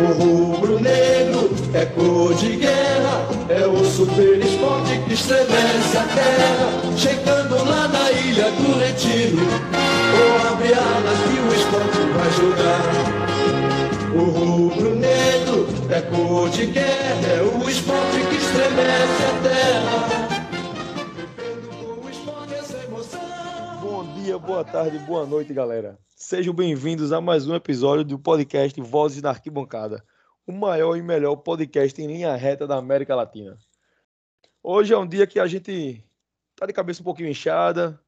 O rubro-negro é cor de guerra, é o super esporte que estremece a terra. Chegando lá na ilha do retiro, ou abre alas que o esporte vai jogar. O rubro-negro é cor de guerra, é o esporte que estremece a terra. Dia, boa tarde, boa noite, galera. Sejam bem-vindos a mais um episódio do podcast Vozes na Arquibancada, o maior e melhor podcast em linha reta da América Latina. Hoje é um dia que a gente tá de cabeça um pouquinho inchada,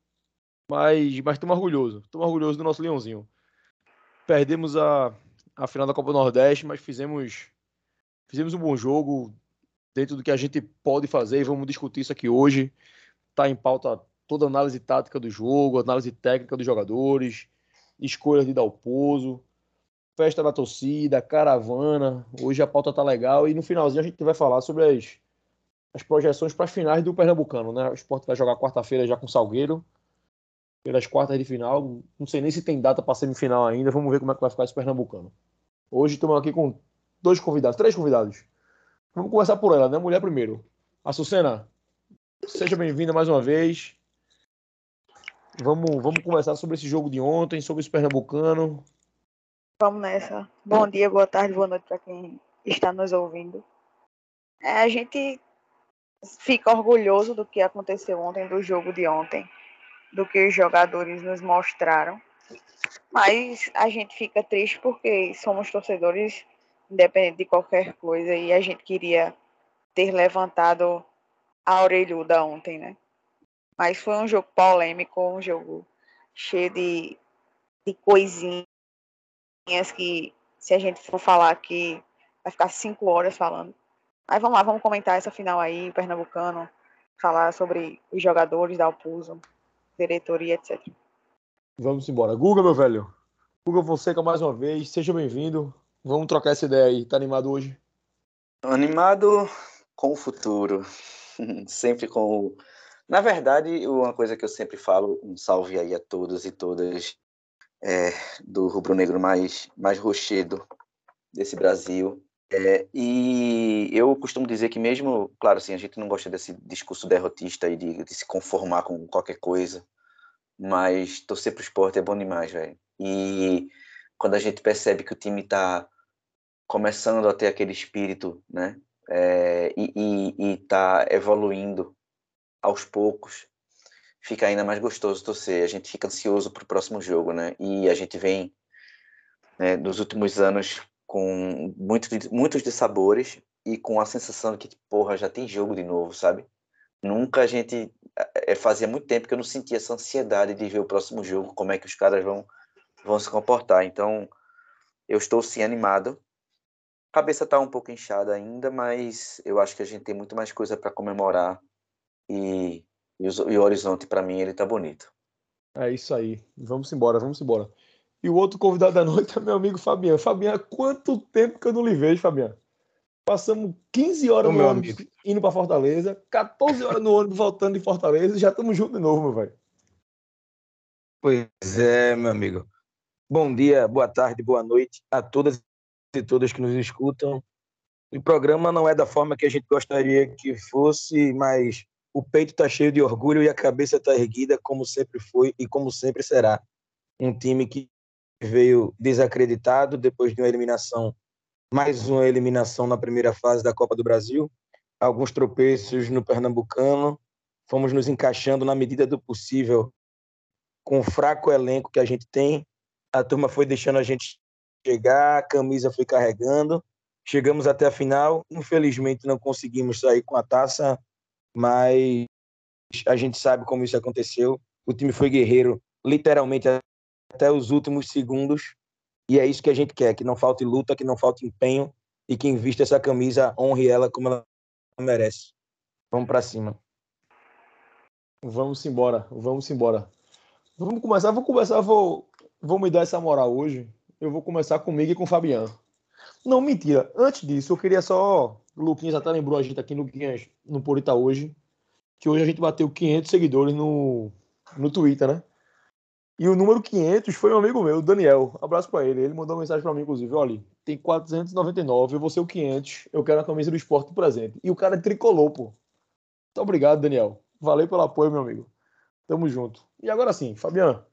mas mas estamos orgulhosos, estamos orgulhosos do nosso leãozinho. Perdemos a, a final da Copa do Nordeste, mas fizemos fizemos um bom jogo dentro do que a gente pode fazer e vamos discutir isso aqui hoje. Tá em pauta toda a análise tática do jogo, análise técnica dos jogadores, escolhas de Dalpozo, festa da torcida, caravana. Hoje a pauta tá legal e no finalzinho a gente vai falar sobre as, as projeções para as finais do Pernambucano, né? O Sport vai jogar quarta-feira já com o Salgueiro, pelas quartas de final. Não sei nem se tem data para semifinal ainda. Vamos ver como é que vai ficar esse Pernambucano. Hoje estamos aqui com dois convidados, três convidados. Vamos começar por ela, né? Mulher primeiro. Açucena, seja bem-vinda mais uma vez. Vamos, vamos conversar sobre esse jogo de ontem, sobre esse Pernambucano. Vamos nessa. Bom dia, boa tarde, boa noite para quem está nos ouvindo. É, a gente fica orgulhoso do que aconteceu ontem, do jogo de ontem, do que os jogadores nos mostraram. Mas a gente fica triste porque somos torcedores, independente de qualquer coisa, e a gente queria ter levantado a orelhuda ontem, né? Mas foi um jogo polêmico, um jogo cheio de, de coisinhas que, se a gente for falar aqui, vai ficar cinco horas falando. Mas vamos lá, vamos comentar essa final aí, Pernambucano, falar sobre os jogadores da Alpuso, diretoria, etc. Vamos embora. Guga, meu velho. Guga Fonseca, mais uma vez, seja bem-vindo. Vamos trocar essa ideia aí. Tá animado hoje? Animado com o futuro. sempre com o. Na verdade, uma coisa que eu sempre falo, um salve aí a todos e todas é, do rubro-negro mais, mais rochedo desse Brasil. É, e eu costumo dizer que mesmo, claro, assim, a gente não gosta desse discurso derrotista e de, de se conformar com qualquer coisa, mas torcer pro esporte é bom demais, velho. E quando a gente percebe que o time está começando a ter aquele espírito, né, é, e, e, e tá evoluindo aos poucos, fica ainda mais gostoso torcer. A gente fica ansioso para o próximo jogo, né? E a gente vem né, nos últimos anos com muitos muitos dissabores e com a sensação de que, porra, já tem jogo de novo, sabe? Nunca a gente. É, fazia muito tempo que eu não sentia essa ansiedade de ver o próximo jogo, como é que os caras vão, vão se comportar. Então, eu estou sim animado. A cabeça está um pouco inchada ainda, mas eu acho que a gente tem muito mais coisa para comemorar e, e, o, e o horizonte para mim ele tá bonito. É isso aí. Vamos embora, vamos embora. E o outro convidado da noite é meu amigo Fabiano. Fabiano, quanto tempo que eu não lhe vejo, Fabiano? Passamos 15 horas Ô, no ônibus amigo. indo para Fortaleza, 14 horas no ônibus voltando de Fortaleza e já estamos juntos de novo, meu velho. Pois é, meu amigo. Bom dia, boa tarde, boa noite a todas e todas que nos escutam. O programa não é da forma que a gente gostaria que fosse, mas o peito está cheio de orgulho e a cabeça está erguida, como sempre foi e como sempre será. Um time que veio desacreditado depois de uma eliminação mais uma eliminação na primeira fase da Copa do Brasil, alguns tropeços no Pernambucano, fomos nos encaixando na medida do possível com o fraco elenco que a gente tem. A turma foi deixando a gente chegar, a camisa foi carregando, chegamos até a final. Infelizmente não conseguimos sair com a taça, mas a gente sabe como isso aconteceu. O time foi guerreiro, literalmente até os últimos segundos e é isso que a gente quer, que não falte luta, que não falte empenho e quem vista essa camisa honre ela como ela merece. Vamos para cima. Vamos embora, vamos embora. Vamos começar, vou começar, vou, vou me dar essa moral hoje. Eu vou começar comigo e com o Fabiano. Não, mentira. Antes disso, eu queria só. O Luquinhas até lembrou a gente aqui no, no Porita hoje. Que hoje a gente bateu 500 seguidores no, no Twitter, né? E o número 500 foi um amigo meu, Daniel. Abraço para ele. Ele mandou uma mensagem para mim, inclusive. Olha, tem 499, eu vou ser o 500, eu quero a camisa do esporte presente. E o cara tricolou, pô. Muito obrigado, Daniel. Valeu pelo apoio, meu amigo. Tamo junto. E agora sim, Fabiano,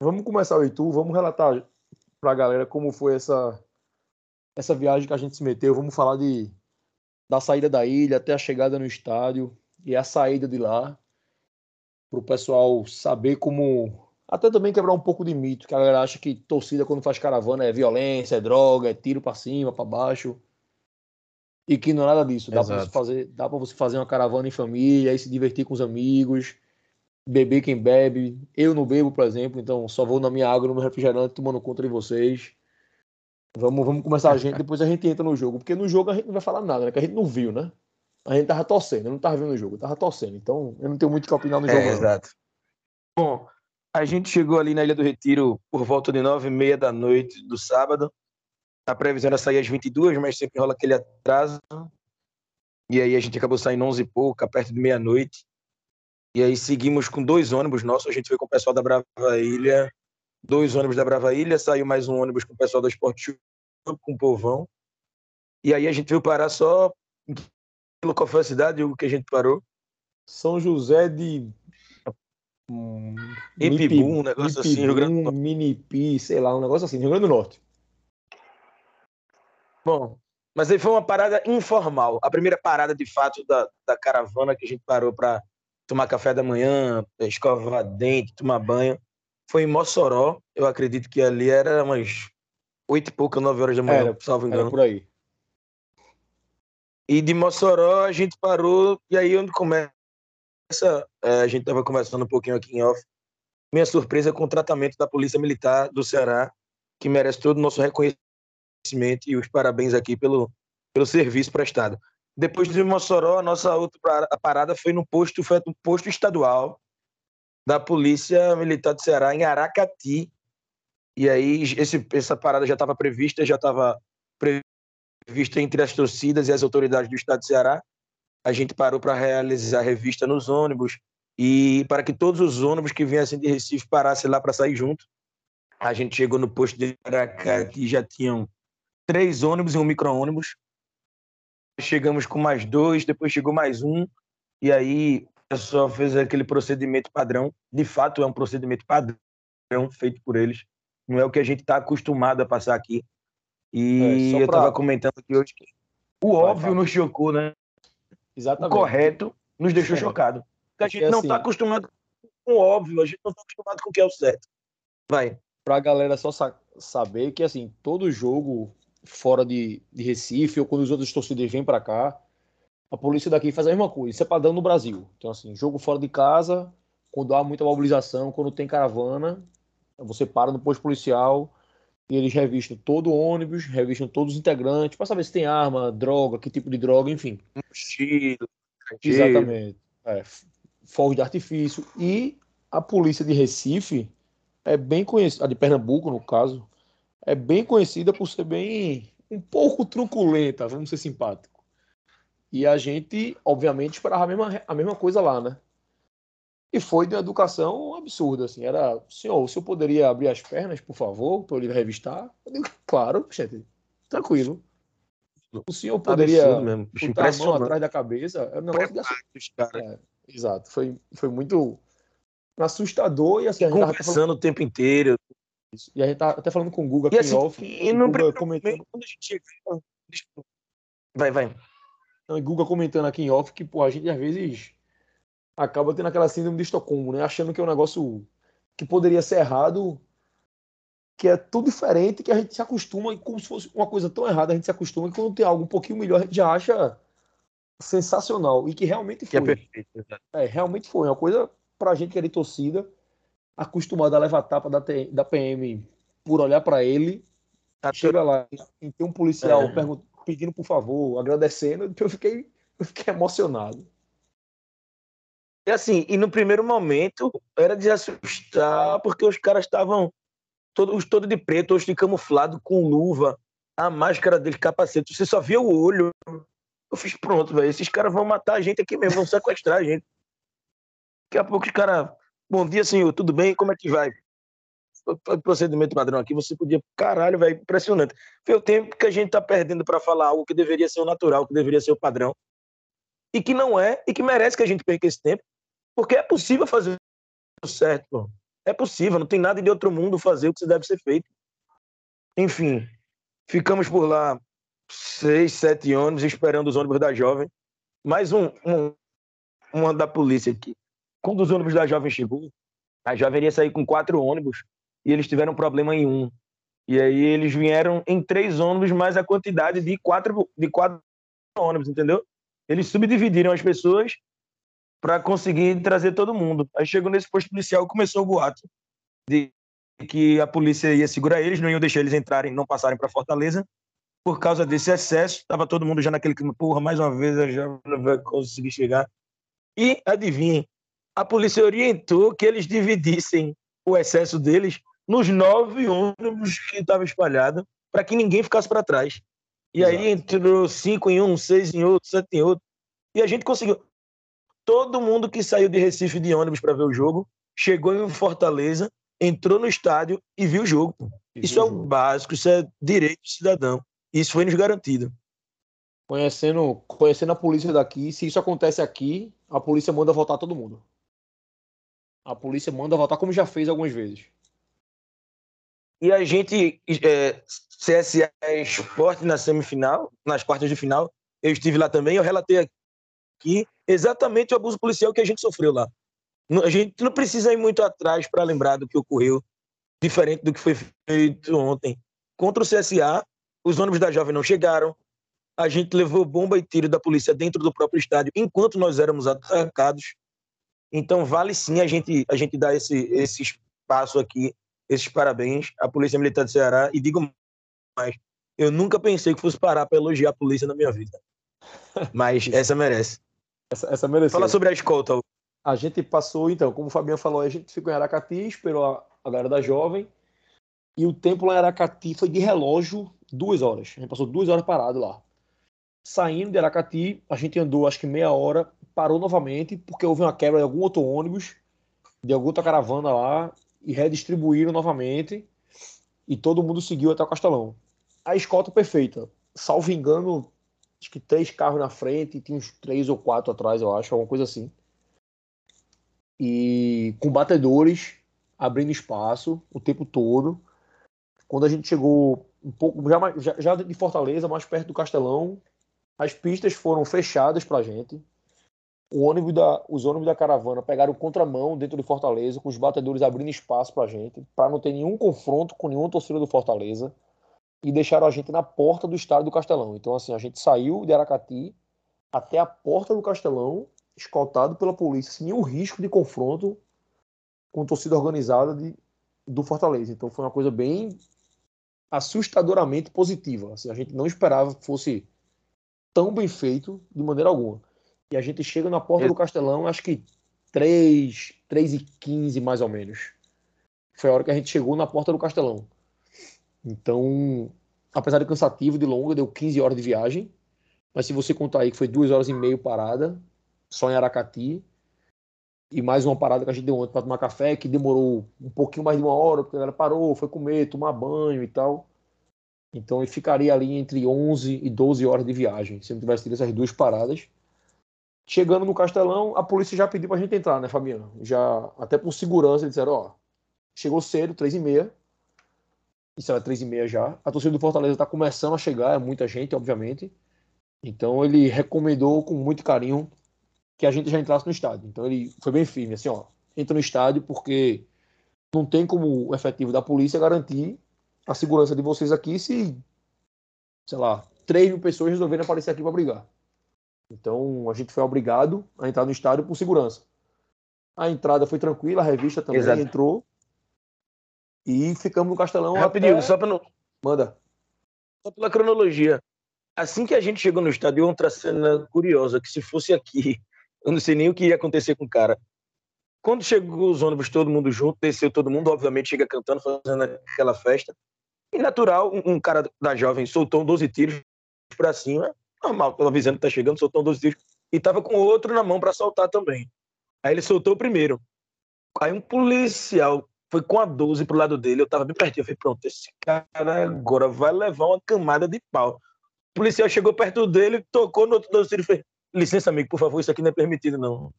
vamos começar o Itu, vamos relatar pra galera como foi essa, essa viagem que a gente se meteu. Vamos falar de, da saída da ilha até a chegada no estádio e a saída de lá, para o pessoal saber como. Até também quebrar um pouco de mito, que a galera acha que torcida quando faz caravana é violência, é droga, é tiro para cima, para baixo. E que não é nada disso. Dá para você fazer, dá para você fazer uma caravana em família, e se divertir com os amigos, beber quem bebe. Eu não bebo, por exemplo, então só vou na minha água, no meu refrigerante, tomando conta de vocês. Vamos, vamos começar a gente, depois a gente entra no jogo. Porque no jogo a gente não vai falar nada, né? Que a gente não viu, né? A gente tava torcendo, eu não tava vendo o jogo, eu tava torcendo. Então eu não tenho muito que opinar no é, jogo. Exato. Bom, a gente chegou ali na Ilha do Retiro por volta de nove e meia da noite do sábado. A previsão era sair às 22, mas sempre rola aquele atraso. E aí a gente acabou saindo onze e pouca, perto de meia-noite. E aí seguimos com dois ônibus nossos. A gente foi com o pessoal da Brava Ilha, dois ônibus da Brava Ilha, saiu mais um ônibus com o pessoal do Esporte com o Povão. E aí a gente veio parar só qual foi a cidade que a gente parou? São José de. Hum, Ipibu, um negócio Ipibu, assim, Rio Grande do Norte. Minipi, sei lá, um negócio assim, Rio Grande do Norte. Bom, mas aí foi uma parada informal. A primeira parada, de fato, da, da caravana que a gente parou para tomar café da manhã, escovar dente, tomar banho, foi em Mossoró. Eu acredito que ali era umas oito e pouca, nove horas da manhã, era, salvo engano. Era por aí. E de Mossoró a gente parou, e aí onde começa, é, a gente estava conversando um pouquinho aqui em off, minha surpresa com o tratamento da Polícia Militar do Ceará, que merece todo o nosso reconhecimento e os parabéns aqui pelo, pelo serviço prestado. Depois de Mossoró, a nossa outra parada foi no posto, foi no posto estadual da Polícia Militar do Ceará, em Aracati. E aí, esse, essa parada já estava prevista, já estava vista entre as torcidas e as autoridades do estado de Ceará. A gente parou para realizar a revista nos ônibus e para que todos os ônibus que viessem de Recife parassem lá para sair junto. A gente chegou no posto de Aracati e já tinham três ônibus e um micro-ônibus. Chegamos com mais dois, depois chegou mais um, e aí pessoal fez aquele procedimento padrão. De fato, é um procedimento padrão feito por eles. Não é o que a gente está acostumado a passar aqui. E é, eu estava comentando aqui hoje que o Vai, óbvio nos chocou, né? Exatamente. O correto nos deixou é. chocado. Porque a gente não está assim, acostumado com o óbvio, a gente não está acostumado com o que é o certo. Vai. Para a galera só sa saber que, assim, todo jogo fora de, de Recife ou quando os outros torcedores vêm para cá, a polícia daqui faz a mesma coisa. Isso é padrão no Brasil. Então, assim, jogo fora de casa, quando há muita mobilização, quando tem caravana, você para no posto policial, e eles revistam todo o ônibus, revistam todos os integrantes, para saber se tem arma, droga, que tipo de droga, enfim. Mochila. Exatamente. É, fogos de artifício. E a polícia de Recife é bem conhecida, a de Pernambuco, no caso, é bem conhecida por ser bem um pouco truculenta, vamos ser simpáticos. E a gente, obviamente, esperava a mesma, a mesma coisa lá, né? E foi de uma educação absurda, assim. Era, senhor, o senhor poderia abrir as pernas, por favor, para eu lhe revistar? Eu digo, claro, gente, tranquilo. O senhor poderia mesmo, botar a mão atrás da cabeça? É um negócio de assustador. É, exato, foi, foi muito assustador e assim, a gente conversando tava... o tempo inteiro. E a gente tá até falando com o Guga aqui assim, off. E no Guga comentando... quando a gente Vai, vai. Guga comentando aqui em off que, pô, a gente às vezes acaba tendo aquela síndrome de Estocolmo, né? Achando que é um negócio que poderia ser errado, que é tudo diferente, que a gente se acostuma, e como se fosse uma coisa tão errada, a gente se acostuma, que quando tem algo um pouquinho melhor, a gente já acha sensacional, e que realmente foi. Que é perfeito, É, realmente foi. Uma coisa pra gente que é de torcida, acostumado a levar tapa da, da PM por olhar para ele, chega lá e tem um policial é. Pedindo por favor, agradecendo, eu fiquei, eu fiquei emocionado. E assim, e no primeiro momento era de assustar, porque os caras estavam todos todo de preto, todos de camuflado, com luva, a máscara dele, capacete, você só via o olho. Eu fiz, pronto, velho, esses caras vão matar a gente aqui mesmo, vão sequestrar a gente. Daqui a pouco os caras, bom dia, senhor, tudo bem? Como é que vai? Procedimento padrão aqui, você podia. Caralho, velho, impressionante. Foi o tempo que a gente tá perdendo para falar algo que deveria ser o natural, que deveria ser o padrão, e que não é, e que merece que a gente perca esse tempo, porque é possível fazer o certo, pô. É possível, não tem nada de outro mundo fazer o que deve ser feito. Enfim, ficamos por lá seis, sete ônibus esperando os ônibus da jovem. Mais um, um uma da polícia aqui. Quando os ônibus da jovem chegou, a jovem ia sair com quatro ônibus e eles tiveram problema em um. E aí eles vieram em três ônibus, mais a quantidade de quatro, de quatro ônibus, entendeu? Eles subdividiram as pessoas para conseguir trazer todo mundo. Aí chegou nesse posto policial começou o boato de que a polícia ia segurar eles, não iam deixar eles entrarem, não passarem para Fortaleza. Por causa desse excesso, estava todo mundo já naquele clima, porra, mais uma vez a já não vai conseguir chegar. E adivinhem, a polícia orientou que eles dividissem o excesso deles nos nove ônibus que estavam espalhados, para que ninguém ficasse para trás. E Exato. aí entrou cinco em um, seis em outro, sete em outro. E a gente conseguiu. Todo mundo que saiu de Recife de ônibus para ver o jogo chegou em Fortaleza, entrou no estádio e viu o jogo. Isso é o básico, isso é direito do cidadão. Isso foi nos garantido. Conhecendo, conhecendo a polícia daqui, se isso acontece aqui, a polícia manda voltar todo mundo. A polícia manda voltar como já fez algumas vezes. E a gente, é, CSA Esporte na semifinal, nas quartas de final, eu estive lá também, eu relatei aqui exatamente o abuso policial que a gente sofreu lá. A gente não precisa ir muito atrás para lembrar do que ocorreu, diferente do que foi feito ontem. Contra o CSA, os ônibus da Jovem não chegaram, a gente levou bomba e tiro da polícia dentro do próprio estádio enquanto nós éramos atacados. Então vale sim a gente a gente dar esse esse espaço aqui, esses parabéns à Polícia Militar do Ceará e digo mais, eu nunca pensei que fosse parar para elogiar a polícia na minha vida. Mas essa merece. Essa, essa merece. Fala sobre a escolta. A gente passou, então, como o Fabiano falou, a gente ficou em Aracati, esperou a, a galera da jovem, e o tempo lá em Aracati foi de relógio duas horas. A gente passou duas horas parado lá. Saindo de Aracati, a gente andou acho que meia hora, parou novamente, porque houve uma quebra de algum outro ônibus, de alguma outra caravana lá, e redistribuíram novamente, e todo mundo seguiu até o Castelão. A escolta perfeita. Salvo engano, acho que três carros na frente, e tinha uns três ou quatro atrás, eu acho, alguma coisa assim. E com batedores abrindo espaço o tempo todo. Quando a gente chegou um pouco já, já, já de Fortaleza, mais perto do Castelão, as pistas foram fechadas para a gente. Ônibus da, os ônibus da caravana pegaram contramão dentro de Fortaleza, com os batedores abrindo espaço para a gente, para não ter nenhum confronto com nenhuma torcida do Fortaleza, e deixaram a gente na porta do estádio do Castelão. Então, assim, a gente saiu de Aracati até a porta do Castelão, escoltado pela polícia, sem nenhum risco de confronto com torcida organizada de, do Fortaleza. Então, foi uma coisa bem assustadoramente positiva. Assim, a gente não esperava que fosse tão bem feito de maneira alguma. E a gente chega na porta do Castelão, acho que 3, 3 e 15 mais ou menos. Foi a hora que a gente chegou na porta do Castelão. Então, apesar de cansativo, de longa, deu 15 horas de viagem. Mas se você contar aí que foi duas horas e meia parada, só em Aracati, e mais uma parada que a gente deu ontem para tomar café, que demorou um pouquinho mais de uma hora, porque a galera parou, foi comer, tomar banho e tal. Então ele ficaria ali entre 11 e 12 horas de viagem, se não tivesse tido essas duas paradas. Chegando no Castelão, a polícia já pediu pra gente entrar, né, Fabiano? Já, até por segurança, eles disseram, ó, chegou cedo, três e meia. Isso era três e meia já. A torcida do Fortaleza tá começando a chegar, é muita gente, obviamente. Então ele recomendou com muito carinho que a gente já entrasse no estádio. Então ele foi bem firme, assim, ó, entra no estádio porque não tem como o efetivo da polícia garantir a segurança de vocês aqui se, sei lá, 3 mil pessoas resolverem aparecer aqui para brigar. Então a gente foi obrigado a entrar no estádio por segurança. A entrada foi tranquila, a revista também Exato. entrou. E ficamos no Castelão. Rapidinho, até... só para não. Manda. Só pela cronologia. Assim que a gente chegou no estádio, outra cena curiosa, que se fosse aqui, eu não sei nem o que ia acontecer com o cara. Quando chegou os ônibus, todo mundo junto, desceu todo mundo, obviamente chega cantando, fazendo aquela festa. E natural, um, um cara da jovem soltou 12 tiros para cima, normal, tava avisando que tá chegando, soltou 12 tiros, e tava com outro na mão para soltar também. Aí ele soltou o primeiro. Aí um policial foi com a 12 pro lado dele, eu tava bem pertinho. Eu falei, pronto, esse cara agora vai levar uma camada de pau. O policial chegou perto dele, tocou no outro 12 tiros e fez: licença, amigo, por favor, isso aqui não é permitido, não.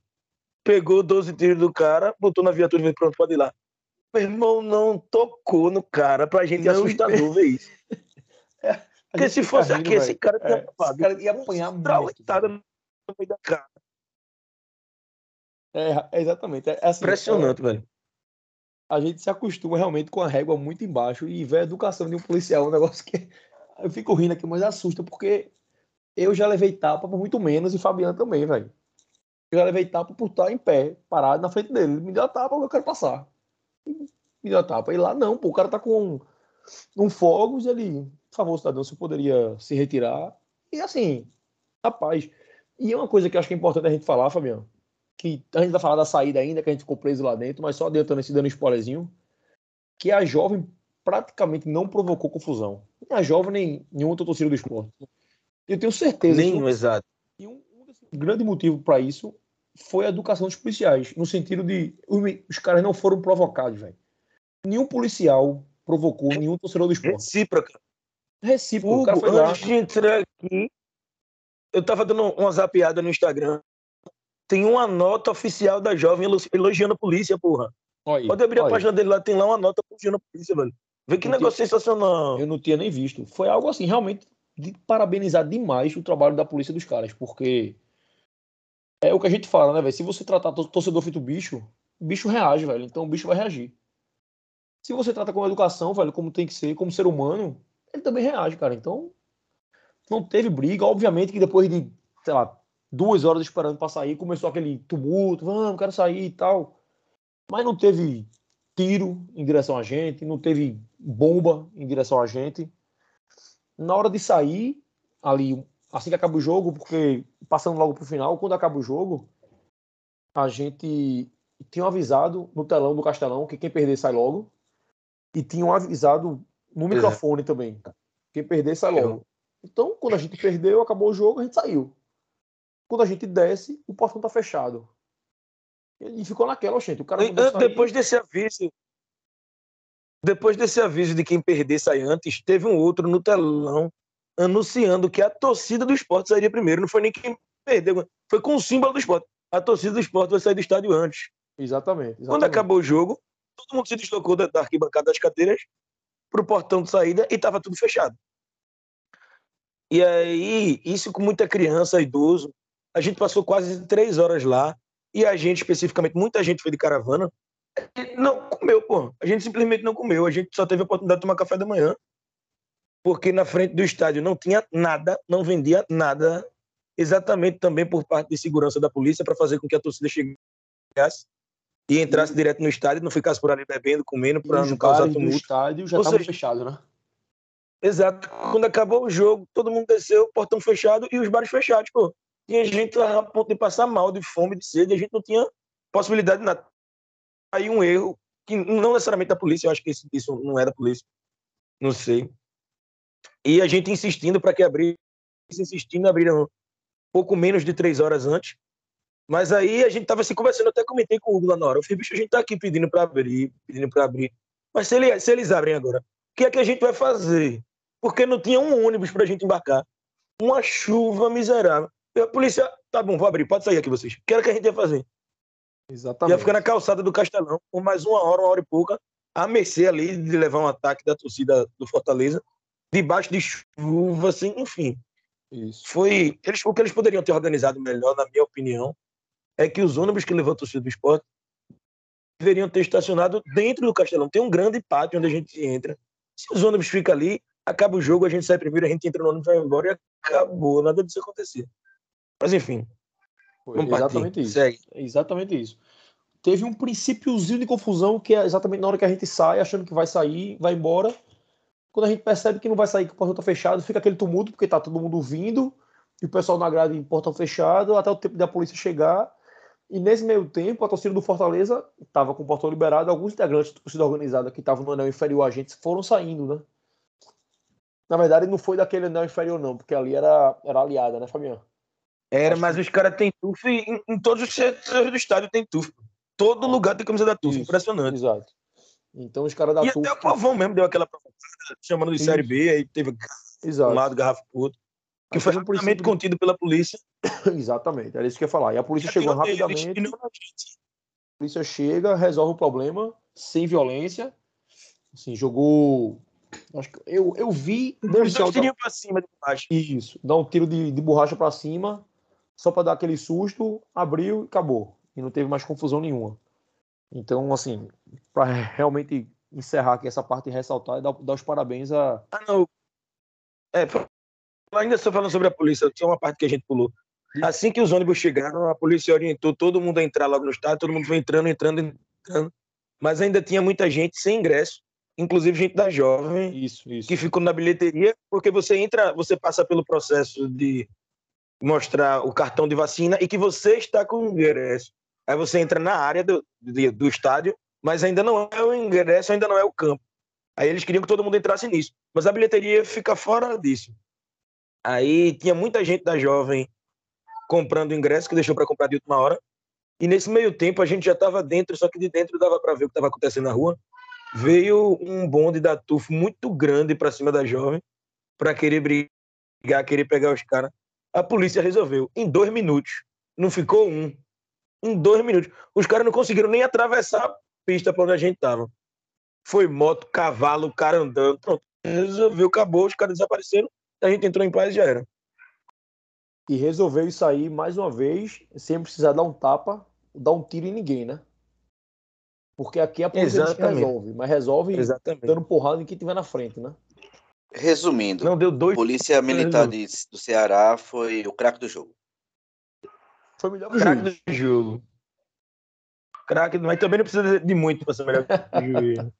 Pegou 12 tiros do cara, botou na viatura e falou: pronto, pode ir lá. Meu irmão não tocou no cara, pra gente é assustador ver isso. É, Porque se fosse aqui, esse cara tinha é, esse cara ia apanhar muito. no meio da cara. É, exatamente. É, assim, Impressionante, é, velho. A gente se acostuma realmente com a régua muito embaixo e ver a educação de um policial, um negócio que eu fico rindo aqui, mas assusta, porque eu já levei tapa por muito menos e Fabiano também, velho. Eu já levei tapa por estar em pé, parado na frente dele. Me deu a tapa, eu quero passar. Me deu a tapa. E lá não, pô, o cara tá com um, fogos, ele, por favor, cidadão, você poderia se retirar. E assim, rapaz. E é uma coisa que eu acho que é importante a gente falar, Fabiano, que a gente vai falar da saída ainda, que a gente ficou preso lá dentro, mas só adiantando esse dando spoilerzinho, que a jovem praticamente não provocou confusão. Nem a jovem, nem nenhum outro torcedor do esporte. Eu tenho certeza. Nenhum, exato. E um, um grande motivo para isso foi a educação dos policiais, no sentido de os, os caras não foram provocados, velho. Nenhum policial provocou nenhum torcedor do esporte. Recíproca. Recíproca. Hugo, o cara foi lá. Antes de entrar aqui, eu tava dando uma zapiada no Instagram tem uma nota oficial da jovem elogiando a polícia, porra. Oi, Pode abrir a página dele lá, tem lá uma nota elogiando a polícia, velho. Vê que negócio tinha... sensacional. Eu não tinha nem visto. Foi algo assim, realmente, de parabenizar demais o trabalho da polícia dos caras, porque é o que a gente fala, né, velho? Se você tratar torcedor feito bicho, o bicho reage, velho. Então o bicho vai reagir. Se você trata com educação, velho, como tem que ser, como ser humano, ele também reage, cara. Então, não teve briga. Obviamente que depois de, sei lá, duas horas esperando para sair, começou aquele tumulto, vamos, quero sair e tal. Mas não teve tiro em direção a gente, não teve bomba em direção a gente. Na hora de sair, ali, assim que acaba o jogo, porque passando logo pro final, quando acaba o jogo, a gente tinha avisado no telão do Castelão que quem perder sai logo. E tinham avisado no microfone é. também. Quem perder sai logo. Então, quando a gente perdeu, acabou o jogo, a gente saiu. Quando a gente desce, o portão tá fechado. E ficou naquela, gente. O cara depois desse aviso, depois desse aviso de quem perder sai antes, teve um outro no telão anunciando que a torcida do esporte sairia primeiro. Não foi nem quem perdeu, foi com o símbolo do esporte. A torcida do esporte vai sair do estádio antes. Exatamente. exatamente. Quando acabou o jogo, todo mundo se deslocou da, arquibancada das cadeiras para o portão de saída e estava tudo fechado. E aí, isso com muita criança, idoso, a gente passou quase três horas lá e a gente, especificamente, muita gente foi de caravana, não comeu, pô. A gente simplesmente não comeu. A gente só teve a oportunidade de tomar café da manhã, porque na frente do estádio não tinha nada, não vendia nada, exatamente também por parte de segurança da polícia, para fazer com que a torcida chegasse e entrasse e... direto no estádio, não ficasse por ali bebendo, comendo, para não causar tumulto. O estádio já estava fechado, né? Exato. Quando acabou o jogo, todo mundo desceu, portão fechado e os bares fechados, pô tinha gente lá a ponto de passar mal, de fome, de sede, e a gente não tinha possibilidade de nada. Aí um erro, que não necessariamente da polícia, eu acho que isso, isso não é da polícia, não sei. E a gente insistindo para que abrisse, insistindo, abriram pouco menos de três horas antes. Mas aí a gente tava se conversando, até comentei com o Hugo lá na hora. Eu falei, bicho, a gente tá aqui pedindo para abrir, pedindo para abrir. Mas se, ele, se eles abrem agora, o que é que a gente vai fazer? Porque não tinha um ônibus para a gente embarcar. Uma chuva miserável. A polícia, tá bom, vou abrir, pode sair aqui vocês. O que era que a gente ia fazer? Exatamente. Ia ficar na calçada do Castelão por mais uma hora, uma hora e pouca, a mercê ali de levar um ataque da torcida do Fortaleza, debaixo de chuva, assim, enfim. Isso. Foi. Eles, o que eles poderiam ter organizado melhor, na minha opinião, é que os ônibus que levam a torcida do esporte deveriam ter estacionado dentro do Castelão. Tem um grande pátio onde a gente entra. Se os ônibus ficam ali, acaba o jogo, a gente sai primeiro, a gente entra no ônibus, vai embora e acabou. Nada disso acontecer. Mas enfim. Foi exatamente isso. Segue. Exatamente isso. Teve um princípiozinho de confusão que é exatamente na hora que a gente sai, achando que vai sair, vai embora. Quando a gente percebe que não vai sair, que o portão tá fechado, fica aquele tumulto, porque tá todo mundo vindo, e o pessoal na grade em portão fechado, até o tempo da polícia chegar. E nesse meio tempo, a torcida do Fortaleza estava com o portão liberado, alguns integrantes da torcida organizada que estavam no anel inferior a gente foram saindo, né? Na verdade, não foi daquele anel inferior, não, porque ali era, era aliada, né, Fabiano? Era, mas os caras têm tuf em, em, todos os setores do estádio tem tuf. Todo lugar tem camisa da tuf, impressionante. Exato. Então os caras da E TUF. até o Pavão mesmo deu aquela provocada, chamando de Isso. Série B, aí teve Exato. um lado, garrafa pro outro. Que foi um rapidamente princípio contido pela polícia. Exatamente, era isso que eu ia falar. E a polícia chegou Tiroteio, rapidamente. A polícia chega, resolve o problema, sem violência. Assim, jogou. Acho que eu, eu vi um policial. dois tiriam pra cima de baixo. Isso, dá um tiro de, de borracha pra cima, só pra dar aquele susto, abriu e acabou. E não teve mais confusão nenhuma. Então, assim, pra realmente encerrar aqui essa parte e ressaltar e dar, dar os parabéns a. Ah, não. É, ainda só falando sobre a polícia, tinha uma parte que a gente pulou. Assim que os ônibus chegaram, a polícia orientou todo mundo a entrar logo no estádio, todo mundo foi entrando, entrando, entrando. Mas ainda tinha muita gente sem ingresso, inclusive gente da jovem, Isso, isso. que ficou na bilheteria, porque você entra, você passa pelo processo de mostrar o cartão de vacina e que você está com o ingresso. Aí você entra na área do, do estádio, mas ainda não é o ingresso, ainda não é o campo. Aí eles queriam que todo mundo entrasse nisso, mas a bilheteria fica fora disso. Aí tinha muita gente da jovem comprando ingresso, que deixou para comprar de última hora. E nesse meio tempo a gente já estava dentro, só que de dentro dava para ver o que estava acontecendo na rua. Veio um bonde da TUF muito grande para cima da jovem, para querer brigar, querer pegar os caras. A polícia resolveu, em dois minutos. Não ficou um. Em dois minutos. Os caras não conseguiram nem atravessar a pista para onde a gente tava. Foi moto, cavalo, cara andando. Pronto. Resolveu, acabou, os caras desapareceram. A gente entrou em paz e já era. E resolveu isso aí mais uma vez, sem precisar dar um tapa, dar um tiro em ninguém, né? Porque aqui a polícia resolve, mas resolve Exatamente. dando porrada em quem tiver na frente, né? Resumindo, Não deu dois. Polícia Militar de- do Ceará foi o craque do jogo. Foi melhor que o Craque do jogo. Craque, mas também não precisa de muito para ser melhor que o juiz.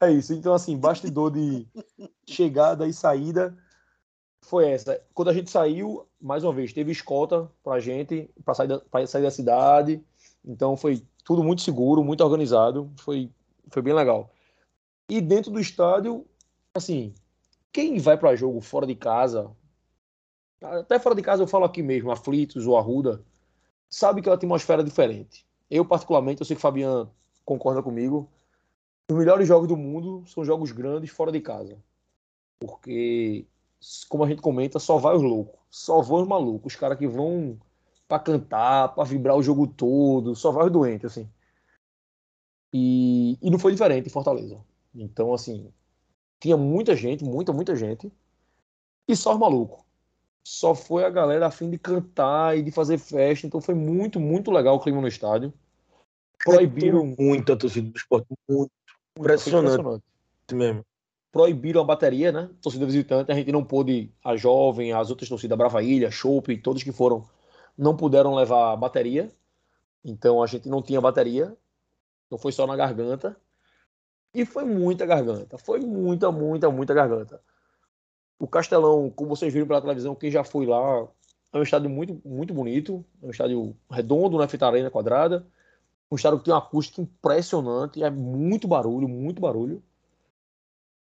É isso. Então, assim, bastidor de chegada e saída foi essa. Quando a gente saiu, mais uma vez, teve escolta pra gente, pra sair da, pra sair da cidade. Então, foi tudo muito seguro, muito organizado. Foi, foi bem legal. E dentro do estádio, assim, quem vai pra jogo fora de casa, até fora de casa eu falo aqui mesmo, Aflitos ou Arruda, sabe que é uma atmosfera diferente. Eu, particularmente, eu sei que o Fabiano concorda comigo, os melhores jogos do mundo são jogos grandes fora de casa. Porque, como a gente comenta, só vai os loucos. Só vão os malucos. Os caras que vão pra cantar, pra vibrar o jogo todo. Só vai os doentes, assim. E, e não foi diferente em Fortaleza. Então, assim, tinha muita gente, muita, muita gente. E só os malucos. Só foi a galera a fim de cantar e de fazer festa. Então foi muito, muito legal o clima no estádio. Proibiram. muito a torcida do esporte. Muito foi impressionante mesmo. Proibiram a bateria, né? Torcida visitante, a gente não pôde, a jovem, as outras torcidas, Brava Ilha, Chopp, todos que foram, não puderam levar bateria. Então a gente não tinha bateria. Então foi só na garganta. E foi muita garganta. Foi muita, muita, muita garganta. O Castelão, como vocês viram pela televisão, quem já foi lá, é um estádio muito, muito bonito. É um estádio redondo, na fita arena quadrada. Um estádio que tem uma acústica impressionante. É muito barulho, muito barulho.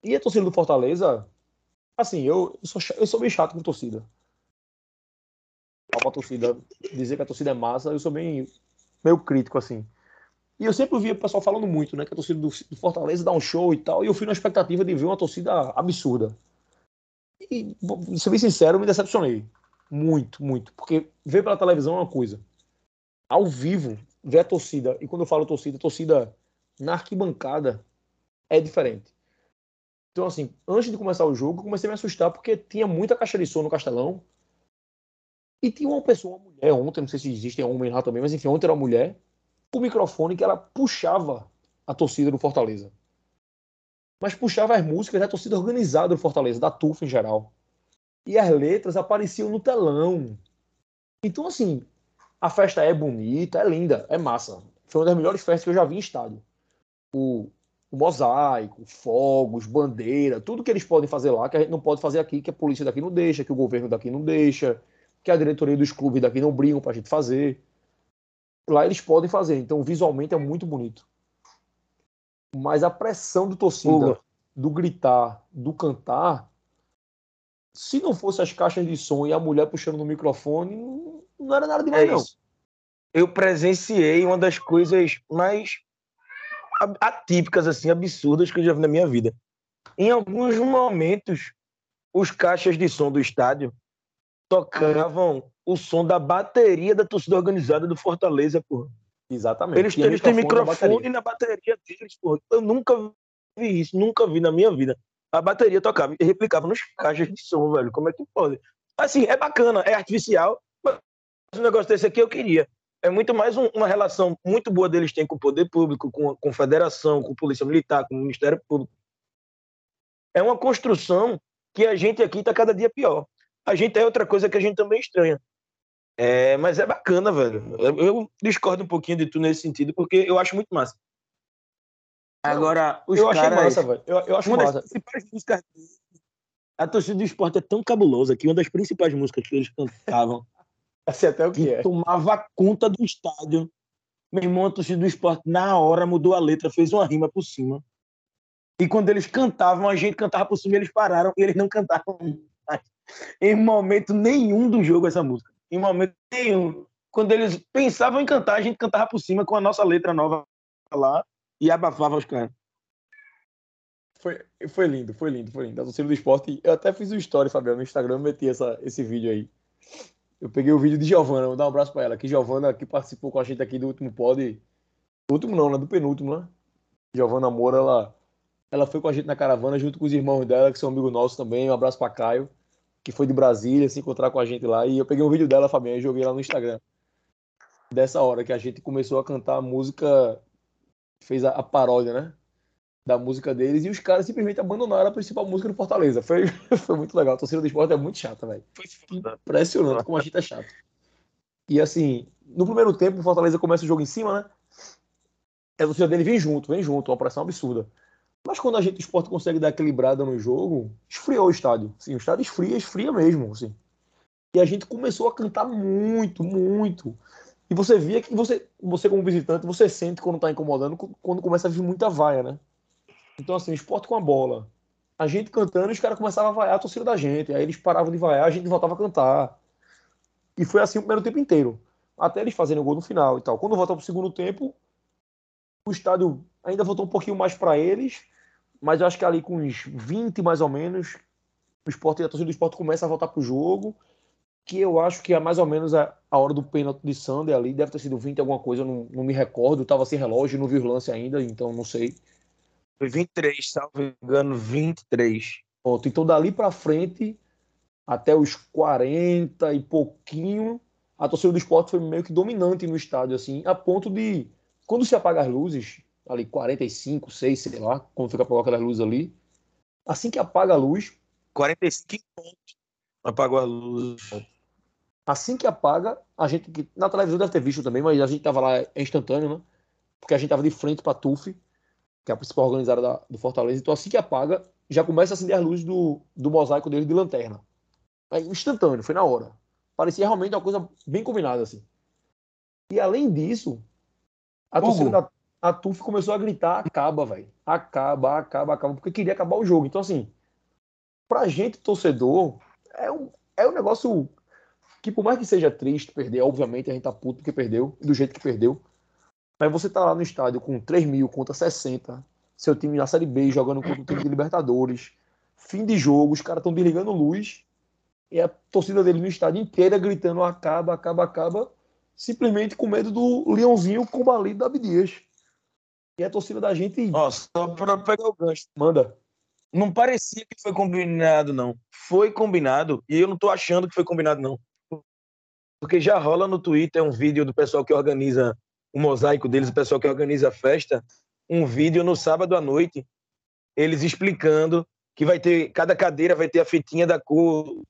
E a torcida do Fortaleza, assim, eu, eu, sou, eu sou bem chato com torcida. Pra torcida dizer que a torcida é massa, eu sou bem meio crítico, assim. E eu sempre via o pessoal falando muito, né? Que a torcida do, do Fortaleza dá um show e tal. E eu fui na expectativa de ver uma torcida absurda. E, ser bem sincero, eu me decepcionei. Muito, muito. Porque ver pela televisão é uma coisa. Ao vivo, ver a torcida, e quando eu falo torcida, torcida na arquibancada é diferente. Então, assim, antes de começar o jogo, eu comecei a me assustar porque tinha muita caixa de som no Castelão. E tinha uma pessoa, uma mulher, ontem, não sei se existem homens lá também, mas enfim, ontem era uma mulher, com o microfone que ela puxava a torcida do Fortaleza. Mas puxava as músicas da torcida organizada do Fortaleza, da TUF em geral. E as letras apareciam no telão. Então, assim, a festa é bonita, é linda, é massa. Foi uma das melhores festas que eu já vi em estádio. O, o mosaico, fogos, bandeira, tudo que eles podem fazer lá, que a gente não pode fazer aqui, que a polícia daqui não deixa, que o governo daqui não deixa, que a diretoria dos clubes daqui não brigam pra gente fazer. Lá eles podem fazer, então visualmente é muito bonito. Mas a pressão do torcida, do gritar, do cantar, se não fosse as caixas de som e a mulher puxando no microfone, não, não era nada É demais, não. isso. Eu presenciei uma das coisas mais atípicas, assim, absurdas que eu já vi na minha vida. Em alguns momentos, os caixas de som do estádio tocavam o som da bateria da torcida organizada do Fortaleza, porra. Exatamente. Eles, eles têm microfone na bateria. na bateria deles, porra. Eu nunca vi isso, nunca vi na minha vida. A bateria tocava e replicava nos caixas de som, velho. Como é que pode? Assim, é bacana, é artificial, mas um negócio desse aqui eu queria. É muito mais um, uma relação muito boa deles têm com o poder público, com, a federação, com a polícia militar, com o Ministério Público. É uma construção que a gente aqui está cada dia pior. A gente é outra coisa que a gente também estranha. É, mas é bacana, velho. Eu, eu, discordo um pouquinho de tu nesse sentido, porque eu acho muito massa. Agora, os eu caras... achei massa, velho. Eu, eu acho uma massa. das principais músicas... A torcida do esporte é tão cabulosa que uma das principais músicas que eles cantavam Assim até o que que é. tomava conta do estádio. Meu irmão, a torcida do esporte, na hora, mudou a letra, fez uma rima por cima. E quando eles cantavam, a gente cantava por cima, eles pararam e eles não cantavam mais. Em momento nenhum do jogo essa música. Em momento nenhum. Quando eles pensavam em cantar, a gente cantava por cima com a nossa letra nova lá e abafava os caras. Foi, foi lindo, foi lindo, foi lindo. A torcida do esporte. Eu até fiz um story, Fabiano, no Instagram, meti essa, esse vídeo aí. Eu peguei o vídeo de Giovana, vou dar um abraço pra ela. Que Giovana, que participou com a gente aqui do último pod. Último não, né? Do penúltimo, né? Giovana Moura, ela, ela foi com a gente na caravana junto com os irmãos dela, que são amigos nossos também. Um abraço pra Caio, que foi de Brasília se encontrar com a gente lá. E eu peguei um vídeo dela, Fabiano, e joguei lá no Instagram. Dessa hora que a gente começou a cantar a música, fez a, a paródia, né? Da música deles, e os caras simplesmente abandonaram a principal música do Fortaleza. Foi, foi muito legal. A torcida do esporte é muito chata, velho. Impressionante como a gente é chato. E assim, no primeiro tempo, o Fortaleza começa o jogo em cima, né? A torcida dele vem junto, vem junto, uma pressão absurda. Mas quando a gente, o esporte, consegue dar equilibrada no jogo, esfriou o estádio. Sim, o estádio esfria, esfria mesmo, assim. E a gente começou a cantar muito, muito. E você via que você, você como visitante, você sente quando tá incomodando, quando começa a vir muita vaia, né? Então, assim, esporte com a bola. A gente cantando, os caras começavam a vaiar a torcida da gente. Aí eles paravam de vaiar, a gente voltava a cantar. E foi assim o primeiro tempo inteiro. Até eles fazerem o gol no final e tal. Quando volta pro segundo tempo, o estádio ainda voltou um pouquinho mais para eles. Mas eu acho que ali com uns 20 mais ou menos, o esporte, a torcida do esporte começa a voltar pro jogo. Que eu acho que é mais ou menos a, a hora do pênalti de Sander ali. Deve ter sido 20 alguma coisa, eu não, não me recordo. Tava sem relógio, não vi o lance ainda, então não sei. Foi 23, salvo engano, 23. Pronto, então dali para frente, até os 40 e pouquinho, a torcida do esporte foi meio que dominante no estádio, assim, a ponto de, quando se apaga as luzes, ali 45, 6, sei lá, quando fica apagado aquelas luzes ali, assim que apaga a luz, 45 pontos. Apagou a luz. assim que apaga, a gente, que na televisão deve ter visto também, mas a gente tava lá instantâneo, né? Porque a gente tava de frente pra TUF, que é a principal organizada da- do Fortaleza, então assim que apaga, já começa a acender as luzes do, do mosaico dele de lanterna. É instantâneo, foi na hora. Parecia realmente uma coisa bem combinada, assim. E além disso, a Hugo. torcida da a TUF começou a gritar: acaba, velho. Acaba, acaba, acaba, porque queria acabar o jogo. Então, assim, pra gente, torcedor, é um, é um negócio que, por mais que seja triste perder, obviamente a gente tá puto porque perdeu, do jeito que perdeu. Mas você tá lá no estádio com 3 mil contra 60, seu time na Série B jogando contra o time de Libertadores, fim de jogo, os caras estão desligando luz, e a torcida dele no estádio inteira gritando acaba, acaba, acaba, simplesmente com medo do leãozinho combalido da Abdias. E a torcida da gente Ó, só pra pegar o gancho. manda. Não parecia que foi combinado, não. Foi combinado, e eu não tô achando que foi combinado, não. Porque já rola no Twitter um vídeo do pessoal que organiza o mosaico deles, o pessoal que organiza a festa, um vídeo no sábado à noite, eles explicando que vai ter, cada cadeira vai ter a fitinha da cor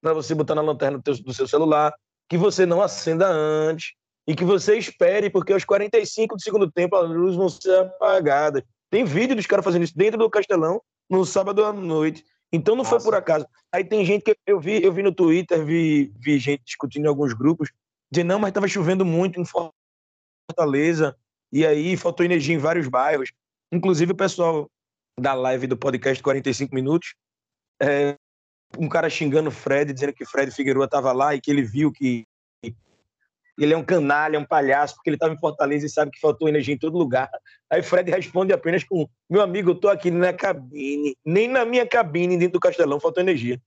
para você botar na lanterna do, teu- do seu celular, que você não acenda antes e que você espere, porque aos 45 do segundo tempo as luzes vão ser apagadas. Tem vídeo dos caras fazendo isso dentro do Castelão no sábado à noite. Então não foi Massa. por acaso. Aí tem gente que eu vi, eu vi no Twitter, vi, vi gente discutindo em alguns grupos, dizendo, não, mas estava chovendo muito em Fortaleza, e aí faltou energia em vários bairros. Inclusive o pessoal da live do podcast 45 Minutos, é, um cara xingando o Fred, dizendo que Fred Figueroa estava lá e que ele viu que ele é um canalha, um palhaço, porque ele estava em Fortaleza e sabe que faltou energia em todo lugar. Aí Fred responde apenas com: Meu amigo, eu estou aqui na cabine, nem na minha cabine dentro do Castelão faltou energia.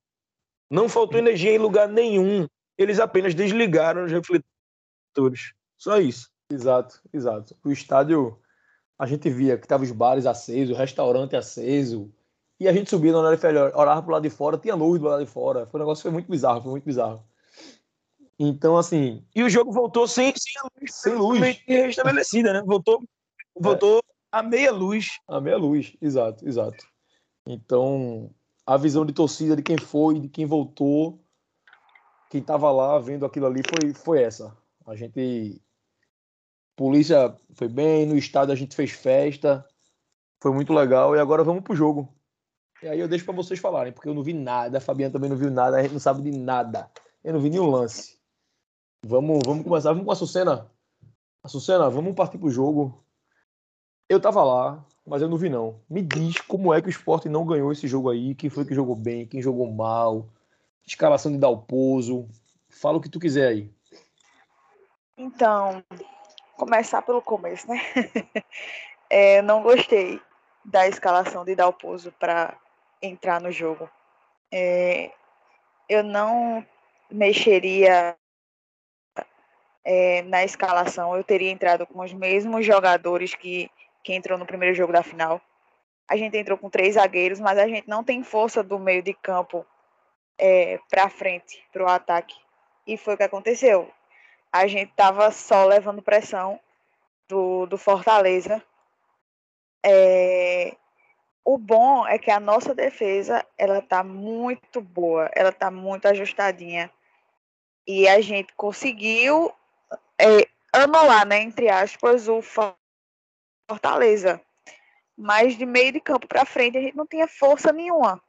Não faltou energia em lugar nenhum. Eles apenas desligaram os refletores. Só isso. Exato, exato. O estádio, a gente via que tava os bares acesos, o restaurante aceso, e a gente subia na hora orava pro lado de fora, tinha luz do lado de fora. Foi um negócio foi muito bizarro, foi muito bizarro. Então, assim. E o jogo voltou sem, sem luz. Sem luz. Restabelecida, né? Voltou, voltou é. a meia luz. A meia luz, exato, exato. Então, a visão de torcida de quem foi, de quem voltou, quem estava lá vendo aquilo ali foi, foi essa. A gente polícia foi bem, no estádio a gente fez festa, foi muito legal e agora vamos pro jogo. E aí eu deixo para vocês falarem, porque eu não vi nada, a Fabiana também não viu nada, a gente não sabe de nada. Eu não vi nenhum lance. Vamos, vamos começar, vamos com a Sucena. A Sucena, vamos partir pro jogo. Eu tava lá, mas eu não vi não. Me diz como é que o esporte não ganhou esse jogo aí, quem foi que jogou bem, quem jogou mal, escalação de Dalpozo. Fala o que tu quiser aí. Então, começar pelo começo, né? é, não gostei da escalação de Dalpozo para entrar no jogo. É, eu não mexeria é, na escalação. Eu teria entrado com os mesmos jogadores que, que entrou no primeiro jogo da final. A gente entrou com três zagueiros, mas a gente não tem força do meio de campo é, para frente, para o ataque. E foi o que aconteceu a gente estava só levando pressão do, do Fortaleza. É, o bom é que a nossa defesa ela está muito boa, ela está muito ajustadinha e a gente conseguiu é, anular, né, entre aspas, o Fortaleza. Mas de meio de campo para frente a gente não tinha força nenhuma.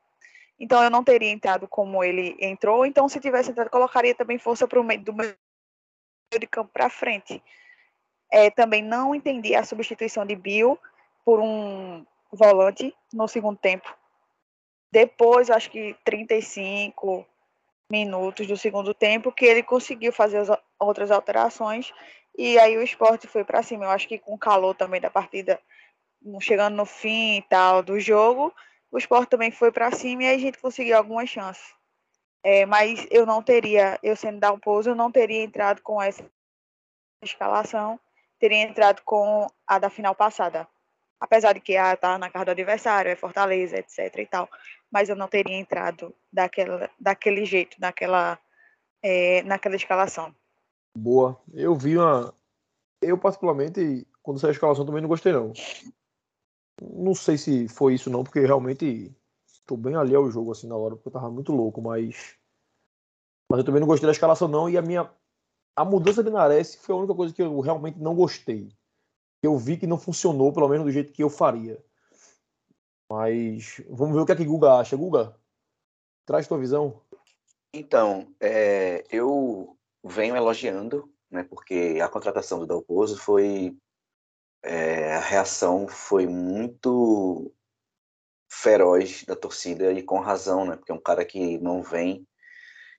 Então eu não teria entrado como ele entrou. Então se tivesse entrado, colocaria também força para o meio do meio de campo para frente. É, também não entendi a substituição de Bill por um volante no segundo tempo. Depois, acho que 35 minutos do segundo tempo, que ele conseguiu fazer as outras alterações e aí o esporte foi para cima. Eu acho que com o calor também da partida, chegando no fim e tal do jogo, o esporte também foi para cima e aí a gente conseguiu algumas chances. É, mas eu não teria, eu sendo um pouso, eu não teria entrado com essa escalação, teria entrado com a da final passada. Apesar de que ah, tá na casa do adversário, é Fortaleza, etc e tal. Mas eu não teria entrado daquela, daquele jeito, naquela, é, naquela escalação. Boa. Eu vi uma. Eu, particularmente, quando saiu a escalação, também não gostei, não. Não sei se foi isso, não, porque realmente tô bem ali ao jogo assim na hora, porque eu tava muito louco, mas. Mas eu também não gostei da escalação, não. E a minha. A mudança de Nares foi a única coisa que eu realmente não gostei. Eu vi que não funcionou, pelo menos do jeito que eu faria. Mas vamos ver o que é que Guga acha. Guga, traz tua visão. Então, é, eu venho elogiando, né, porque a contratação do Dalpozo foi. É, a reação foi muito feroz da torcida e com razão, né? Porque é um cara que não vem,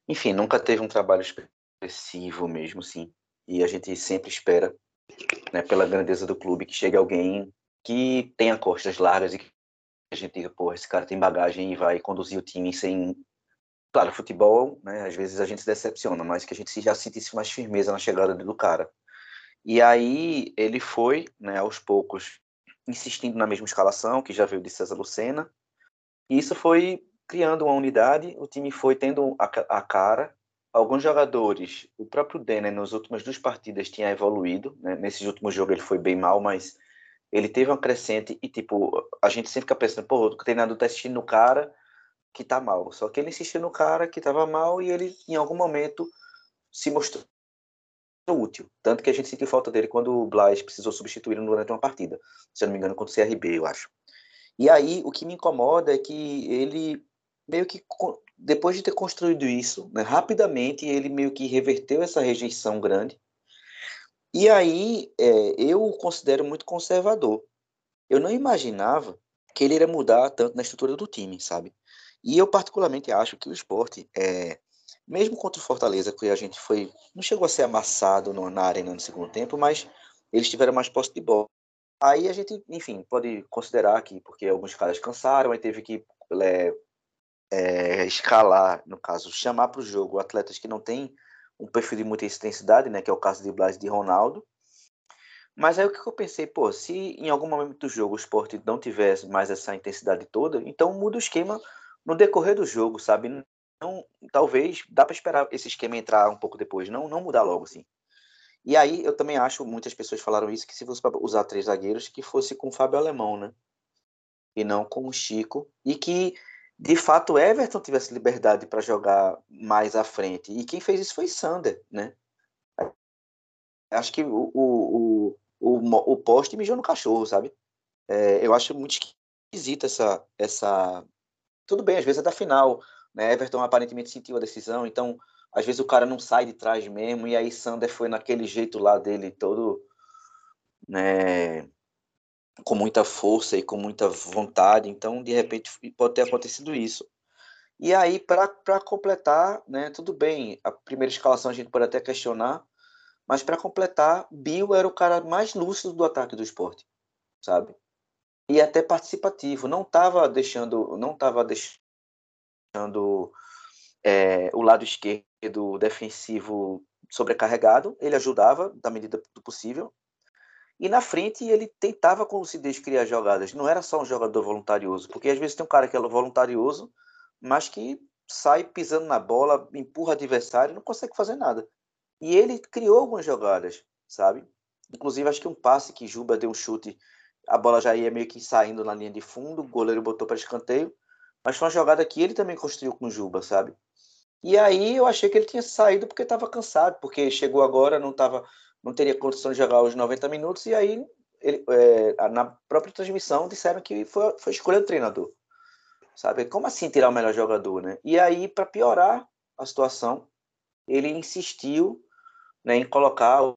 enfim, nunca teve um trabalho expressivo mesmo, sim. E a gente sempre espera, né, pela grandeza do clube, que chegue alguém que tenha costas largas e que a gente diga, pô, esse cara tem bagagem e vai conduzir o time sem Claro, futebol, né, às vezes a gente se decepciona, mas que a gente já sentisse mais firmeza na chegada do cara. E aí ele foi, né, aos poucos, insistindo na mesma escalação, que já veio de César Lucena. E isso foi criando uma unidade, o time foi tendo a, a cara. Alguns jogadores, o próprio Denner, nas últimas duas partidas, tinha evoluído. Né? Nesse último jogo ele foi bem mal, mas ele teve uma crescente e, tipo, a gente sempre fica pensando, pô, o treinador tá assistindo no cara que tá mal. Só que ele insistiu no cara que tava mal e ele, em algum momento, se mostrou útil. Tanto que a gente sentiu falta dele quando o Blas precisou substituir durante uma partida. Se eu não me engano, contra o CRB, eu acho. E aí, o que me incomoda é que ele meio que, depois de ter construído isso, né, rapidamente ele meio que reverteu essa rejeição grande. E aí, é, eu o considero muito conservador. Eu não imaginava que ele iria mudar tanto na estrutura do time, sabe? E eu particularmente acho que o esporte é, mesmo contra o Fortaleza, que a gente foi, não chegou a ser amassado no, na arena no segundo tempo, mas eles tiveram mais posse de bola. Aí a gente, enfim, pode considerar que, porque alguns caras cansaram, aí teve que é, é, escalar, no caso, chamar para o jogo atletas que não têm um perfil de muita intensidade, né, que é o caso de Blas de Ronaldo. Mas aí o que eu pensei, pô, se em algum momento do jogo o esporte não tivesse mais essa intensidade toda, então muda o esquema no decorrer do jogo, sabe? Não, talvez dá para esperar esse esquema entrar um pouco depois, não, não mudar logo assim. E aí eu também acho, muitas pessoas falaram isso, que se fosse para usar três zagueiros, que fosse com o Fábio Alemão, né? E não com o Chico. E que, de fato, Everton tivesse liberdade para jogar mais à frente. E quem fez isso foi Sander, né? Acho que o, o, o, o poste mijou no cachorro, sabe? É, eu acho muito esquisita essa, essa. Tudo bem, às vezes é da final. Né? Everton aparentemente sentiu a decisão, então às vezes o cara não sai de trás mesmo, e aí Sander foi naquele jeito lá dele, todo né, com muita força e com muita vontade, então de repente pode ter acontecido isso. E aí, para completar, né, tudo bem, a primeira escalação a gente pode até questionar, mas para completar, Bill era o cara mais lúcido do ataque do esporte, sabe? E até participativo, não estava deixando, não tava deixando é, o lado esquerdo defensivo sobrecarregado, ele ajudava da medida do possível. E na frente ele tentava com lucidez criar jogadas, não era só um jogador voluntarioso, porque às vezes tem um cara que é voluntarioso, mas que sai pisando na bola, empurra adversário, não consegue fazer nada. E ele criou algumas jogadas, sabe? Inclusive, acho que um passe que Juba deu um chute, a bola já ia meio que saindo na linha de fundo, o goleiro botou para escanteio, mas foi uma jogada que ele também construiu com o Juba, sabe? E aí eu achei que ele tinha saído porque estava cansado, porque chegou agora, não tava, não teria condição de jogar os 90 minutos, e aí ele, é, na própria transmissão disseram que foi, foi escolha do treinador. Sabe? Como assim tirar o melhor jogador, né? E aí, para piorar a situação, ele insistiu né, em colocar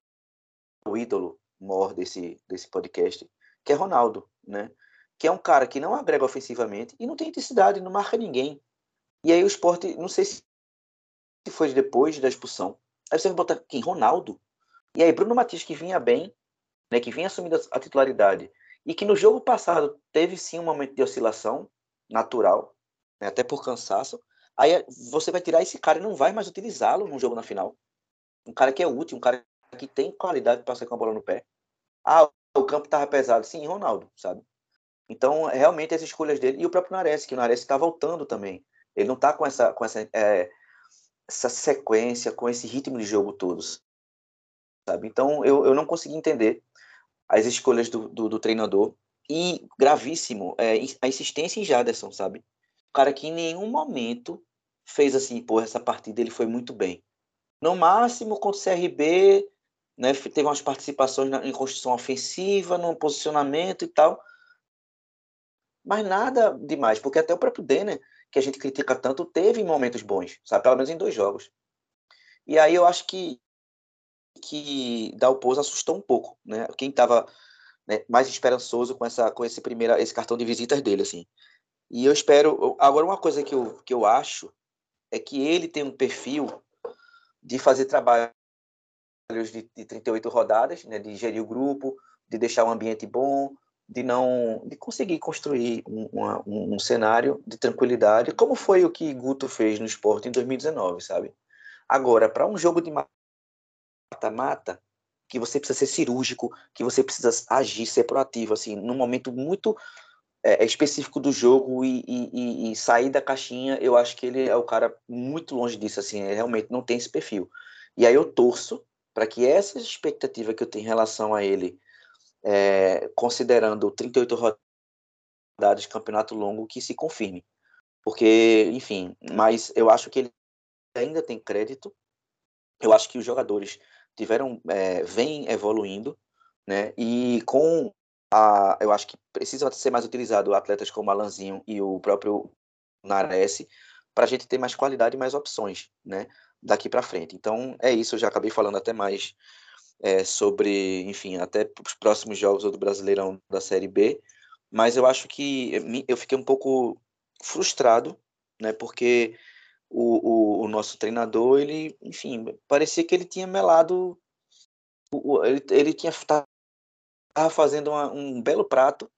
o, ídolo maior desse, desse podcast, que é Ronaldo, né? Que é um cara que não agrega ofensivamente e não tem intensidade, não marca ninguém. E aí o esporte, não sei se foi depois da expulsão. Aí você vai botar quem? Ronaldo. E aí Bruno Matias, que vinha bem, né, que vinha assumindo a titularidade, e que no jogo passado teve sim um momento de oscilação natural, né, até por cansaço. Aí você vai tirar esse cara e não vai mais utilizá-lo no jogo na final. Um cara que é útil, um cara que tem qualidade para sair com a bola no pé. Ah, o campo estava pesado. Sim, Ronaldo, sabe? Então, realmente, as escolhas dele. E o próprio Nares, que o Nares está voltando também. Ele não está com essa, com essa é, essa sequência, com esse ritmo de jogo todos. Sabe? Então, eu, eu não consegui entender as escolhas do, do, do treinador. E, gravíssimo, é, a insistência em Jaderson, sabe? O cara que em nenhum momento fez assim, pô, essa partida ele foi muito bem. No máximo, contra o CRB, né, teve umas participações na, em construção ofensiva, no posicionamento e tal. Mas nada demais, porque até o próprio Denner que a gente critica tanto, teve momentos bons, sabe? Pelo menos em dois jogos. E aí eu acho que que Dalpoz assustou um pouco, né? Quem estava né, mais esperançoso com essa com esse primeiro esse cartão de visitas dele assim. E eu espero agora uma coisa que eu, que eu acho é que ele tem um perfil de fazer trabalhos de, de 38 rodadas, né, de gerir o grupo, de deixar um ambiente bom, de não de conseguir construir um, um, cenário de tranquilidade, como foi o que Guto fez no esporte em 2019, sabe? Agora, para um jogo de mata-mata, que você precisa ser cirúrgico, que você precisa agir, ser proativo, assim, num momento muito é, específico do jogo e, e, e, sair da caixinha, eu acho que ele é o cara muito longe disso, assim, ele realmente não tem esse perfil. E aí eu torço para que essa expectativa que eu tenho em relação a ele é, considerando 38 rodadas de campeonato longo, que se confirme. Porque, enfim, mas eu acho que ele ainda tem crédito. Eu acho que os jogadores tiveram, é, vêm evoluindo, né? E com a, eu acho que precisa ser mais utilizado atletas como Alanzinho e o próprio Nares para a gente ter mais qualidade e mais opções, né? Daqui para frente. Então é isso. Eu já acabei falando até mais é, sobre, enfim, até os próximos jogos do Brasileirão da Série B, mas eu acho que eu fiquei um pouco frustrado, né, porque o, o, o nosso treinador, ele, enfim, parecia que ele tinha melado, ele, ele tinha estava fazendo uma, um belo prato,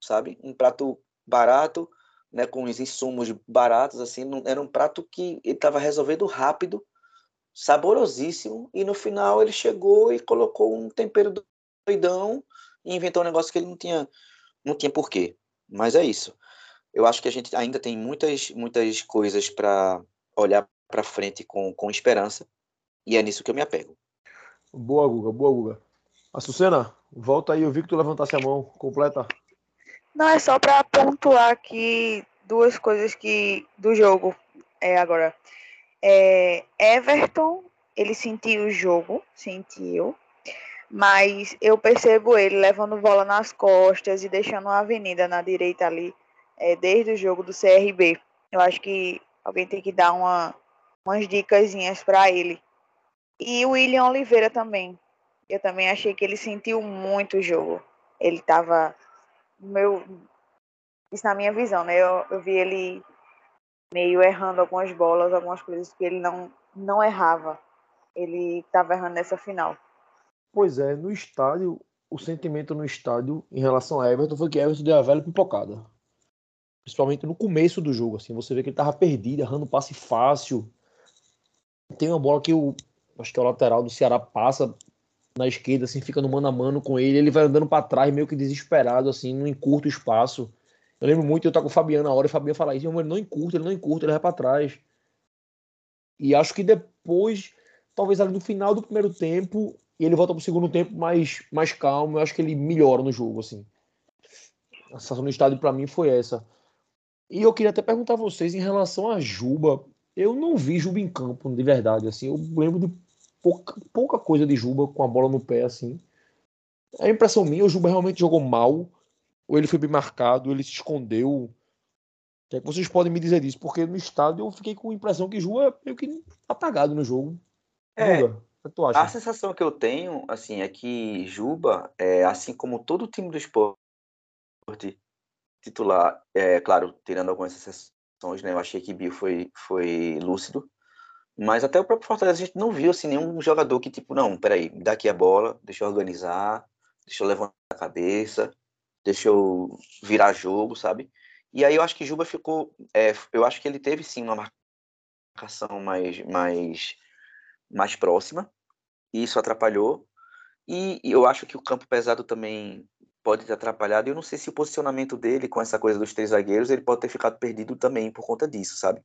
sabe? Um prato barato, né, com os insumos baratos, assim, não, era um prato que ele estava resolvendo rápido, saborosíssimo, e no final ele chegou e colocou um tempero doidão e inventou um negócio que ele não tinha, não tinha porquê. Mas é isso. Eu acho que a gente ainda tem muitas, muitas coisas para olhar para frente com, com esperança, e é nisso que eu me apego. Boa, Guga, boa, Guga. Açucena, volta aí, eu vi que tu levantasse a mão, completa. Não, é só para pontuar aqui duas coisas que do jogo é agora. É, Everton, ele sentiu o jogo, sentiu, mas eu percebo ele levando bola nas costas e deixando uma avenida na direita ali, é, desde o jogo do CRB. Eu acho que alguém tem que dar uma, umas dicasinhas para ele. E o William Oliveira também. Eu também achei que ele sentiu muito o jogo. Ele estava meu isso na minha visão, né? Eu, eu vi ele meio errando algumas bolas, algumas coisas que ele não não errava. Ele estava errando nessa final. Pois é, no estádio, o sentimento no estádio em relação a Everton foi que Everton deu a velha pipocada. Principalmente no começo do jogo, assim, você vê que ele estava perdido, errando passe fácil. Tem uma bola que o acho que é o lateral do Ceará passa na esquerda, assim, fica no mano a mano com ele, ele vai andando para trás, meio que desesperado, assim, não encurta o espaço. Eu lembro muito, eu tava com o Fabiano na hora, e o Fabiano fala isso, ele não encurta, ele não encurta, ele vai para trás. E acho que depois, talvez ali no final do primeiro tempo, ele volta pro segundo tempo mais, mais calmo, eu acho que ele melhora no jogo, assim. A sensação no estádio para mim foi essa. E eu queria até perguntar a vocês em relação a Juba. Eu não vi Juba em campo, de verdade, assim. Eu lembro de pouca, pouca coisa de Juba com a bola no pé, assim. É impressão minha, o Juba realmente jogou mal, ou ele foi bem marcado, ou ele se escondeu. O que, é que vocês podem me dizer disso? Porque no estádio eu fiquei com a impressão que Juba é meio que apagado no jogo. É, Juga, o que tu acha? A sensação que eu tenho, assim, é que Juba, é, assim como todo o time do esporte titular, é, claro, tirando algumas exceções, né? Eu achei que Bill foi, foi lúcido, mas até o próprio Fortaleza a gente não viu assim, nenhum jogador que, tipo, não, peraí, me dá aqui a bola, deixa eu organizar, deixa eu levantar a cabeça, deixa eu virar jogo, sabe? E aí eu acho que Juba ficou. É, eu acho que ele teve sim uma marcação mais, mais, mais próxima, e isso atrapalhou. E, e eu acho que o campo pesado também pode ter atrapalhado. Eu não sei se o posicionamento dele com essa coisa dos três zagueiros, ele pode ter ficado perdido também por conta disso, sabe?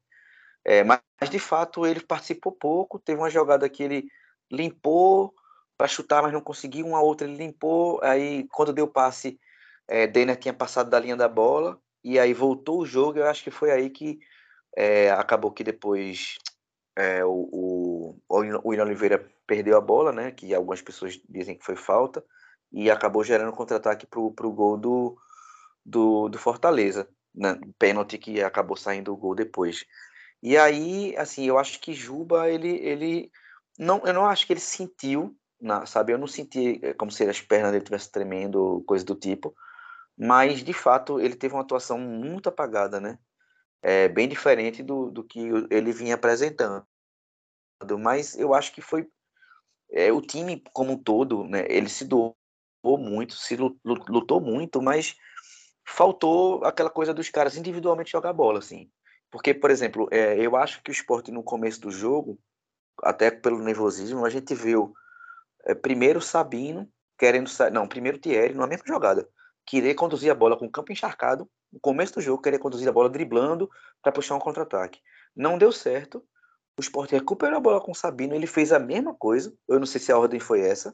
É, mas, de fato, ele participou pouco. Teve uma jogada que ele limpou para chutar, mas não conseguiu. Uma outra ele limpou. Aí, quando deu o é, Denner tinha passado da linha da bola. E aí voltou o jogo. Eu acho que foi aí que é, acabou que depois é, o, o, o William Oliveira perdeu a bola, né? Que algumas pessoas dizem que foi falta. E acabou gerando contra-ataque para o gol do, do, do Fortaleza. Né? Pênalti que acabou saindo o gol depois. E aí, assim, eu acho que Juba, ele, ele não, eu não acho que ele sentiu, na, sabe? Eu não senti eh, como se as pernas dele estivessem tremendo, coisa do tipo. Mas, de fato, ele teve uma atuação muito apagada, né? É, bem diferente do, do que ele vinha apresentando. Mas eu acho que foi é, o time como um todo, né? Ele se doou muito, se lutou muito, mas faltou aquela coisa dos caras individualmente jogar bola, assim. Porque, por exemplo, é, eu acho que o esporte no começo do jogo, até pelo nervosismo, a gente viu é, primeiro Sabino querendo sair. Não, primeiro Thierry, numa mesma jogada. Querer conduzir a bola com o campo encharcado, no começo do jogo, querer conduzir a bola driblando para puxar um contra-ataque. Não deu certo. O Sport recuperou a bola com o Sabino, ele fez a mesma coisa. Eu não sei se a ordem foi essa.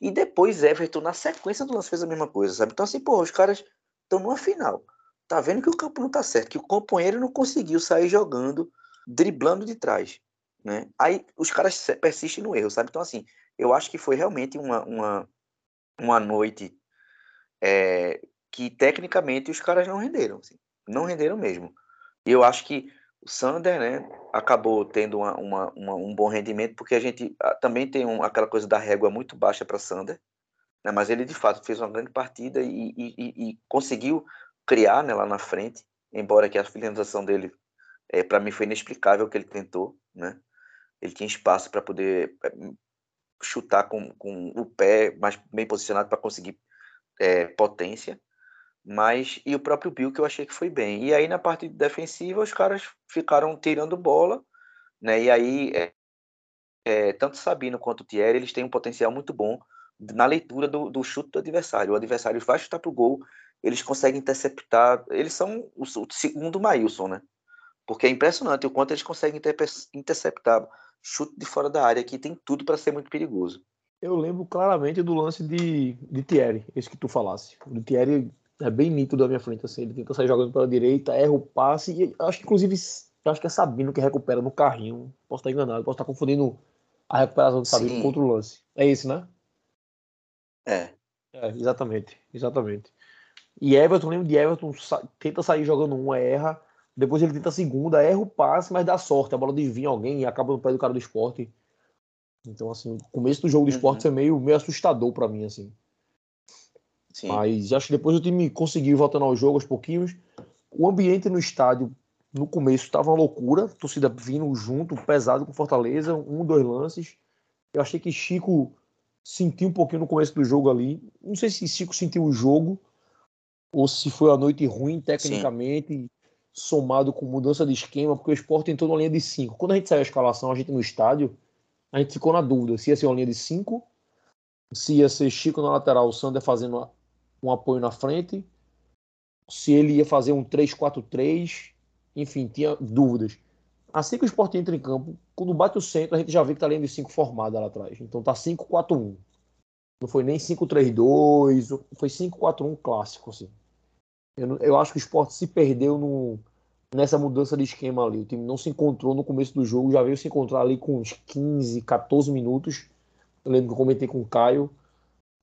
E depois Everton, na sequência do lance, fez a mesma coisa, sabe? Então, assim, pô, os caras estão numa final tá vendo que o campo não tá certo, que o companheiro não conseguiu sair jogando, driblando de trás, né? Aí os caras persistem no erro, sabe? Então, assim, eu acho que foi realmente uma, uma, uma noite é, que, tecnicamente, os caras não renderam, assim, não renderam mesmo. E eu acho que o Sander, né, acabou tendo uma, uma, uma, um bom rendimento, porque a gente ah, também tem um, aquela coisa da régua muito baixa para Sander, né, mas ele de fato fez uma grande partida e, e, e, e conseguiu criar né, lá na frente, embora que a finalização dele É, para mim foi inexplicável o que ele tentou, né? Ele tinha espaço para poder é, chutar com, com o pé mais bem posicionado para conseguir é, potência. Mas, e o próprio Bill que eu achei que foi bem. E aí na parte defensiva os caras ficaram tirando bola, né? E aí é, é, tanto Sabino quanto Thierry, eles têm um potencial muito bom na leitura do, do chute do adversário. O adversário vai chutar para o gol, eles conseguem interceptar. Eles são o, o segundo Maílson, né? Porque é impressionante o quanto eles conseguem interceptar chute de fora da área, que tem tudo para ser muito perigoso. Eu lembro claramente do lance de, de Thierry, esse que tu falasse. O Thierry é bem nítido da minha frente, assim, ele tenta sair jogando pela direita, erra o passe, e acho que inclusive acho que é Sabino que recupera no carrinho. Posso estar enganado, posso estar confundindo a recuperação do Sabino Sim. com outro lance. É esse, né? É. É, exatamente, exatamente. E Everton, lembro de Everton, tenta sair jogando uma, erra, depois ele tenta a segunda, erra o passe, mas dá sorte, a bola desvia alguém e acaba no pé do cara do esporte. Então, assim, o começo do jogo do esporte uhum. foi meio, meio assustador para mim, assim. Sim. Mas acho que depois o time conseguiu voltando ao jogo aos pouquinhos. O ambiente no estádio, no começo, estava uma loucura, torcida vindo junto, pesado com Fortaleza, um, dois lances. Eu achei que Chico sentiu um pouquinho no começo do jogo ali. Não sei se Chico sentiu o jogo ou se foi uma noite ruim tecnicamente, Sim. somado com mudança de esquema, porque o esporte entrou numa linha de 5. Quando a gente saiu a escalação, a gente no estádio, a gente ficou na dúvida se ia ser uma linha de 5, se ia ser Chico na lateral, o Sander fazendo um apoio na frente, se ele ia fazer um 3-4-3, enfim, tinha dúvidas. Assim que o esporte entra em campo, quando bate o centro, a gente já vê que tá a linha de 5 formada lá atrás. Então tá 5-4-1. Não foi nem 5-3-2, foi 5-4-1 clássico, assim. Eu, eu, acho que o esporte se perdeu no, nessa mudança de esquema ali. O time não se encontrou no começo do jogo, já veio se encontrar ali com uns 15, 14 minutos. Eu lembro que eu comentei com o Caio,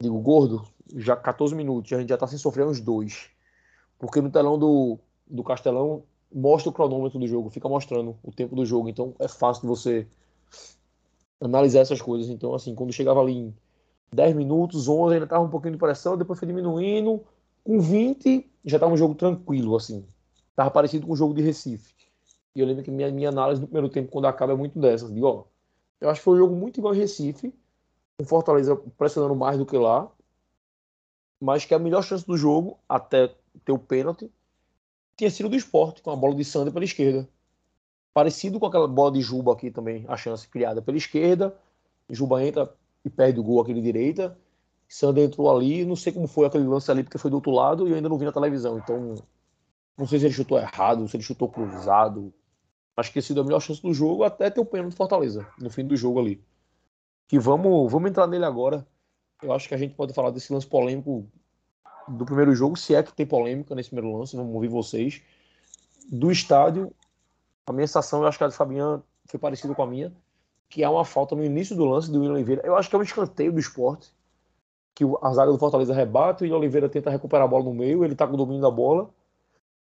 digo, gordo, já 14 minutos, a gente já tá sem sofrer uns dois. Porque no telão do, do Castelão mostra o cronômetro do jogo, fica mostrando o tempo do jogo, então é fácil de você analisar essas coisas. Então, assim, quando chegava ali em 10 minutos, 11, ainda tava um pouquinho de pressão, depois foi diminuindo, com 20 já tava um jogo tranquilo, assim. Tava parecido com o jogo de Recife. E eu lembro que minha, minha análise no primeiro tempo, quando acaba, é muito dessa. Digo, ó, eu acho que foi um jogo muito igual a Recife, com Fortaleza pressionando mais do que lá, mas que a melhor chance do jogo, até ter o pênalti, tinha sido do esporte, com a bola de Sander pela esquerda. Parecido com aquela bola de Juba aqui também, a chance criada pela esquerda. Juba entra e perde o gol aquele direita. Sander entrou ali, não sei como foi aquele lance ali, porque foi do outro lado e eu ainda não vi na televisão. Então, não sei se ele chutou errado, se ele chutou cruzado. Acho que sido a melhor chance do jogo até ter o pênalti do Fortaleza, no fim do jogo ali. Que vamos, vamos entrar nele agora. Eu acho que a gente pode falar desse lance polêmico do primeiro jogo, se é que tem polêmica nesse primeiro lance, vamos ouvir vocês. Do estádio, a minha sensação, eu acho que a de Fabian foi parecida com a minha, que há uma falta no início do lance do William Oliveira. Eu acho que é um escanteio do esporte, que a zaga do Fortaleza rebate, o William Oliveira tenta recuperar a bola no meio, ele tá com o domínio da bola,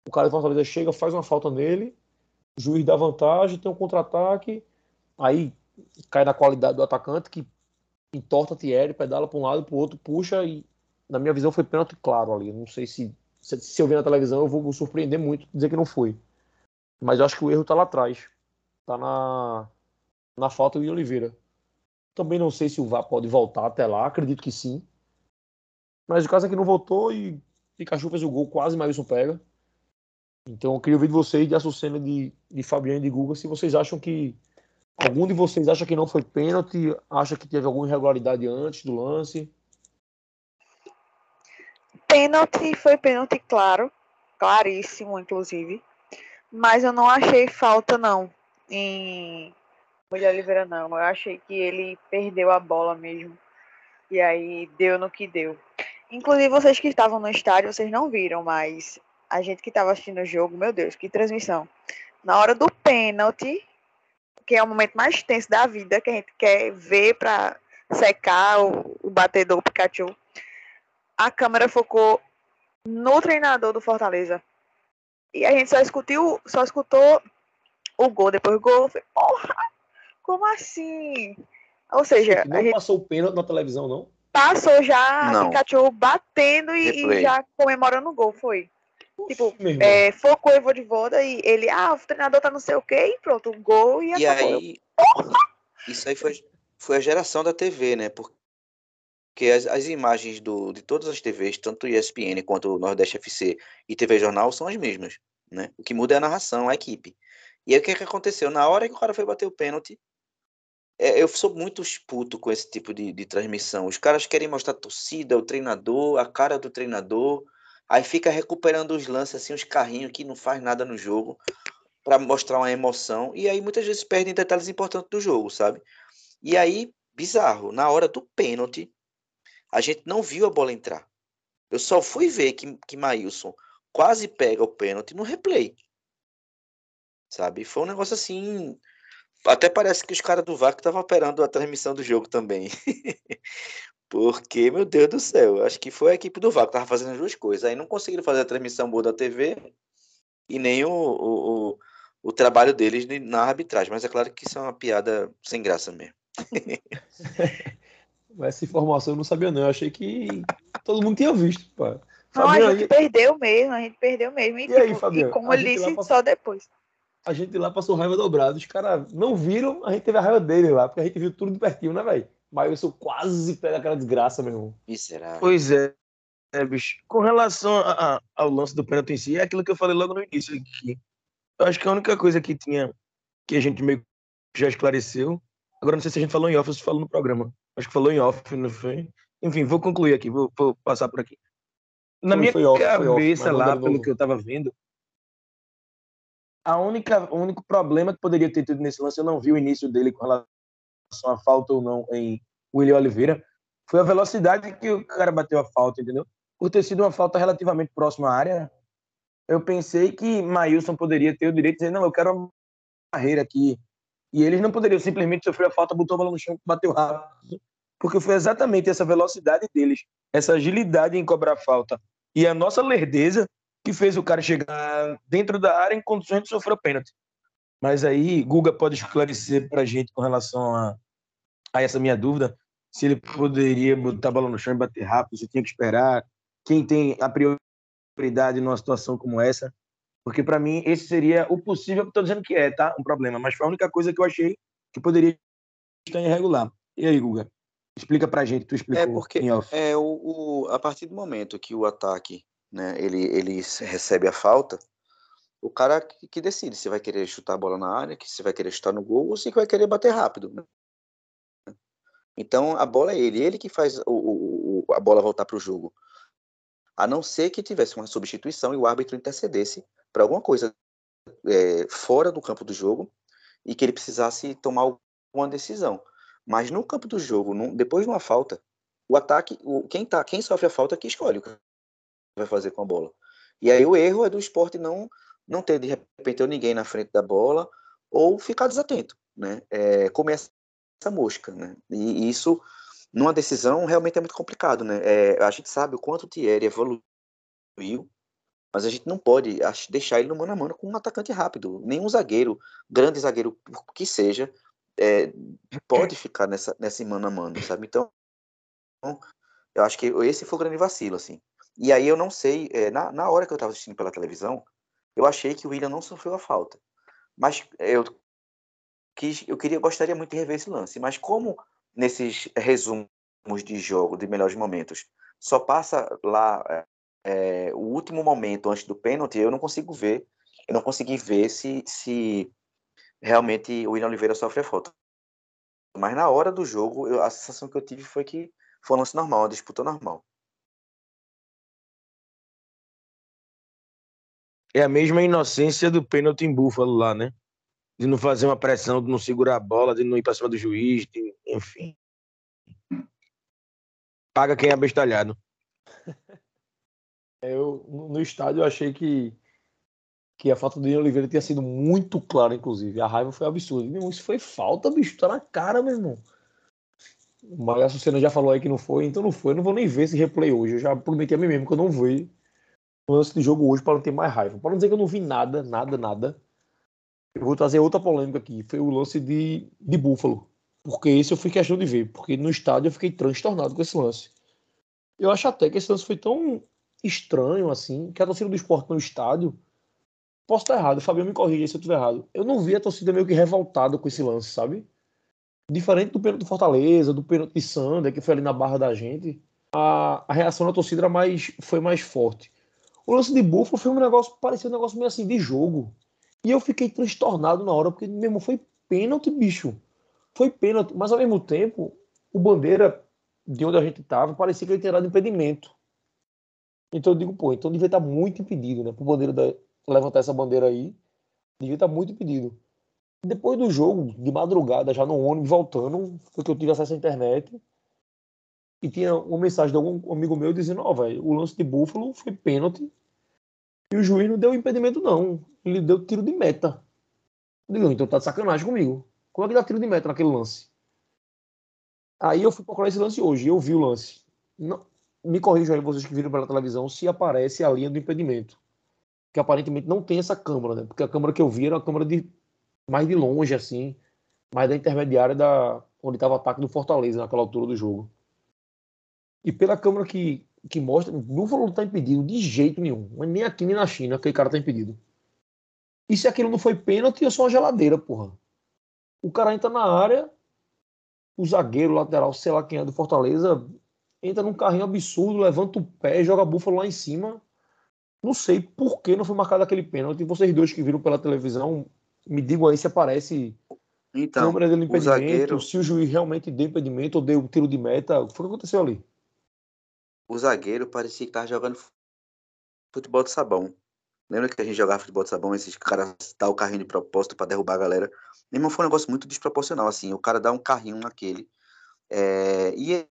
o cara do Fortaleza chega, faz uma falta nele, o juiz dá vantagem, tem um contra-ataque, aí cai na qualidade do atacante, que entorta Thierry, pedala para um lado, para o outro, puxa e na minha visão, foi pênalti claro ali. Não sei se, se, se eu ver na televisão, eu vou surpreender muito dizer que não foi. Mas eu acho que o erro tá lá atrás. Tá na, na falta do Oliveira. Também não sei se o VAR pode voltar até lá, acredito que sim. Mas o caso é que não voltou e Pikachu fez o gol, quase Maílson pega. Então eu queria ouvir de vocês, de Açucena, de, de Fabiano e de Guga, se vocês acham que. Algum de vocês acha que não foi pênalti, acha que teve alguma irregularidade antes do lance? Pênalti foi pênalti claro, claríssimo, inclusive. Mas eu não achei falta, não, em Mulher Oliveira, não. Eu achei que ele perdeu a bola mesmo. E aí deu no que deu. Inclusive, vocês que estavam no estádio, vocês não viram, mas a gente que estava assistindo o jogo, meu Deus, que transmissão. Na hora do pênalti, que é o momento mais tenso da vida, que a gente quer ver para secar o, o batedor o Pikachu a câmera focou no treinador do Fortaleza. E a gente só escutou, só escutou o gol, depois o gol. Falei, Porra! Como assim? Ou seja. Não gente... passou o pênalti na televisão, não? Passou já não. Pikachu batendo e, e, já comemorando o gol, foi. Tipo, é, focou o Vodivoda e ele, ah, o treinador tá não sei o quê, e pronto, um gol e, e acabou. aí, isso aí foi, foi a geração da TV, né? Porque as, as imagens do, de todas as TVs, tanto ESPN quanto o Nordeste FC e TV Jornal, são as mesmas, né? O que muda é a narração, a equipe. E aí o que, é que aconteceu? Na hora que o cara foi bater o pênalti, é, eu sou muito puto com esse tipo de, de transmissão. Os caras querem mostrar a torcida, o treinador, a cara do treinador, aí fica recuperando os lances, assim, os carrinhos que não faz nada no jogo para mostrar uma emoção, e aí muitas vezes perdem detalhes importantes do jogo, sabe? E aí, bizarro, na hora do pênalti, a gente não viu a bola entrar. Eu só fui ver que, que Maílson quase pega o pênalti no replay. Sabe? Foi um negócio assim. Até parece que os caras do VAR estavam operando a transmissão do jogo também. Porque, meu Deus do céu, acho que foi a equipe do VAR que estava fazendo as duas coisas. Aí não conseguiram fazer a transmissão boa da TV e nem o, o, o, o trabalho deles na arbitragem. Mas é claro que isso é uma piada sem graça mesmo. Essa informação eu não sabia, não. Eu achei que todo mundo tinha visto. Pô. Não, a gente aí... perdeu mesmo, a gente perdeu mesmo. E, e tipo, aí, Fabiano? E como ele disse, só depois. A gente lá passou raiva dobrada. Os caras não viram, a gente teve a raiva dele lá, porque a gente viu tudo de pertinho, né, velho? Mas eu sou quase pega aquela desgraça, meu irmão. Miserável. Pois é. É, bicho. Com relação a, a, ao lance do pênalti em si, é aquilo que eu falei logo no início aqui. Eu acho que a única coisa que tinha, que a gente meio que já esclareceu, agora não sei se a gente falou em off ou se falou no programa. Acho que falou em off, não foi? Enfim, vou concluir aqui, vou, vou passar por aqui. Na foi, minha foi off, cabeça off, lá, pelo que eu tava vendo, a única, o único problema que poderia ter tido nesse lance, eu não vi o início dele com relação à falta ou não em William Oliveira, foi a velocidade que o cara bateu a falta, entendeu? Por ter sido uma falta relativamente próxima à área, eu pensei que Maílson poderia ter o direito de dizer, não, eu quero uma barreira aqui. E eles não poderiam simplesmente sofrer a falta, botou a bola no chão, bateu rápido. Porque foi exatamente essa velocidade deles, essa agilidade em cobrar falta e a nossa lerdeza que fez o cara chegar dentro da área em condições de sofrer o pênalti. Mas aí, Guga pode esclarecer para a gente com relação a, a, essa minha dúvida, se ele poderia botar a bola no chão e bater rápido, se tinha que esperar, quem tem a prioridade numa situação como essa, porque para mim esse seria o possível, estou dizendo que é, tá? Um problema, mas foi a única coisa que eu achei que poderia estar irregular. E aí, Guga? Explica pra gente, tu explicou. É porque é o, o, a partir do momento que o ataque né, ele, ele recebe a falta, o cara que, que, decide se vai querer chutar a bola na área, que se vai querer chutar no gol ou se vai querer bater rápido. Né? Então a bola é ele, ele que faz o, o a bola voltar para o jogo. A não ser que tivesse uma substituição e o árbitro intercedesse para alguma coisa é, fora do campo do jogo e que ele precisasse tomar alguma decisão. Mas no campo do jogo, depois de uma falta, o ataque, o, quem, tá, quem sofre a falta é que escolhe vai fazer com a bola. E aí o erro é do esporte não não ter de repente ninguém na frente da bola ou ficar desatento, né? É, comer essa mosca, né? E isso numa decisão realmente é muito complicado, né? É, a gente sabe o quanto o Thierry evoluiu, mas a gente não pode deixar ele no mano a mano com um atacante rápido. Nenhum zagueiro, grande zagueiro que seja, é, pode ficar nessa, nessa mano a mano, sabe? Então, eu acho que esse foi o grande vacilo, assim. E aí eu não sei, é, na, na hora que eu estava assistindo pela televisão, eu achei que o William não sofreu a falta. Mas eu quis, eu queria, gostaria muito de rever esse lance. Mas como nesses resumos de jogo, de melhores momentos, só passa lá é, o último momento antes do pênalti, eu não consigo ver, eu não consegui ver se, se realmente o William Oliveira sofre a falta. Mas na hora do jogo, eu, a sensação que eu tive foi que foi um lance normal, uma disputa normal. É a mesma inocência do pênalti em Búfalo lá, né? De não fazer uma pressão, de não segurar a bola, de não ir para cima do juiz, de... enfim. Paga quem é abestalhado. Eu, no estádio, eu achei que, que a falta do Ian Oliveira tinha sido muito clara, inclusive. A raiva foi absurda. Meu irmão, isso foi falta, bicho. Tá na cara, meu irmão. O Magaço Senna já falou aí que não foi, então não foi. Eu não vou nem ver esse replay hoje. Eu já prometi a mim mesmo que eu não vou lance de jogo hoje para não ter mais raiva. Para não dizer que eu não vi nada, nada, nada. Eu vou trazer outra polêmica aqui. Foi o lance de, de Buffalo. Porque esse eu fui questão de ver. Porque no estádio eu fiquei transtornado com esse lance. Eu acho até que esse lance foi tão estranho, assim, que a torcida do esporte no estádio. Posso estar errado, o Fabiano me corrija se eu estiver errado. Eu não vi a torcida meio que revoltada com esse lance, sabe? Diferente do pênalti do Fortaleza, do pênalti de Sander, que foi ali na barra da gente, a, a reação da torcida mais, foi mais forte. O lance de Buffalo foi um negócio, parecia um negócio meio assim de jogo. E eu fiquei transtornado na hora, porque mesmo foi pênalti, bicho. Foi pênalti, mas ao mesmo tempo, o Bandeira, de onde a gente tava, parecia que ele tinha dado impedimento. Então eu digo, pô, então devia estar muito impedido, né? Pro Bandeira da, levantar essa bandeira aí, devia estar muito impedido. Depois do jogo, de madrugada, já no ônibus, voltando, porque eu tive acesso à internet, e tinha uma mensagem de algum amigo meu dizendo, ó, oh, velho, o lance de Buffalo foi pênalti, e o juiz não deu impedimento, não. Ele deu tiro de meta. Eu digo, então tá de sacanagem comigo. Como é que dá tiro de meta naquele lance? Aí eu fui procurar esse lance hoje, eu vi o lance. Não, me corrijam aí vocês que viram pela televisão se aparece a linha do impedimento. Que aparentemente não tem essa câmera, né? Porque a câmera que eu vi era uma câmera de mais de longe, assim, mais da intermediária da onde estava o ataque do Fortaleza naquela altura do jogo. E pela câmera que, que mostra, o Buffalo não está impedido de jeito nenhum. Mas nem aqui nem na China aquele cara está impedido. E se aquilo não foi pênalti, eu sou uma geladeira, porra. O cara entra na área, o zagueiro lateral, sei lá quem é do Fortaleza, entra num carrinho absurdo, levanta o pé, joga búfalo lá em cima. Não sei por que não foi marcado aquele pênalti. Vocês dois que viram pela televisão, me digam aí se aparece então, câmera dele impedimento, o zagueiro... se o juiz realmente deu impedimento ou deu tiro de meta. O que foi que aconteceu ali? O zagueiro parecia que estava jogando futebol de sabão. Lembra que a gente jogava futebol de sabão, esses caras dá o carrinho de propósito para derrubar a galera? Mesmo foi um negócio muito desproporcional, assim. O cara dá um carrinho naquele. É, e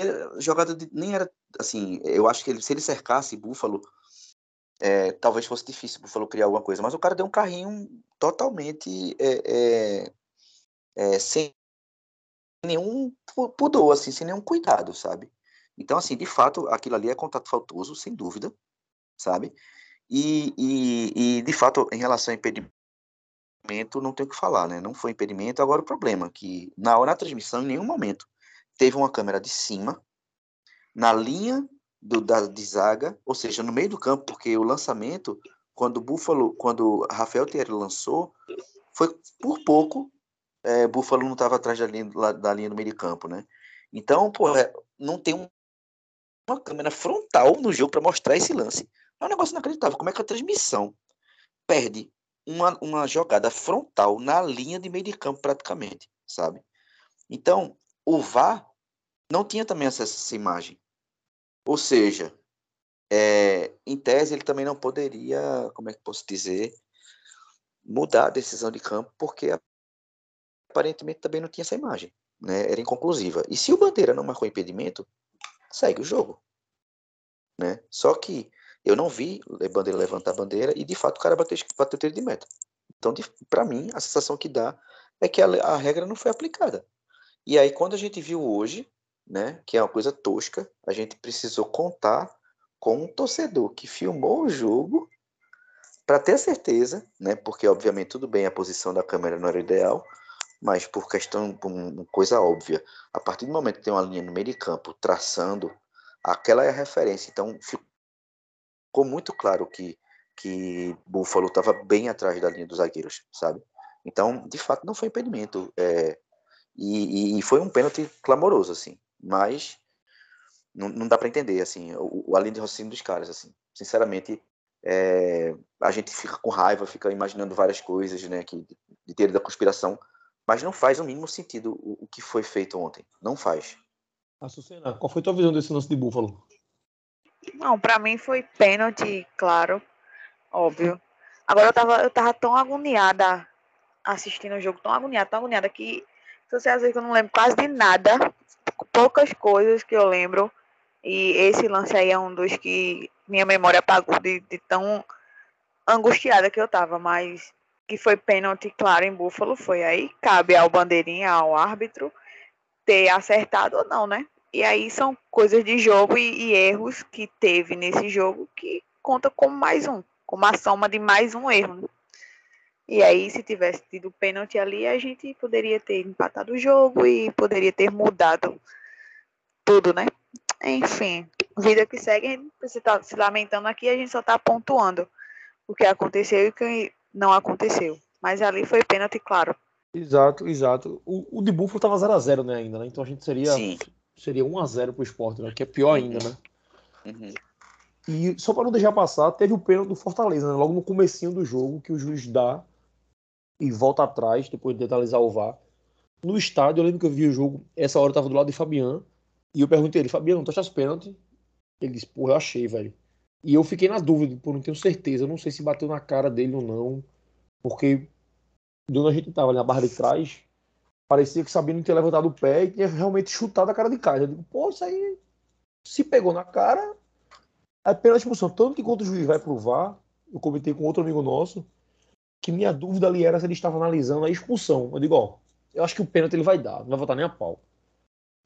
a jogada de, nem era assim. Eu acho que ele, se ele cercasse Búfalo, é, talvez fosse difícil Búfalo criar alguma coisa. Mas o cara deu um carrinho totalmente é sem nenhum pudor, assim, sem nenhum cuidado, sabe? Então, assim, de fato, aquilo ali é contato faltoso, sem dúvida, sabe? E, e, e, de fato, em relação ao impedimento, não tem o que falar, né? Não foi impedimento. Agora, o problema é que na hora da transmissão, em nenhum momento, teve uma câmera de cima, na linha do, da, de zaga, ou seja, no meio do campo, porque o lançamento, quando o Buffalo, quando Rafael Thierry lançou, foi por pouco, é, Buffalo não estava atrás da linha, da linha do meio de campo, né? Então, pô, é, não tem um, uma câmera frontal no jogo para mostrar esse lance. É um negócio inacreditável. Como é que a transmissão perde uma, uma jogada frontal na linha de meio de campo, praticamente, sabe? Então, o VAR não tinha também acesso a essa imagem. Ou seja, é, em tese, ele também não poderia, como é que posso dizer, mudar a decisão de campo, porque aparentemente também não tinha essa imagem. Né? Era inconclusiva. E se o Bandeira não marcou impedimento, segue o jogo. Né? Só que eu não vi Bandeira levantar a bandeira e de fato o cara bateu, bateu tiro de meta. Então, para mim, a sensação que dá é que a, a, regra não foi aplicada. E aí, quando a gente viu hoje, né, que é uma coisa tosca, a gente precisou contar com um torcedor que filmou o jogo para ter certeza, né, porque obviamente tudo bem a posição da câmera não era ideal, mas por questão, uma coisa óbvia, a partir do momento que tem uma linha no meio de campo traçando, aquela é a referência. Então, ficou muito claro que, que Buffalo estava bem atrás da linha dos zagueiros, sabe? Então, de fato, não foi impedimento. É, e, e, foi um pênalti clamoroso, assim. Mas não, não dá para entender, assim, o, o além de raciocínio dos caras, assim. Sinceramente, é, a gente fica com raiva, fica imaginando várias coisas, né, que, de teoria da conspiração, mas não faz o mínimo sentido o, o que foi feito ontem. Não faz. Açucena, qual foi a tua visão desse lance de Buffalo? Não, para mim foi pênalti, claro, óbvio. Agora eu tava, eu tava tão agoniada assistindo o jogo, tão agoniada, tão agoniada que se você às vezes eu não lembro quase de nada, poucas coisas que eu lembro. E esse lance aí é um dos que minha memória apagou de, de tão angustiada que eu tava, mas que foi pênalti claro em Búfalo foi aí cabe ao bandeirinha, ao árbitro ter acertado ou não, né? E aí são coisas de jogo e, e, erros que teve nesse jogo que conta como mais um, como a soma de mais um erro. Né? E aí, se tivesse tido pênalti ali, a gente poderia ter empatado o jogo e poderia ter mudado tudo, né? Enfim, vida que segue, precisa estar se lamentando aqui, a gente só está pontuando o que aconteceu e o que não aconteceu. Mas ali foi pênalti, claro. Exato, exato. O, o de Buffalo tava 0x0, né, ainda, né? Então a gente seria, Sim. seria 1x0 pro esporte, né? Que é pior ainda, né? Uhum. E só para não deixar passar, teve o pênalti do Fortaleza, né? Logo no comecinho do jogo, que o juiz dá e volta atrás, depois de detalizar o VAR. No estádio, eu lembro que eu vi o jogo, essa hora eu tava do lado de Fabian, e eu perguntei ele, Fabiano, tu achaste pênalti? Ele disse, porra, eu achei, velho. E eu fiquei na dúvida, por não tenho certeza, eu não sei se bateu na cara dele ou não, porque de onde a gente tava, ali na barra de trás, parecia que Sabino tinha levantado o pé e tinha realmente chutado a cara de casa. Eu digo, pô, isso aí se pegou na cara, é pela expulsão. Tanto que quando o juiz vai provar, eu comentei com outro amigo nosso, que minha dúvida ali era se ele estava analisando a expulsão. Eu digo, ó, eu acho que o pênalti ele vai dar, não vai votar nem a pau.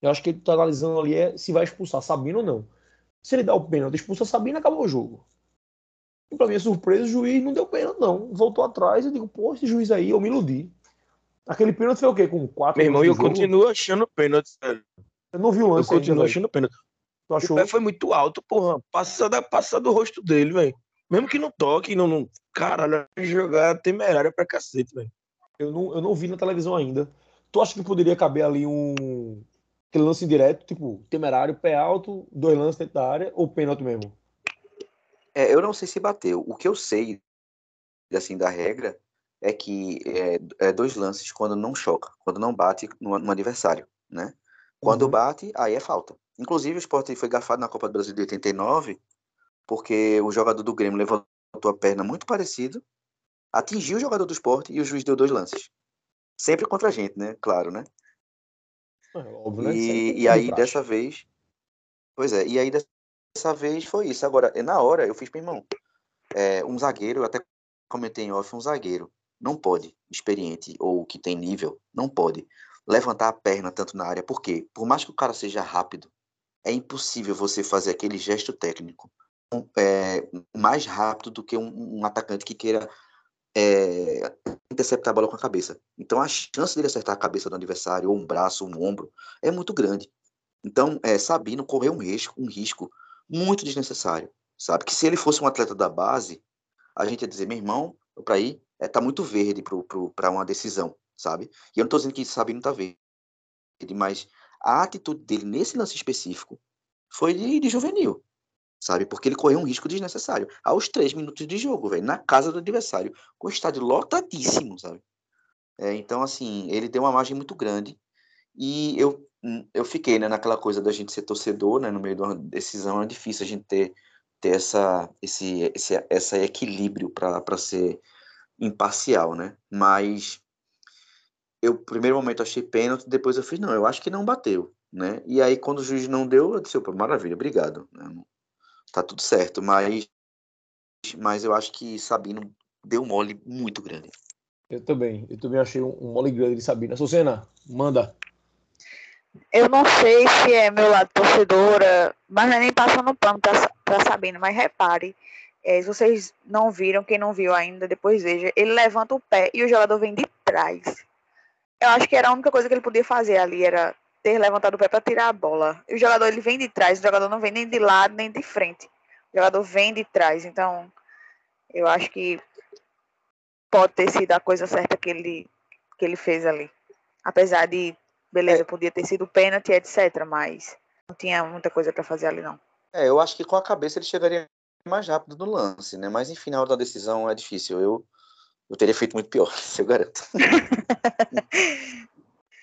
Eu acho que ele está analisando ali é se vai expulsar Sabino ou não. Se ele dá o pênalti, expulsa Sabino, acabou o jogo. E pra minha surpresa, o juiz não deu pênalti, não. Voltou atrás, eu digo, pô, esse juiz aí, eu me iludi. Aquele pênalti foi o quê? Com quatro Meu irmão, eu jogo? continuo achando pênalti, sério. Eu não vi o Eu lance ainda, continuo velho. achando pênalti. Tu O achou? pé foi muito alto, porra. Passa, da, passa do rosto dele, velho. Mesmo que não toque, não, não... caralho, é jogar temerária pra cacete, velho. Eu não, eu não vi na televisão ainda. Tu acha que poderia caber ali um. Aquele lance direto, tipo, temerário, pé alto, dois lances dentro da área, ou pênalti mesmo? É, eu não sei se bateu. O que eu sei, assim, da regra é que é, é dois lances quando não choca, quando não bate no, no adversário, né? Quando Uhum. bate, aí é falta. Inclusive, o Sport foi garfado na Copa do Brasil de 89, porque o jogador do Grêmio levantou a perna muito parecido, atingiu o jogador do Sport e o juiz deu dois lances. Sempre contra a gente, né? Claro, né? É, óbvio, né? E, é e aí, dessa vez. Pois é, e aí dessa vez foi isso. Agora, na hora, eu fiz, meu irmão, é, um zagueiro, eu até comentei em off, um zagueiro não pode, experiente ou que tem nível, não pode levantar a perna tanto na área. Por quê? Por mais que o cara seja rápido, é impossível você fazer aquele gesto técnico é, mais rápido do que um, um atacante que queira é, interceptar a bola com a cabeça. Então a chance dele acertar a cabeça do adversário, ou um braço, ou um ombro, é muito grande. Então, é, Sabino correu um risco, um risco muito desnecessário, sabe? Que se ele fosse um atleta da base, a gente ia dizer, meu irmão, para ir, é, tá muito verde para uma decisão, sabe? E eu não tô dizendo que Sabino tá verde, mas a atitude dele nesse lance específico foi de, de juvenil, sabe? Porque ele correu um risco desnecessário. Aos três minutos de jogo, velho, na casa do adversário, com o estádio lotadíssimo, sabe? É, então, assim, ele deu uma margem muito grande. E eu, eu fiquei né, naquela coisa da gente ser torcedor, né? No meio de uma decisão, é difícil a gente ter, ter essa, esse, esse essa equilíbrio para ser imparcial, né? Mas eu, primeiro momento, achei pênalti, depois eu fiz, não, eu acho que não bateu, né? E aí, quando o juiz não deu, eu disse, maravilha, obrigado. né? Tá tudo certo, mas, mas eu acho que Sabino deu um mole muito grande. Eu também. Eu também achei um, mole grande de Sabina. Sucena, manda. Eu não sei se é meu lado torcedora, mas não é nem passando pano pra, pra Sabina, mas repare, é, se vocês não viram, quem não viu ainda, depois veja, ele levanta o pé e o jogador vem de trás. Eu acho que era a única coisa que ele podia fazer ali, era ter levantado o pé para tirar a bola. E o jogador ele vem de trás, o jogador não vem nem de lado nem de frente. O jogador vem de trás, então eu acho que pode ter sido a coisa certa que ele, que ele fez ali. Apesar de, beleza, podia ter sido pênalti, etc. Mas não tinha muita coisa para fazer ali, não. É, eu acho que com a cabeça ele chegaria mais rápido no lance, né? Mas enfim, na hora da decisão é difícil. Eu, eu teria feito muito pior, eu garanto.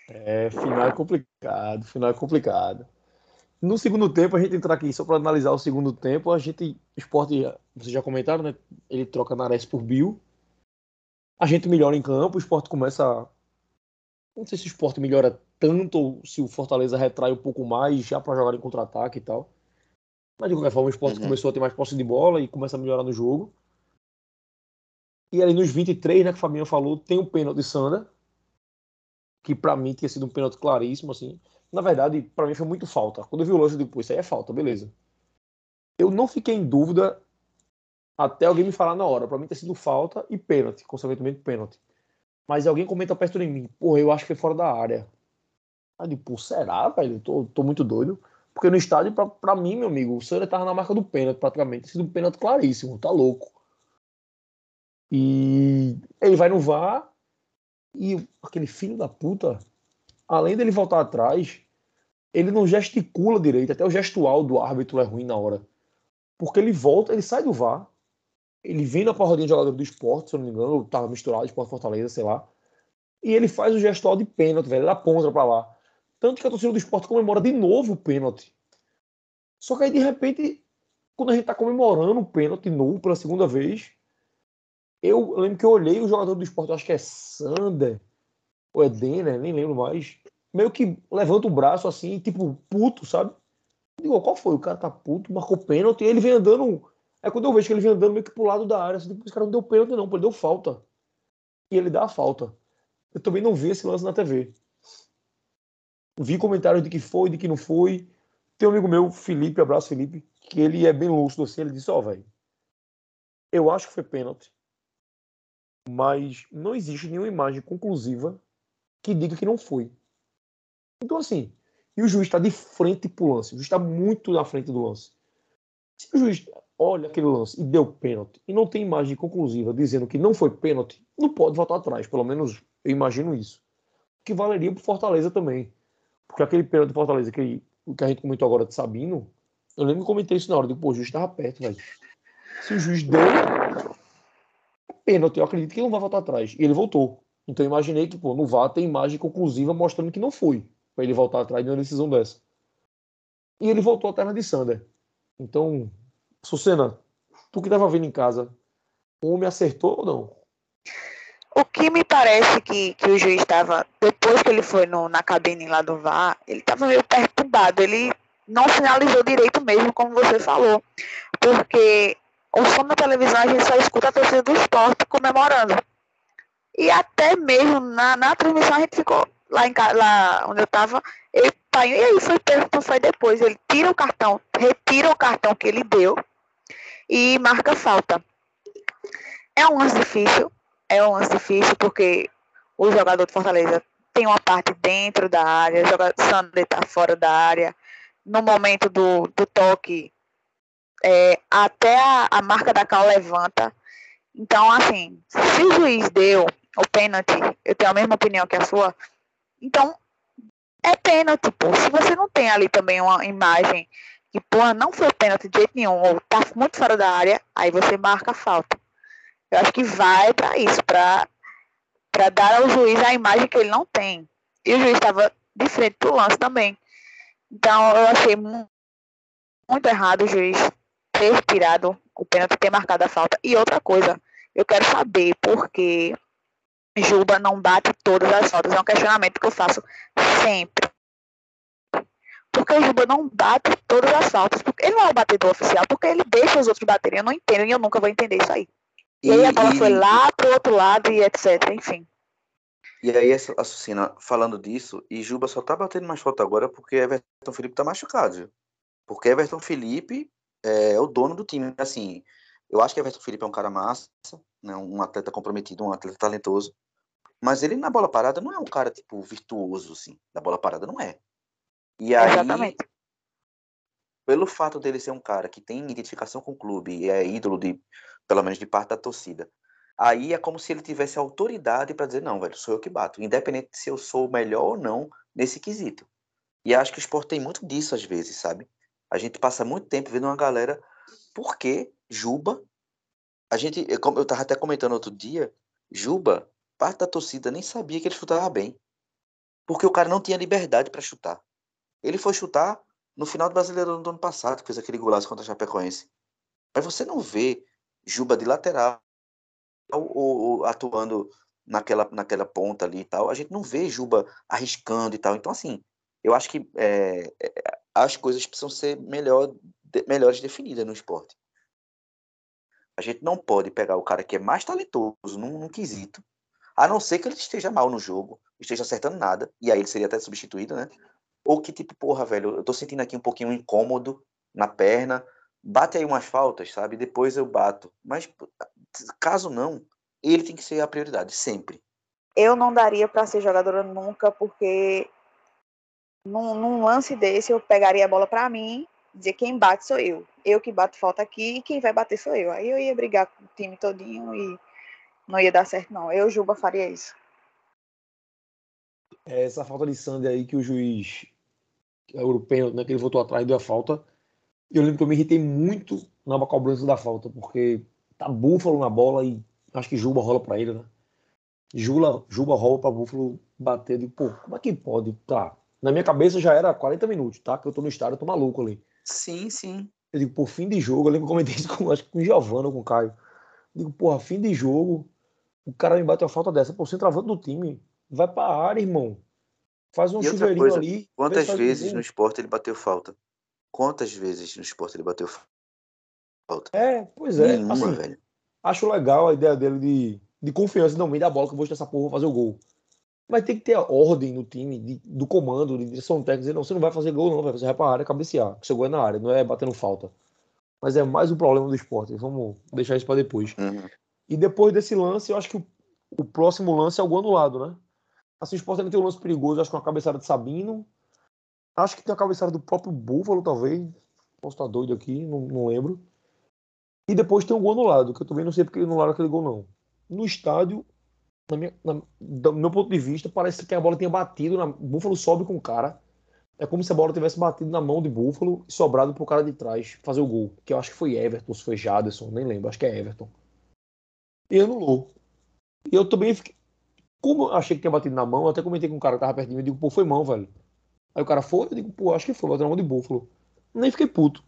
É, final é complicado, final é complicado. No segundo tempo, a gente entrar aqui só para analisar o segundo tempo, a gente, esporte, vocês já comentaram, né? Ele troca Nares por Bill. A gente melhora em campo, o esporte começa. Não sei se o esporte melhora tanto ou se o Fortaleza retrai um pouco mais já para jogar em contra-ataque e tal. Mas de qualquer forma, o esporte Uhum. começou a ter mais posse de bola e começa a melhorar no jogo. E ali nos 23, né, que o Fabinho falou, tem o pênalti de Sander, que pra mim tinha sido um pênalti claríssimo, assim. Na verdade, pra mim foi muito falta. Quando eu vi o lance, pô, isso aí é falta, beleza. Eu não fiquei em dúvida até alguém me falar na hora. Pra mim ter sido falta e pênalti, consequentemente pênalti. Mas alguém comenta perto de mim, porra, eu acho que foi fora da área. Aí eu digo, pô, será, velho? Tô, tô muito doido. Porque no estádio, pra, pra mim, meu amigo, o Sander tava na marca do pênalti, praticamente. Sido um pênalti claríssimo, tá louco. E ele vai no VAR e aquele filho da puta, além dele voltar atrás, ele não gesticula direito, até o gestual do árbitro é ruim na hora. Porque ele volta, ele sai do VAR, ele vem na parodinha de jogador do esporte, se eu não me engano, tava misturado, esporte Fortaleza, sei lá. E ele faz o gestual de pênalti, velho, ele aponta pra lá. Tanto que a torcida do esporte comemora de novo o pênalti. Só que aí, de repente, quando a gente tá comemorando o pênalti novo pela segunda vez, eu lembro que eu olhei o jogador do esporte, acho que é Sander, ou é Denner, nem lembro mais meio que levanta o braço assim, tipo, puto, sabe? Digo, qual foi? O cara tá puto, marcou pênalti, e ele vem andando. É quando eu vejo que ele vem andando meio que pro lado da área, assim, tipo, esse cara não deu pênalti, não, pô, ele deu falta. E ele dá a falta. Eu também não vi esse lance na TV. Vi comentários de que foi, de que não foi. Tem um amigo meu, Felipe, abraço Felipe, que ele é bem lúcido assim, ele disse, ó, oh, velho, eu acho que foi pênalti, mas não existe nenhuma imagem conclusiva que diga que não foi. Então, assim, e o juiz está de frente para o lance, o juiz está muito na frente do lance. Se o juiz olha aquele lance e deu pênalti e não tem imagem conclusiva dizendo que não foi pênalti, não pode voltar atrás, pelo menos eu imagino isso. Que valeria para Fortaleza também. Porque aquele pênalti do Fortaleza que, que a gente comentou agora de Sabino, eu lembro que comentei isso na hora, digo, pô, o juiz estava perto, velho. Se o juiz deu pênalti, eu acredito que ele não vai voltar atrás. E ele voltou. Então eu imaginei que, pô, no VAR tem imagem conclusiva mostrando que não foi para ele voltar atrás de uma decisão dessa. E ele voltou atrás de Sander. Então, Sucena, tu que estava vendo em casa, o homem acertou ou não? O que me parece que, que o juiz estava, depois que ele foi no, na cabine lá do VAR, ele estava meio perturbado. Ele não finalizou direito mesmo, como você falou. Porque o som da televisão a gente só escuta a torcida do esporte comemorando. E até mesmo na, na transmissão a gente ficou lá, em, lá onde eu tava, ele pai, e aí foi perto, foi depois. Ele tira o cartão, retira o cartão que ele deu e marca falta. É um lance difícil, é um lance difícil porque o jogador de Fortaleza tem uma parte dentro da área, o jogador Sander está fora da área. No momento do, do toque, é, até a, a marca da cal levanta. Então, assim, se o juiz deu o pênalti, eu tenho a mesma opinião que a sua, então, é pênalti, pô. Se você não tem ali também uma imagem que, pô, não foi pênalti de jeito nenhum, ou tá muito fora da área, aí você marca a falta. Eu acho que vai para isso, para dar ao juiz a imagem que ele não tem. E o juiz estava de frente pro lance também. Então, eu achei muito, muito errado o juiz ter tirado o pênalti, ter marcado a falta. E outra coisa, eu quero saber por que Juba não bate todas as faltas. É um questionamento que eu faço sempre. Porque o Juba não bate todas as faltas. Porque ele não é o batedor oficial, porque ele deixa os outros baterem. Eu não entendo e eu nunca vou entender isso aí. E, e aí a bola e... foi lá pro outro lado e etc. Enfim. E aí, a Sucina, falando disso, e Juba só tá batendo mais falta agora porque Everton Felipe tá machucado. Porque Everton Felipe é o dono do time. Assim, eu acho que Everton Felipe é um cara massa, né? um atleta comprometido, um atleta talentoso. Mas ele na bola parada não é um cara, tipo, virtuoso, assim. Na bola parada não é. E aí, Exatamente. pelo fato dele ser um cara que tem identificação com o clube e é ídolo de, pelo menos de parte da torcida, aí é como se ele tivesse autoridade para dizer, não, velho, sou eu que bato. Independente se eu sou o melhor ou não nesse quesito. E acho que o esporte tem muito disso às vezes, sabe? A gente passa muito tempo vendo uma galera, porque Juba, a gente, como eu tava até comentando outro dia, Juba parte da torcida nem sabia que ele chutava bem. Porque o cara não tinha liberdade para chutar. Ele foi chutar no final do Brasileiro do ano passado, que fez aquele golaço contra a Chapecoense. Mas você não vê Juba de lateral ou, ou, atuando naquela, naquela ponta ali e tal. A gente não vê Juba arriscando e tal. Então, assim, eu acho que é, é, as coisas precisam ser melhor, de, melhores definidas no esporte. A gente não pode pegar o cara que é mais talentoso num, num quesito a não ser que ele esteja mal no jogo, esteja acertando nada, e aí ele seria até substituído, né? Ou que tipo, porra, velho, eu tô sentindo aqui um pouquinho incômodo na perna, bate aí umas faltas, sabe? Depois eu bato. Mas caso não, ele tem que ser a prioridade, sempre. Eu não daria para ser jogadora nunca, porque num, num lance desse, eu pegaria a bola para mim, dizer quem bate sou eu. Eu que bato falta aqui e quem vai bater sou eu. Aí eu ia brigar com o time todinho e não ia dar certo, não. Eu, Juba, faria isso. É essa falta de Sandy aí que o juiz europeu, né, que ele voltou atrás deu a falta. Eu lembro que eu me irritei muito na cobrança da falta, porque tá Búfalo na bola e acho que Juba rola para ele, né? Jula, Juba rola para Búfalo bater. de pô, como é que pode? Tá. Na minha cabeça já era 40 minutos, tá? Que eu tô no estádio, eu tô maluco ali. Sim, sim. Eu digo, por fim de jogo, eu lembro que eu comentei isso com, acho que com o Giovanni ou com o Caio. Eu digo, porra, fim de jogo, o cara me bate uma falta dessa. Pô, centroavante do time, vai pra área, irmão. Faz um chuveirinho coisa, ali. Quantas vezes no esporte ele bateu falta? Quantas vezes no esporte ele bateu falta? É, pois é. Nenhuma, assim, velho. Acho legal a ideia dele de, de confiança. Não, me dá a bola que eu vou essa porra, vou fazer o gol. Mas tem que ter a ordem no time, de, do comando, de direção técnica. Dizer, não, você não vai fazer gol, não, vai. Você vai pra área cabecear. Que seu gol é na área, não é batendo falta. Mas é mais um problema do esporte. Vamos deixar isso para depois. Uhum. E depois desse lance, eu acho que o, o próximo lance é o gol anulado, né? Assim, o esporte tem um lance perigoso, acho que uma cabeçada de Sabino. Acho que tem a cabeçada do próprio Búfalo, talvez. Posso estar doido aqui, não, não lembro. E depois tem um gol anulado, que eu também não sei porque anularam aquele gol, não. No estádio, na minha, na, do meu ponto de vista, parece que a bola tinha batido. Na, Búfalo sobe com o cara. É como se a bola tivesse batido na mão de Búfalo e sobrado pro cara de trás fazer o gol. Que eu acho que foi Everton, se foi Jaderson, nem lembro, acho que é Everton. E anulou. E eu também fiquei. Como eu achei que tinha batido na mão, eu até comentei com um cara que tava mim, eu digo, pô, foi mão, velho. Aí o cara foi, eu digo, pô, acho que foi, bateu na mão de Búfalo. Nem fiquei puto.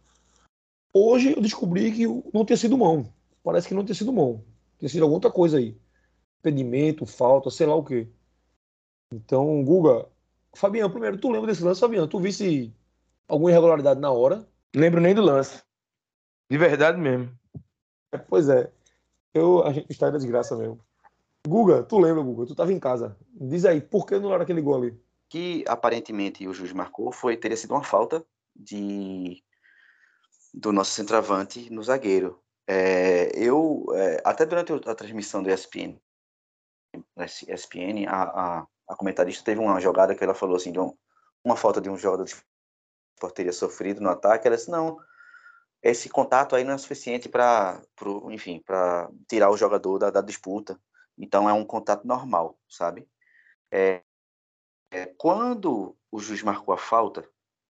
Hoje eu descobri que não tinha sido mão. Parece que não tinha sido mão. Tinha sido alguma outra coisa aí. Impedimento, falta, sei lá o quê. Então, Guga. Fabiano, primeiro, tu lembra desse lance, Fabiano? Tu visse alguma irregularidade na hora? Lembro nem do lance. De verdade mesmo. É, pois é. Eu, a gente está em desgraça mesmo. Guga, tu lembra, Guga? Tu tava em casa. Diz aí, por que não era aquele gol ali? Que aparentemente o juiz marcou foi teria sido uma falta de do nosso centroavante no zagueiro. É, eu, é, até durante a transmissão do ESPN, ESPN a, a, a, comentarista teve uma jogada que ela falou assim, de um, uma falta de um jogador de teria sofrido no ataque, ela disse, não, esse contato aí não é suficiente para, enfim, para tirar o jogador da, da, disputa. Então é um contato normal, sabe? É, é, quando o juiz marcou a falta,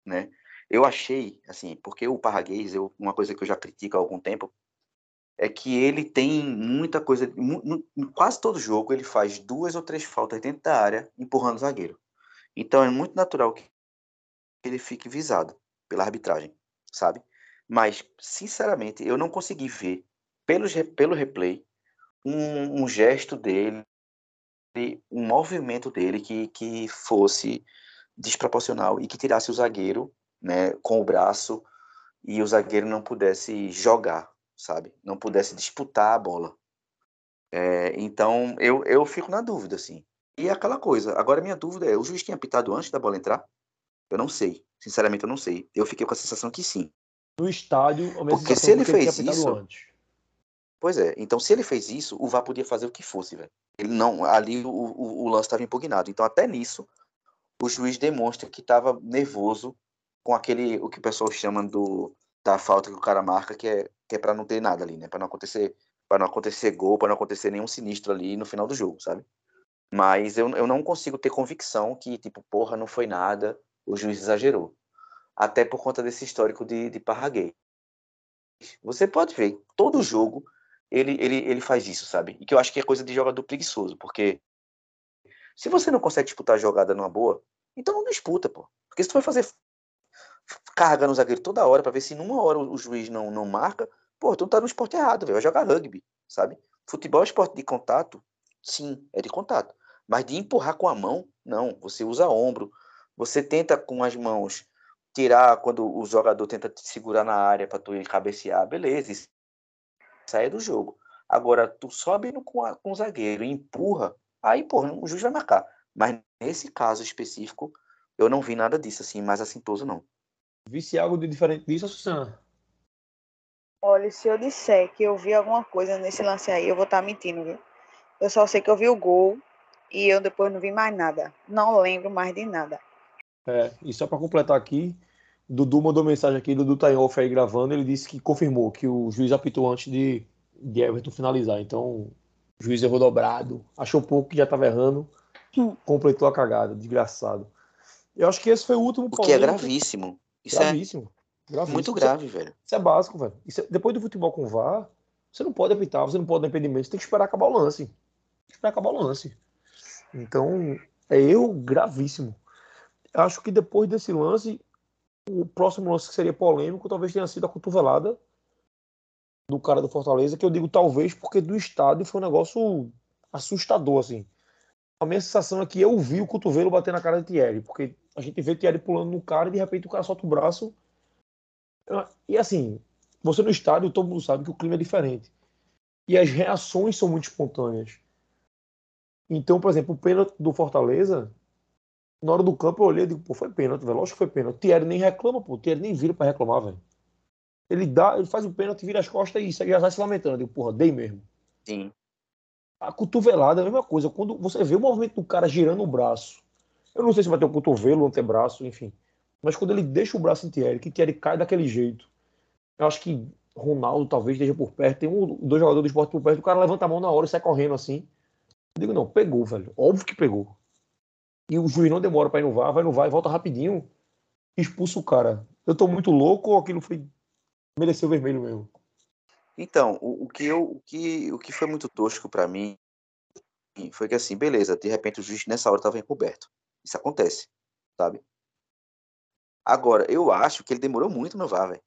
né? Eu achei, assim, porque o Parraguês, eu, uma coisa que eu já critico há algum tempo, é que ele tem muita coisa. Em quase todo jogo ele faz duas ou três faltas dentro da área, empurrando o zagueiro. Então é muito natural que ele fique visado pela arbitragem, sabe? Mas, sinceramente, eu não consegui ver pelo, pelo replay um, um gesto dele, um movimento dele que, que fosse desproporcional e que tirasse o zagueiro né, com o braço e o zagueiro não pudesse jogar, sabe? Não pudesse disputar a bola. É, então, eu, eu fico na dúvida, assim. E é aquela coisa, agora minha dúvida é, o juiz tinha apitado antes da bola entrar? Eu não sei, sinceramente eu não sei. Eu fiquei com a sensação que sim. No estádio, Porque se ele fez isso... Antes. Pois é, então se ele fez isso, o VAR podia fazer o que fosse, velho. Ele não, ali o, o, o lance estava impugnado. Então até nisso, o juiz demonstra que estava nervoso com aquele o que o pessoal chama do da falta que o cara marca, que é que é para não ter nada ali, né? Para não acontecer, para não acontecer gol, para não acontecer nenhum sinistro ali no final do jogo, sabe? Mas eu, eu não consigo ter convicção que tipo, porra, não foi nada, o juiz exagerou. Até por conta desse histórico de, de Parraguês. Você pode ver, todo jogo ele, ele, ele faz isso, sabe? E que eu acho que é coisa de jogador preguiçoso, porque se você não consegue disputar a jogada numa boa, então não disputa, pô. Porque se tu vai fazer carga no zagueiro toda hora para ver se numa hora o, juiz não, não marca, pô, tu não tá no esporte errado, velho. Vai jogar rugby, sabe? Futebol é esporte de contato? Sim, é de contato. Mas de empurrar com a mão, não. Você usa ombro, você tenta com as mãos tirar quando o jogador tenta te segurar na área para tu cabecear, beleza. Isso sai do jogo. Agora, tu sobe com, a, com o zagueiro e empurra, aí, pô, o juiz vai marcar. Mas nesse caso específico, eu não vi nada disso, assim, mais assintoso, não. Visse algo de diferente disso, Susana? Olha, se eu disser que eu vi alguma coisa nesse lance aí, eu vou estar tá mentindo, viu? Eu só sei que eu vi o gol e eu depois não vi mais nada. Não lembro mais de nada. É, e só para completar aqui, Dudu mandou mensagem aqui, Dudu tá em off aí gravando, ele disse que confirmou que o juiz apitou antes de, de Everton finalizar. Então, o juiz errou dobrado, achou pouco que já estava errando, hum. completou a cagada, desgraçado. Eu acho que esse foi o último O que é gravíssimo. Isso é gravíssimo. Gravíssimo. muito grave, isso velho. Isso é básico, velho. É, depois do futebol com VAR, você não pode apitar, você não pode dar impedimento, você tem que esperar acabar o lance. Tem que esperar acabar o lance. Então, é erro gravíssimo. Acho que depois desse lance, o próximo lance que seria polêmico talvez tenha sido a cotovelada do cara do Fortaleza, que eu digo talvez porque do estádio foi um negócio assustador, assim. A minha sensação é que eu vi o cotovelo bater na cara de Thierry, porque a gente vê Thierry pulando no cara e de repente o cara solta o braço. E assim, você no estádio, todo mundo sabe que o clima é diferente. E as reações são muito espontâneas. Então, por exemplo, o pênalti do Fortaleza, na hora do campo eu olhei e digo, pô, foi pênalti, velho. Lógico que foi pênalti. Thierry nem reclama, pô. Thierry nem vira pra reclamar, velho. Ele dá, ele faz o pênalti, vira as costas e já vai se lamentando. Eu digo, porra, dei mesmo. Sim. A cotovelada é a mesma coisa. Quando você vê o movimento do cara girando o braço, eu não sei se vai ter o cotovelo, o antebraço, enfim. Mas quando ele deixa o braço em Thierry, que Thierry cai daquele jeito, eu acho que Ronaldo talvez esteja por perto. Tem um, dois jogadores do esporte por perto, o cara levanta a mão na hora e sai correndo assim. Eu digo, não, pegou, velho. Óbvio que pegou e o juiz não demora para ir no VAR, vai no VAR e volta rapidinho, expulsa o cara. Eu tô muito louco ou aquilo foi mereceu vermelho mesmo? Então, o, o, que eu, o que o que foi muito tosco para mim foi que assim, beleza, de repente o juiz nessa hora tava encoberto. Isso acontece, sabe? Agora, eu acho que ele demorou muito no VAR, velho.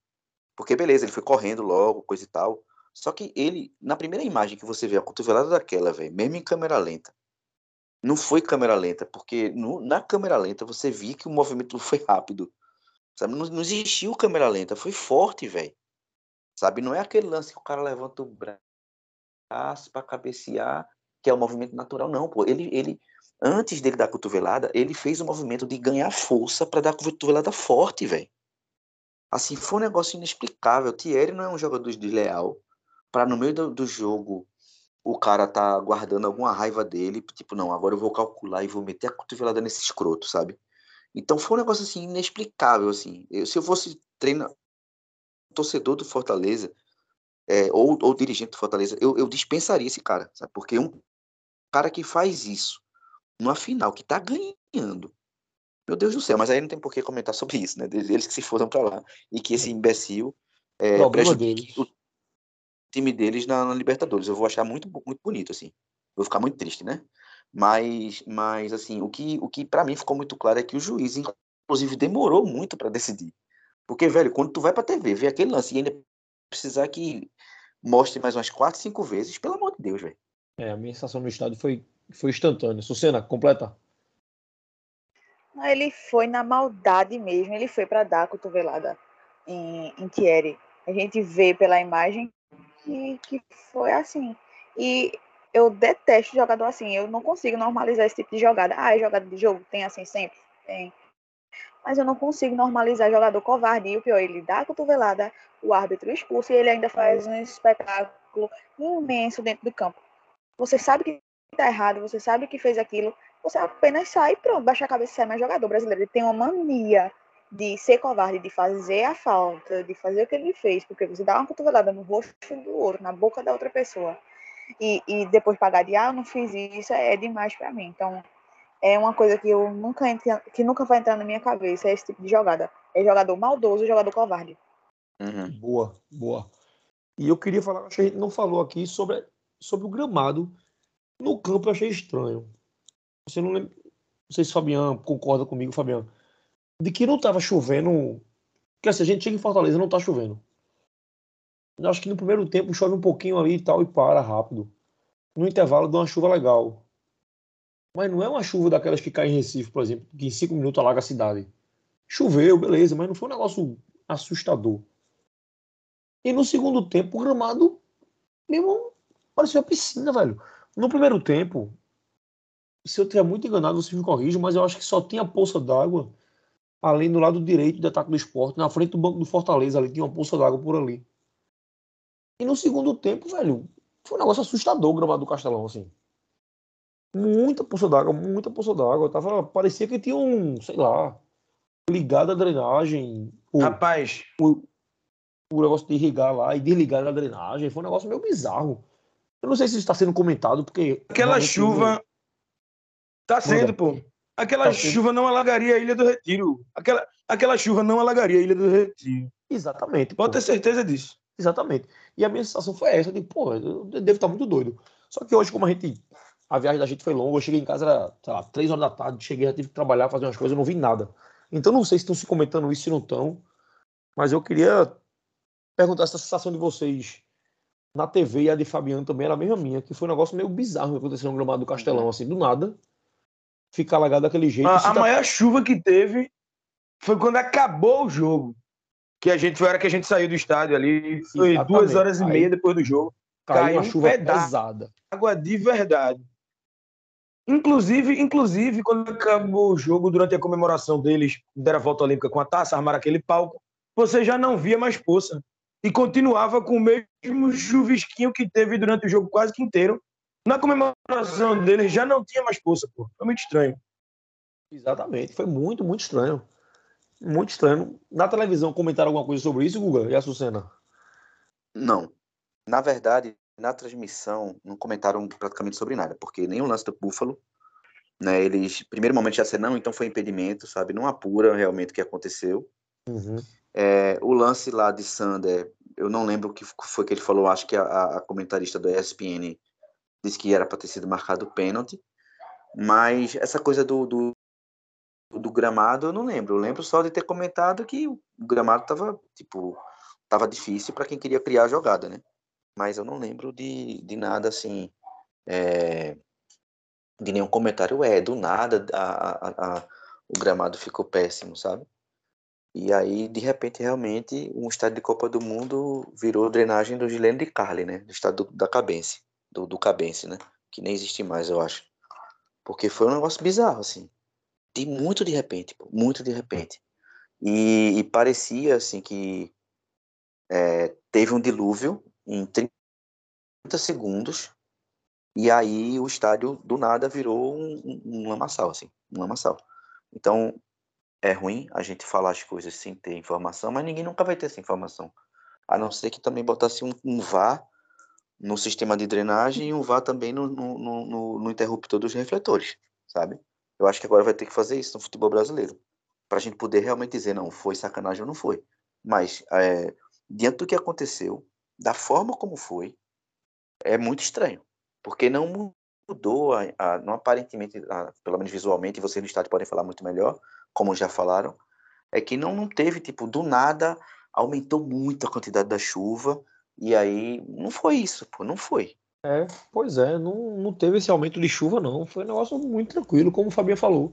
Porque beleza, ele foi correndo logo, coisa e tal. Só que ele, na primeira imagem que você vê a cotovelada daquela, velho, mesmo em câmera lenta, não foi câmera lenta, porque no, na câmera lenta você via que o movimento foi rápido. Sabe? Não, não existiu câmera lenta, foi forte, velho. Sabe? Não é aquele lance que o cara levanta o braço para cabecear, que é o movimento natural, não, pô. Ele, ele, antes dele dar a cotovelada, ele fez o movimento de ganhar força para dar a cotovelada forte, velho. Assim, foi um negócio inexplicável. Thierry não é um jogador desleal para no meio do, do jogo o cara tá guardando alguma raiva dele, tipo, não, agora eu vou calcular e vou meter a cotovelada nesse escroto, sabe? Então foi um negócio assim inexplicável, assim. Eu, se eu fosse treinar torcedor do Fortaleza, é, ou, ou dirigente do Fortaleza, eu, eu dispensaria esse cara, sabe? Porque um cara que faz isso numa final, que tá ganhando, meu Deus do céu, mas aí não tem por que comentar sobre isso, né? Eles que se foram para lá e que esse imbecil é, prejudique o, time deles na, na, Libertadores. Eu vou achar muito, muito bonito, assim. Vou ficar muito triste, né? Mas, mas assim, o que, o que para mim ficou muito claro é que o juiz, inclusive, demorou muito para decidir. Porque, velho, quando tu vai pra TV, ver aquele lance e ainda precisar que mostre mais umas quatro, cinco vezes, pelo amor de Deus, velho. É, a minha sensação no estádio foi, foi instantânea. Sucena, completa. Ele foi na maldade mesmo, ele foi para dar a cotovelada em, em Thierry. A gente vê pela imagem que, que foi assim. E eu detesto jogador assim. Eu não consigo normalizar esse tipo de jogada. Ah, é jogada de jogo? Tem assim sempre? Tem. Mas eu não consigo normalizar jogador covarde. E o pior, ele dá a cotovelada, o árbitro expulsa e ele ainda faz um espetáculo imenso dentro do campo. Você sabe que tá errado, você sabe que fez aquilo, você apenas sai e pronto, baixa a cabeça e sai mais jogador brasileiro. Ele tem uma mania de ser covarde, de fazer a falta, de fazer o que ele fez, porque você dá uma cotovelada no rosto do outro, na boca da outra pessoa, e, e depois pagar de, ah, eu não fiz isso, é demais para mim. Então, é uma coisa que eu nunca entra, que nunca vai entrar na minha cabeça, é esse tipo de jogada. É jogador maldoso, jogador covarde. Uhum. Boa, boa. E eu queria falar, acho que a gente não falou aqui sobre, sobre o gramado. No campo eu achei estranho. Você não lembra, não sei se o Fabiano concorda comigo, Fabiano de que não estava chovendo. Porque assim, a gente chega em Fortaleza não está chovendo. Eu acho que no primeiro tempo chove um pouquinho ali e tal e para rápido. No intervalo dá uma chuva legal. Mas não é uma chuva daquelas que cai em Recife, por exemplo, que em cinco minutos alaga a cidade. Choveu, beleza, mas não foi um negócio assustador. E no segundo tempo, o gramado mesmo parecia uma piscina, velho. No primeiro tempo, se eu tiver muito enganado, você me corrija, mas eu acho que só tinha poça d'água além do lado direito do ataque do esporte, na frente do banco do Fortaleza, ali tinha uma poça d'água por ali. E no segundo tempo, velho, foi um negócio assustador o gramado do Castelão, assim. Muita poça d'água, muita poça d'água. Tava, parecia que tinha um, sei lá, ligado à drenagem. O, Rapaz, o, o negócio de irrigar lá e desligar a drenagem. Foi um negócio meio bizarro. Eu não sei se isso está sendo comentado, porque. aquela chuva. Tá sendo, pô. Aquela Tá sendo. chuva não alagaria a Ilha do Retiro. Aquela, aquela chuva não alagaria a Ilha do Retiro. Exatamente. pô. Pode ter certeza disso. Exatamente. E a minha sensação foi essa, de, pô, eu devo estar muito doido. Só que hoje, como a gente. A viagem da gente foi longa, eu cheguei em casa, era, sei lá, três horas da tarde, cheguei, já tive que trabalhar, fazer umas coisas, eu não vi nada. Então não sei se estão se comentando isso, se não estão. Mas eu queria perguntar se a sensação de vocês na TV e a de Fabiano também era a mesma minha, que foi um negócio meio bizarro que aconteceu no gramado do Castelão, assim, do nada. Ficar alagado daquele jeito. A, a tá- maior chuva que teve foi quando acabou o jogo. Que a gente foi a hora que a gente saiu do estádio ali. Foi Exatamente. duas horas e Aí- meia depois do jogo. caiu caiu uma um chuva pedaço. pesada. Água de verdade. Inclusive, inclusive, quando acabou o jogo, durante a comemoração deles, deram a volta olímpica com a taça, armaram aquele palco, você já não via mais poça. E continuava com o mesmo chuvisquinho que teve durante o jogo quase que inteiro. Na comemoração deles já não tinha mais poça, pô. Foi muito estranho. Exatamente. Foi muito, muito estranho. Muito estranho. Na televisão comentaram alguma coisa sobre isso, Guga? E a Sucena? Não. Na verdade, na transmissão, não comentaram praticamente sobre nada, porque nem o lance do Búfalo, né? Eles, primeiro momento já disseram, não, então foi impedimento, sabe? Não apura realmente o que aconteceu. Uhum. É, o lance lá de Sander, eu não lembro o que foi que ele falou, acho que a, a comentarista do ESPN disse que era para ter sido marcado pênalti, mas essa coisa do, do, do gramado eu não lembro. Eu lembro só de ter comentado que o gramado tava, tipo, tava difícil para quem queria criar a jogada, né? Mas eu não lembro de, de nada assim, é, de nenhum comentário. É, do nada a, a, a, o gramado ficou péssimo, sabe? E aí, de repente, realmente, um estádio de Copa do Mundo virou drenagem do Gilene de Carli, né? Do estádio do, da Cabense, do, do Cabense, né? Que nem existe mais, eu acho. Porque foi um negócio bizarro, assim. De muito de repente, pô, muito de repente. E, e parecia, assim, que é, teve um dilúvio em 30 segundos e aí o estádio, do nada, virou um, um lamaçal, assim. Um lamaçal. Então, é ruim a gente falar as coisas sem ter informação, mas ninguém nunca vai ter essa informação. A não ser que também botasse um, um VAR no sistema de drenagem e um VAR também no, no, no, no interruptor dos refletores, sabe? Eu acho que agora vai ter que fazer isso no futebol brasileiro, para a gente poder realmente dizer, não, foi sacanagem ou não foi. Mas, é, diante do que aconteceu, da forma como foi, é muito estranho, porque não mudou, a, a, não aparentemente, a, pelo menos visualmente, vocês no estádio podem falar muito melhor, como já falaram, é que não, não teve, tipo, do nada aumentou muito a quantidade da chuva, e aí não foi isso, pô, não foi. É, pois é, não, não teve esse aumento de chuva, não. Foi um negócio muito tranquilo, como o Fabinho falou.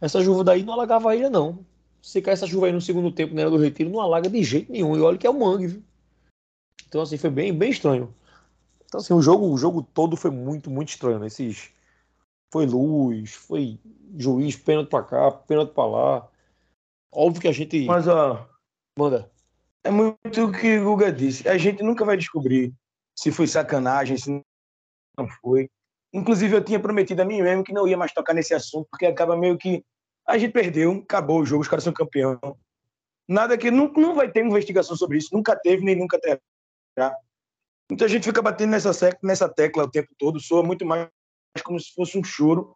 Essa chuva daí não alagava a ilha, não. Se cair essa chuva aí no segundo tempo, na era do retiro, não alaga de jeito nenhum. E olha que é o mangue, viu? Então, assim, foi bem, bem estranho. Então, assim, o jogo, o jogo todo foi muito, muito estranho. Né? Esses... Foi luz, foi juiz, pênalti pra cá, pênalti pra lá. Óbvio que a gente. Mas, ó, Manda. é muito o que o Guga disse. A gente nunca vai descobrir se foi sacanagem, se não foi. Inclusive, eu tinha prometido a mim mesmo que não ia mais tocar nesse assunto, porque acaba meio que. A gente perdeu, acabou o jogo, os caras são campeão. Nada que. Não, não vai ter investigação sobre isso, nunca teve, nem nunca terá. Então a gente fica batendo nessa, nessa tecla o tempo todo, soa muito mais como se fosse um choro.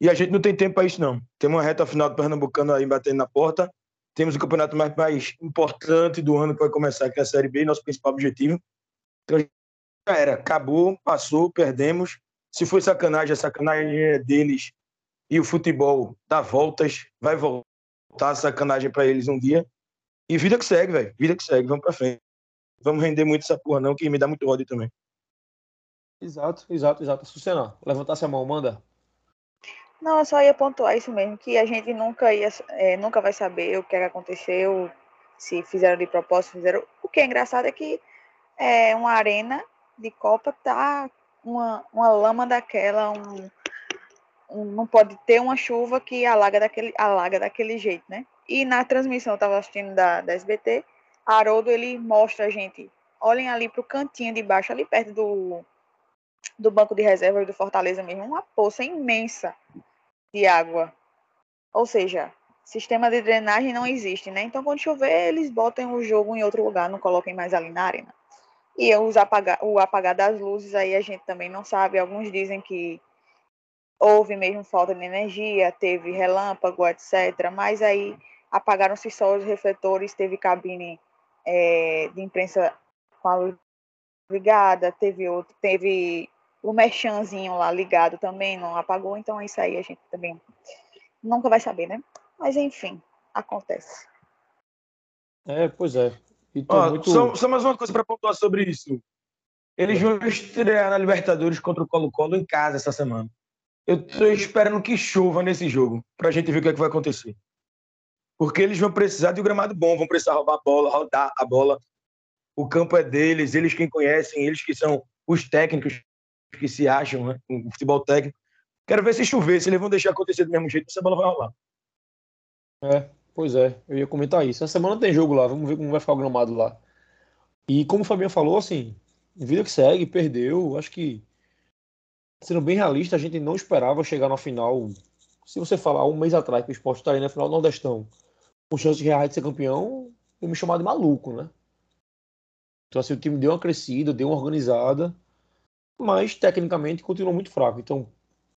E a gente não tem tempo para isso, não. Temos uma reta final do Pernambucano aí batendo na porta. Temos o campeonato mais, mais importante do ano que vai começar, que é a Série B, nosso principal objetivo. Então já era, acabou, passou, perdemos. Se foi sacanagem, a sacanagem é deles. E o futebol dá voltas, vai voltar a sacanagem para eles um dia. E vida que segue, velho. Vida que segue, vamos para frente. Vamos render muito essa porra, não, que me dá muito ódio também. Exato, exato, exato. Sucena, levantasse a mão, manda. Não, eu só ia pontuar isso mesmo, que a gente nunca ia, é, nunca vai saber o que, é aconteceu, se fizeram de propósito, fizeram. O que é engraçado é que é uma arena de Copa tá uma, uma lama daquela, um, um- não pode ter uma chuva que alaga daquele, alaga daquele jeito, né? E na transmissão, eu estava assistindo da, da SBT, Haroldo ele mostra a gente, olhem ali para o cantinho de baixo, ali perto do, do banco de reservas do Fortaleza mesmo, uma poça imensa de água. Ou seja, sistema de drenagem não existe, né? Então, quando chover, eles botam o jogo em outro lugar, não coloquem mais ali na arena. E os apagar, o apagar das luzes, aí a gente também não sabe. Alguns dizem que houve mesmo falta de energia, teve relâmpago, etc. Mas aí apagaram-se só os refletores, teve cabine é, de imprensa com a luz ligada, teve outro, teve o merchanzinho lá ligado também, não apagou, então isso aí a gente também nunca vai saber, né? Mas enfim, acontece. É, pois é. Ó, muito... só, só, mais uma coisa para pontuar sobre isso. Eles vão estrear na Libertadores contra o Colo-Colo em casa essa semana. Eu tô esperando que chova nesse jogo, pra gente ver o que, é que vai acontecer. Porque eles vão precisar de um gramado bom, vão precisar roubar a bola, rodar a bola. O campo é deles, eles quem conhecem, eles que são os técnicos que se acham, né? O futebol técnico. Quero ver se chover, se eles vão deixar acontecer do mesmo jeito, essa bola vai rolar. É, pois é, eu ia comentar isso. Essa semana tem jogo lá, vamos ver como vai ficar o gramado lá. E como o Fabinho falou, assim, vida que segue, perdeu. Acho que, sendo bem realista, a gente não esperava chegar na final. Se você falar um mês atrás que o esporte estaria na final do Nordestão, com chance reais de ser campeão, eu me chamar de maluco, né? Então, assim, o time deu uma crescida, deu uma organizada, mas tecnicamente continuou muito fraco. Então,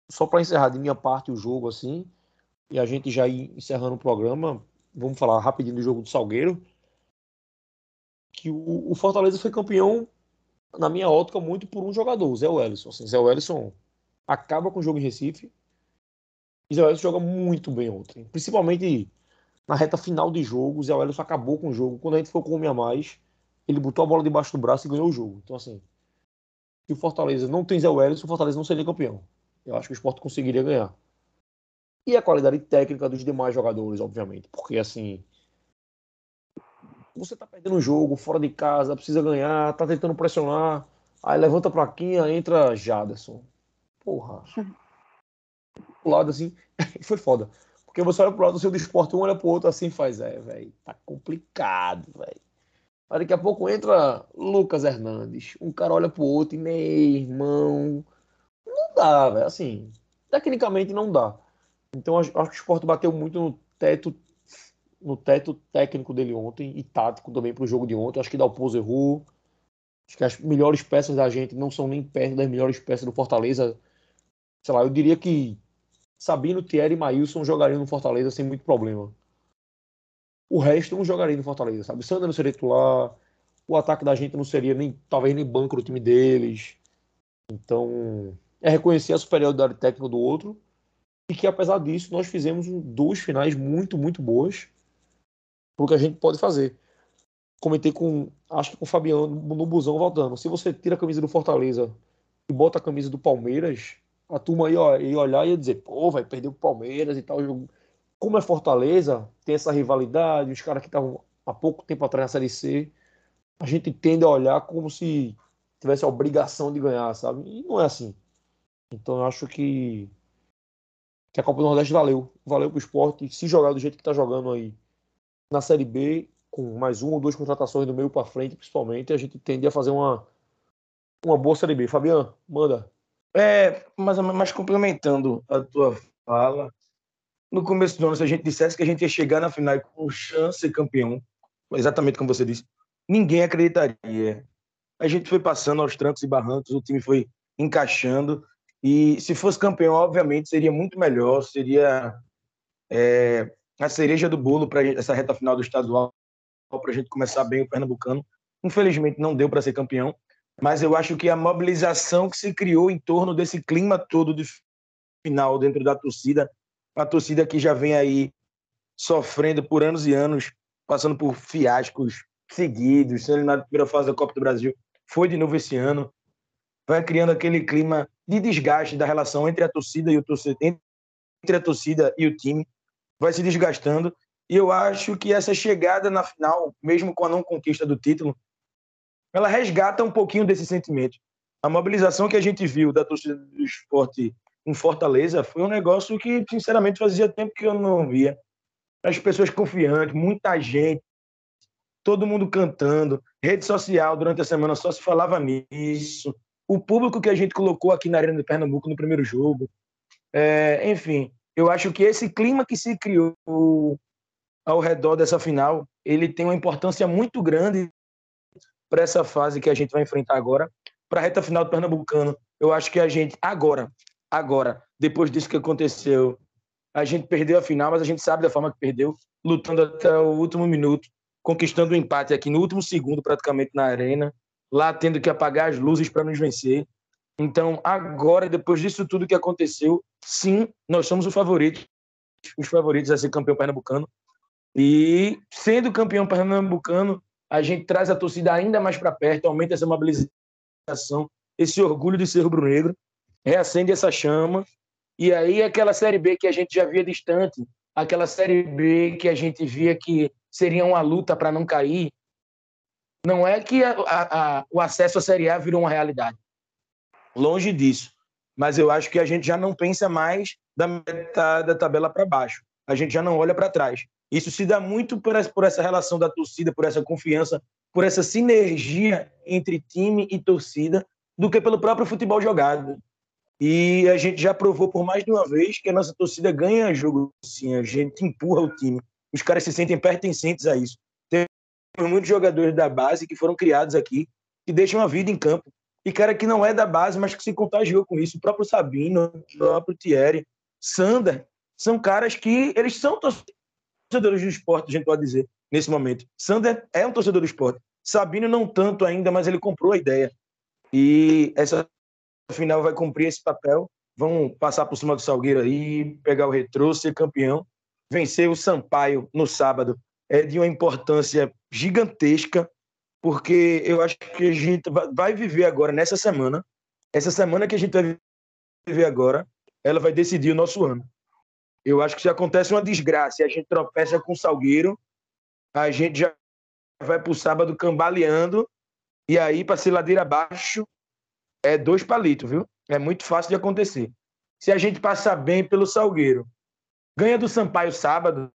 só para encerrar de minha parte o jogo, assim, e a gente já ir encerrando o programa, vamos falar rapidinho do jogo do Salgueiro, que o, o Fortaleza foi campeão, na minha ótica, muito por um jogador, o Zé Wellison. Assim, Zé Wellison acaba com o jogo em Recife, e Zé Wellison joga muito bem ontem, principalmente na reta final de jogo, o Zé Wellison acabou com o jogo, quando a gente foi com o homem a mais, ele botou a bola debaixo do braço e ganhou o jogo. Então, assim, se o Fortaleza não tem Zé Wellison, o Fortaleza não seria campeão. Eu acho que o esporte conseguiria ganhar. E a qualidade técnica dos demais jogadores, obviamente. Porque, assim, você tá perdendo um jogo fora de casa, precisa ganhar, tá tentando pressionar, aí levanta a plaquinha, entra Jaderson. Porra. O lado assim, foi foda. Porque você olha pro lado do seu esporte, um olha pro outro assim faz, é, velho, tá complicado, velho. Aí daqui a pouco entra Lucas Hernandes. Um cara olha pro outro e, meu irmão, não dá, velho. Assim, tecnicamente não dá. Então acho que o esporte bateu muito no teto no teto técnico dele ontem e tático também para o jogo de ontem. Acho que Dalpozo errou. Acho que as melhores peças da gente não são nem perto das melhores peças do Fortaleza. Sei lá, eu diria que Sabino, Thierry e Maílson jogariam no Fortaleza sem muito problema. O resto não jogaria no Fortaleza, sabe? Sandra não seria titular. O ataque da gente não seria nem, talvez nem banco do time deles. Então, é reconhecer a superioridade técnica do outro e que apesar disso nós fizemos duas finais muito, muito boas pro que a gente pode fazer. Comentei com, acho que com o Fabiano no busão voltando. Se você tira a camisa do Fortaleza e bota a camisa do Palmeiras, a turma ó, ia olhar e ia dizer, pô, vai perder o Palmeiras e tal. Como é Fortaleza, tem essa rivalidade, os caras que estavam há pouco tempo atrás na Série C, a gente tende a olhar como se tivesse a obrigação de ganhar, sabe? E não é assim. Então eu acho que que a Copa do Nordeste valeu. Valeu pro esporte. Se jogar do jeito que tá jogando aí na Série B, com mais uma ou duas contratações do meio para frente, principalmente, a gente tende a fazer uma, uma boa Série B. Fabiano, manda. É, mas, mas complementando a tua fala, no começo do ano, se a gente dissesse que a gente ia chegar na final com chance de campeão, exatamente como você disse, ninguém acreditaria. A gente foi passando aos trancos e barrancos, o time foi encaixando, e se fosse campeão, obviamente, seria muito melhor, seria é, a cereja do bolo para essa reta final do estadual, para a gente começar bem o Pernambucano. Infelizmente, não deu para ser campeão, mas eu acho que a mobilização que se criou em torno desse clima todo de final dentro da torcida, a torcida que já vem aí sofrendo por anos e anos, passando por fiascos seguidos, sendo eliminado na primeira fase da Copa do Brasil, foi de novo esse ano, vai criando aquele clima de desgaste da relação entre a torcida e o torcedor, entre a torcida e o time, vai se desgastando. E eu acho que essa chegada na final, mesmo com a não conquista do título, ela resgata um pouquinho desse sentimento. A mobilização que a gente viu da torcida do esporte em Fortaleza foi um negócio que, sinceramente, fazia tempo que eu não via. As pessoas confiantes, muita gente, todo mundo cantando, rede social durante a semana só se falava nisso o público que a gente colocou aqui na Arena de Pernambuco no primeiro jogo. É, enfim, eu acho que esse clima que se criou ao redor dessa final, ele tem uma importância muito grande para essa fase que a gente vai enfrentar agora, para a reta final do Pernambucano. Eu acho que a gente, agora, agora, depois disso que aconteceu, a gente perdeu a final, mas a gente sabe da forma que perdeu, lutando até o último minuto, conquistando o um empate aqui no último segundo, praticamente na arena, lá tendo que apagar as luzes para nos vencer. Então, agora, depois disso tudo que aconteceu, sim, nós somos os favoritos, os favoritos a ser campeão pernambucano. E sendo campeão pernambucano, a gente traz a torcida ainda mais para perto, aumenta essa mobilização, esse orgulho de ser rubro-negro, reacende essa chama. E aí aquela Série B que a gente já via distante, aquela Série B que a gente via que seria uma luta para não cair, não é que a, a, a, o acesso à Série A virou uma realidade. Longe disso. Mas eu acho que a gente já não pensa mais da metade da tabela para baixo. A gente já não olha para trás. Isso se dá muito por essa, por essa relação da torcida, por essa confiança, por essa sinergia entre time e torcida, do que pelo próprio futebol jogado. E a gente já provou por mais de uma vez que a nossa torcida ganha jogo, sim, a gente empurra o time. Os caras se sentem pertencentes a isso. Tem muitos jogadores da base que foram criados aqui, que deixam a vida em campo. E cara que não é da base, mas que se contagiou com isso. O próprio Sabino, o próprio Thierry, Sander, são caras que eles são torcedores do esporte, a gente pode dizer, nesse momento. Sander é um torcedor do esporte. Sabino não tanto ainda, mas ele comprou a ideia. E essa final vai cumprir esse papel. Vão passar por cima do Salgueiro aí, pegar o retrô, ser campeão. Vencer o Sampaio no sábado é de uma importância gigantesca, porque eu acho que a gente vai viver agora, nessa semana, essa semana que a gente vai viver agora, ela vai decidir o nosso ano. Eu acho que se acontece uma desgraça e a gente tropeça com o Salgueiro, a gente já vai para o sábado cambaleando e aí para ser ladeira abaixo é dois palitos, viu? É muito fácil de acontecer. Se a gente passar bem pelo Salgueiro, ganha do Sampaio sábado,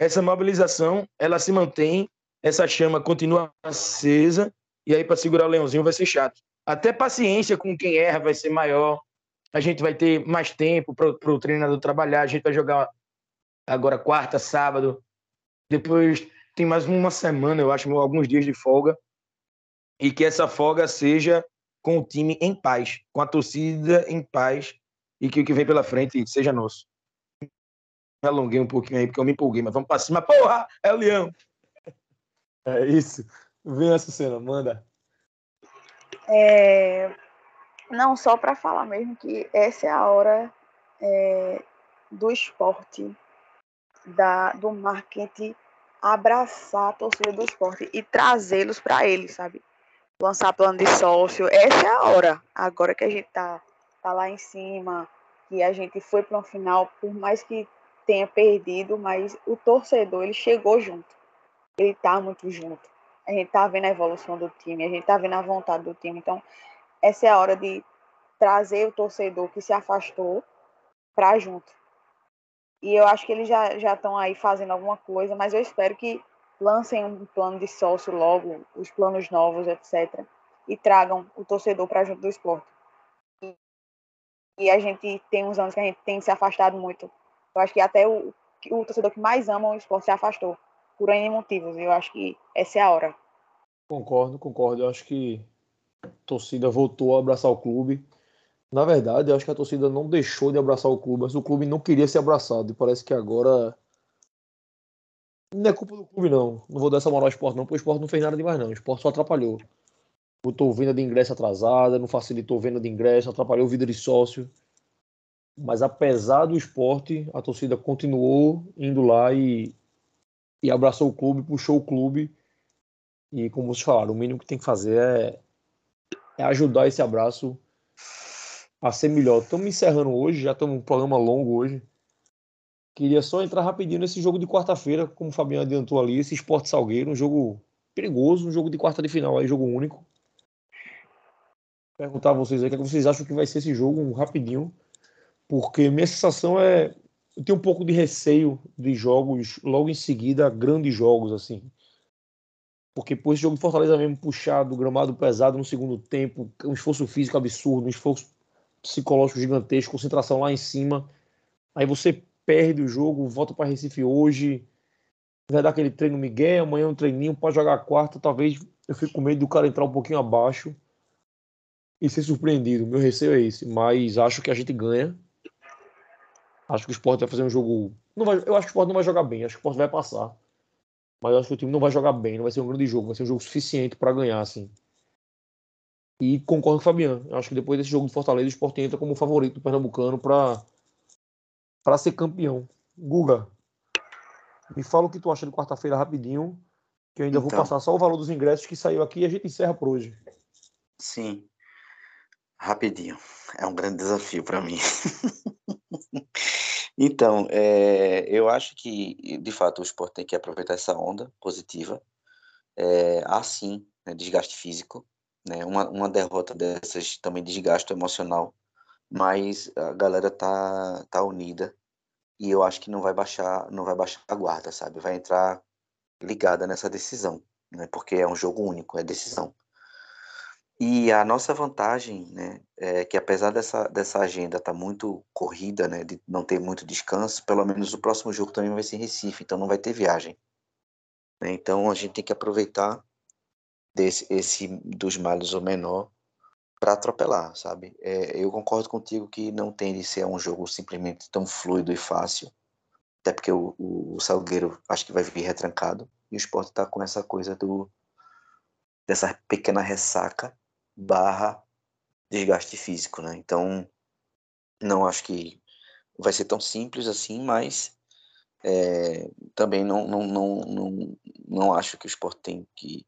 essa mobilização ela se mantém, essa chama continua acesa e aí para segurar o Leãozinho vai ser chato. Até paciência com quem erra vai ser maior a gente vai ter mais tempo para o treinador trabalhar, a gente vai jogar agora quarta, sábado, depois tem mais uma semana, eu acho, alguns dias de folga, e que essa folga seja com o time em paz, com a torcida em paz, e que o que vem pela frente seja nosso. Me alonguei um pouquinho aí, porque eu me empolguei, mas vamos para cima. Porra, é o Leão! É isso. Vem essa cena, manda. É, não, só para falar mesmo que essa é a hora é, do esporte, da, do marketing abraçar a torcida do esporte e trazê-los para ele, sabe? Lançar plano de sócio. Essa é a hora. Agora que a gente tá, tá lá em cima, que a gente foi para um final, por mais que tenha perdido, mas o torcedor, ele chegou junto. Ele tá muito junto. A gente tá vendo a evolução do time, a gente tá vendo a vontade do time. Então, essa é a hora de trazer o torcedor que se afastou para junto. E eu acho que eles já já estão aí fazendo alguma coisa, mas eu espero que lancem um plano de sócio logo, os planos novos, etc. E tragam o torcedor para junto do esporte. E, a gente tem uns anos que a gente tem se afastado muito. Eu acho que até o, o torcedor que mais ama o esporte se afastou, por N motivos. Eu acho que essa é a hora. Concordo, concordo. Eu acho que a torcida voltou a abraçar o clube. Na verdade, eu acho que a torcida não deixou de abraçar o clube, mas o clube não queria ser abraçado. E parece que agora. Não é culpa do clube, não. Não vou dar essa moral ao esporte, não, porque o esporte não fez nada demais, não. O esporte só atrapalhou. Botou venda de ingresso atrasada, não facilitou venda de ingresso, atrapalhou vida de sócio. Mas apesar do esporte, a torcida continuou indo lá e, e abraçou o clube, puxou o clube. E como vocês falaram, o mínimo que tem que fazer é é ajudar esse abraço a ser melhor. Estamos encerrando hoje, já estamos um programa longo hoje. Queria só entrar rapidinho nesse jogo de quarta-feira, como o Fabiano adiantou ali, esse Esporte Salgueiro, um jogo perigoso, um jogo de quarta de final, aí, jogo único. Perguntar a vocês aí o que, é vocês acham que vai ser esse jogo, um rapidinho, porque minha sensação é. Eu tenho um pouco de receio de jogos logo em seguida, grandes jogos, assim porque por esse jogo de Fortaleza mesmo puxado, gramado pesado no segundo tempo, um esforço físico absurdo, um esforço psicológico gigantesco, concentração lá em cima. Aí você perde o jogo, volta para Recife hoje, vai dar aquele treino Miguel, amanhã um treininho, pode jogar quarta, talvez eu fico com medo do cara entrar um pouquinho abaixo e ser surpreendido. Meu receio é esse, mas acho que a gente ganha. Acho que o Sport vai fazer um jogo. Não vai, eu acho que o Sport não vai jogar bem, acho que o Sport vai passar. Mas acho que o time não vai jogar bem, não vai ser um grande jogo, vai ser um jogo suficiente para ganhar, assim. E concordo com o Fabiano. Acho que depois desse jogo de Fortaleza, o Sport entra como favorito do Pernambucano para para ser campeão. Guga, me fala o que tu acha de quarta-feira rapidinho, que eu ainda então, vou passar só o valor dos ingressos que saiu aqui e a gente encerra por hoje. Sim. Rapidinho. É um grande desafio para mim. então, é, eu acho que, de fato, o esporte tem que aproveitar essa onda positiva. É, há sim né, desgaste físico, né? Uma, uma derrota dessas também desgaste emocional, mas a galera tá, tá unida e eu acho que não vai baixar, não vai baixar a guarda, sabe? Vai entrar ligada nessa decisão, né? Porque é um jogo único, é decisão. E a nossa vantagem, né, é que apesar dessa, dessa agenda estar tá muito corrida, né, de não ter muito descanso, pelo menos o próximo jogo também vai ser em Recife, então não vai ter viagem. Né? Então a gente tem que aproveitar desse esse dos males o menor para atropelar, sabe? É, eu concordo contigo que não tem de ser um jogo simplesmente tão fluido e fácil, até porque o, o, Salgueiro acho que vai vir retrancado e o Sport está com essa coisa do dessa pequena ressaca barra desgaste físico, né? Então não acho que vai ser tão simples assim, mas é, também não, não, não, não, não acho que o Sport tem que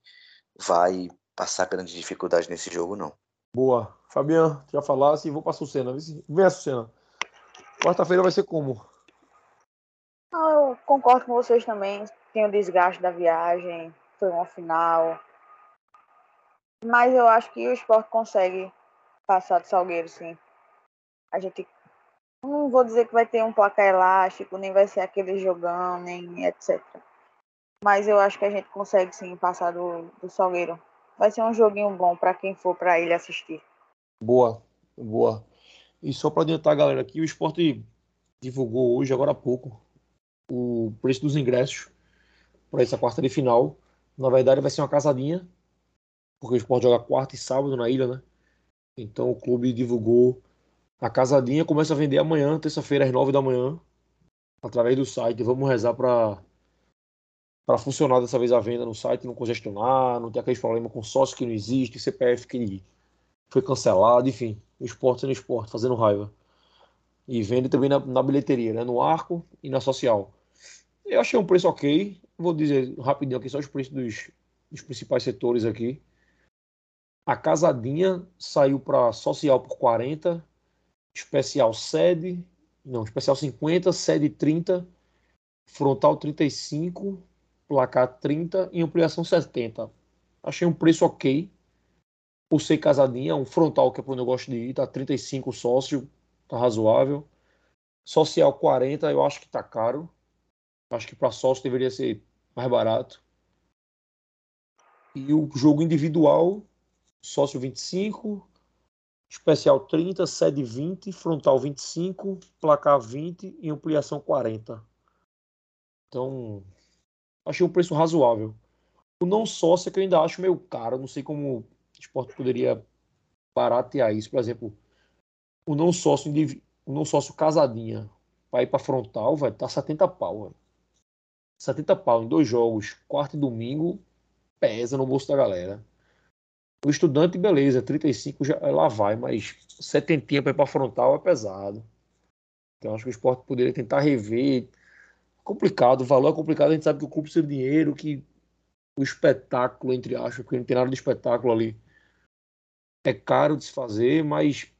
vai passar grandes dificuldades nesse jogo, não. Boa. Fabiano, já falasse e vou para a Sucena. Vem a Sucena. Quarta-feira vai ser como? Ah, eu concordo com vocês também. Tem o desgaste da viagem, foi uma final. Mas eu acho que o esporte consegue passar do Salgueiro, sim. A gente não vou dizer que vai ter um placar elástico, nem vai ser aquele jogão, nem etc. Mas eu acho que a gente consegue sim passar do, do Salgueiro. Vai ser um joguinho bom para quem for para ele assistir. Boa, boa. E só para adiantar, galera, aqui o esporte divulgou hoje, agora há pouco, o preço dos ingressos para essa quarta de final. Na verdade, vai ser uma casadinha, porque o esporte joga quarta e sábado na ilha, né? Então o clube divulgou a casadinha, começa a vender amanhã, terça-feira, às nove da manhã, através do site. Vamos rezar para para funcionar dessa vez a venda no site, não congestionar, não ter aqueles problemas com sócio que não existe, CPF que foi cancelado, enfim, o esporte sendo esporte, fazendo raiva. E vende também na, na, bilheteria, né? no arco e na social. Eu achei um preço ok, vou dizer rapidinho aqui só os preços dos, dos principais setores aqui. A casadinha saiu para social por 40, especial sede, não, especial 50, sede 30, frontal 35, placar 30 e ampliação 70. Achei um preço ok. Por ser casadinha, um frontal que é onde eu gosto de ir, tá 35 sócio, tá razoável. Social 40, eu acho que tá caro. Acho que para sócio deveria ser mais barato. E o jogo individual, sócio 25, especial 30, sede 20, frontal 25, placar 20 e ampliação 40. Então, achei um preço razoável. O não sócio é que eu ainda acho meio caro, não sei como o esporte poderia baratear isso. Por exemplo, o não sócio, o não sócio casadinha para ir para frontal, vai tá 70 pau. Véio. 70 pau em dois jogos, quarto e domingo, pesa no bolso da galera. O estudante, beleza, 35 já, lá vai, mas 70 para ir para frontal é pesado. Então acho que o esporte poderia tentar rever complicado, o valor é complicado, a gente sabe que o clube precisa de dinheiro, que o espetáculo, entre aspas, porque não tem nada de espetáculo ali, é caro de se fazer, mas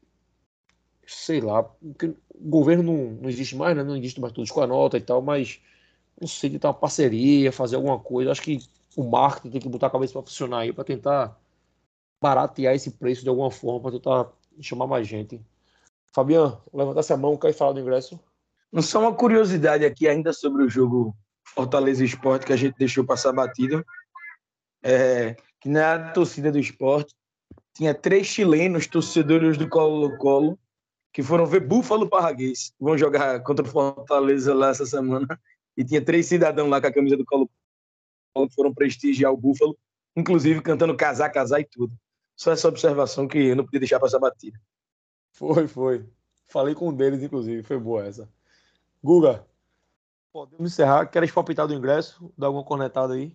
sei lá, o governo não, não existe mais, né? não existe mais todos com a nota e tal, mas não sei, tentar uma parceria, fazer alguma coisa, acho que o marketing tem que botar a cabeça para funcionar aí, para tentar baratear esse preço de alguma forma, para tentar chamar mais gente. Fabiano, levantasse a mão, quer falar do ingresso? Só uma curiosidade aqui ainda sobre o jogo Fortaleza Esporte que a gente deixou passar batido. É, que na torcida do esporte tinha três chilenos torcedores do Colo-Colo que foram ver Búfalo Parraguês. Vão jogar contra o Fortaleza lá essa semana. E tinha três cidadãos lá com a camisa do Colo-Colo que foram prestigiar o Búfalo, inclusive cantando casar, casar e tudo. Só essa observação que eu não podia deixar passar batida. Foi, foi. Falei com um deles, inclusive. Foi boa essa. Guga, podemos encerrar. Queres palpitar do ingresso? Dar alguma cornetada aí?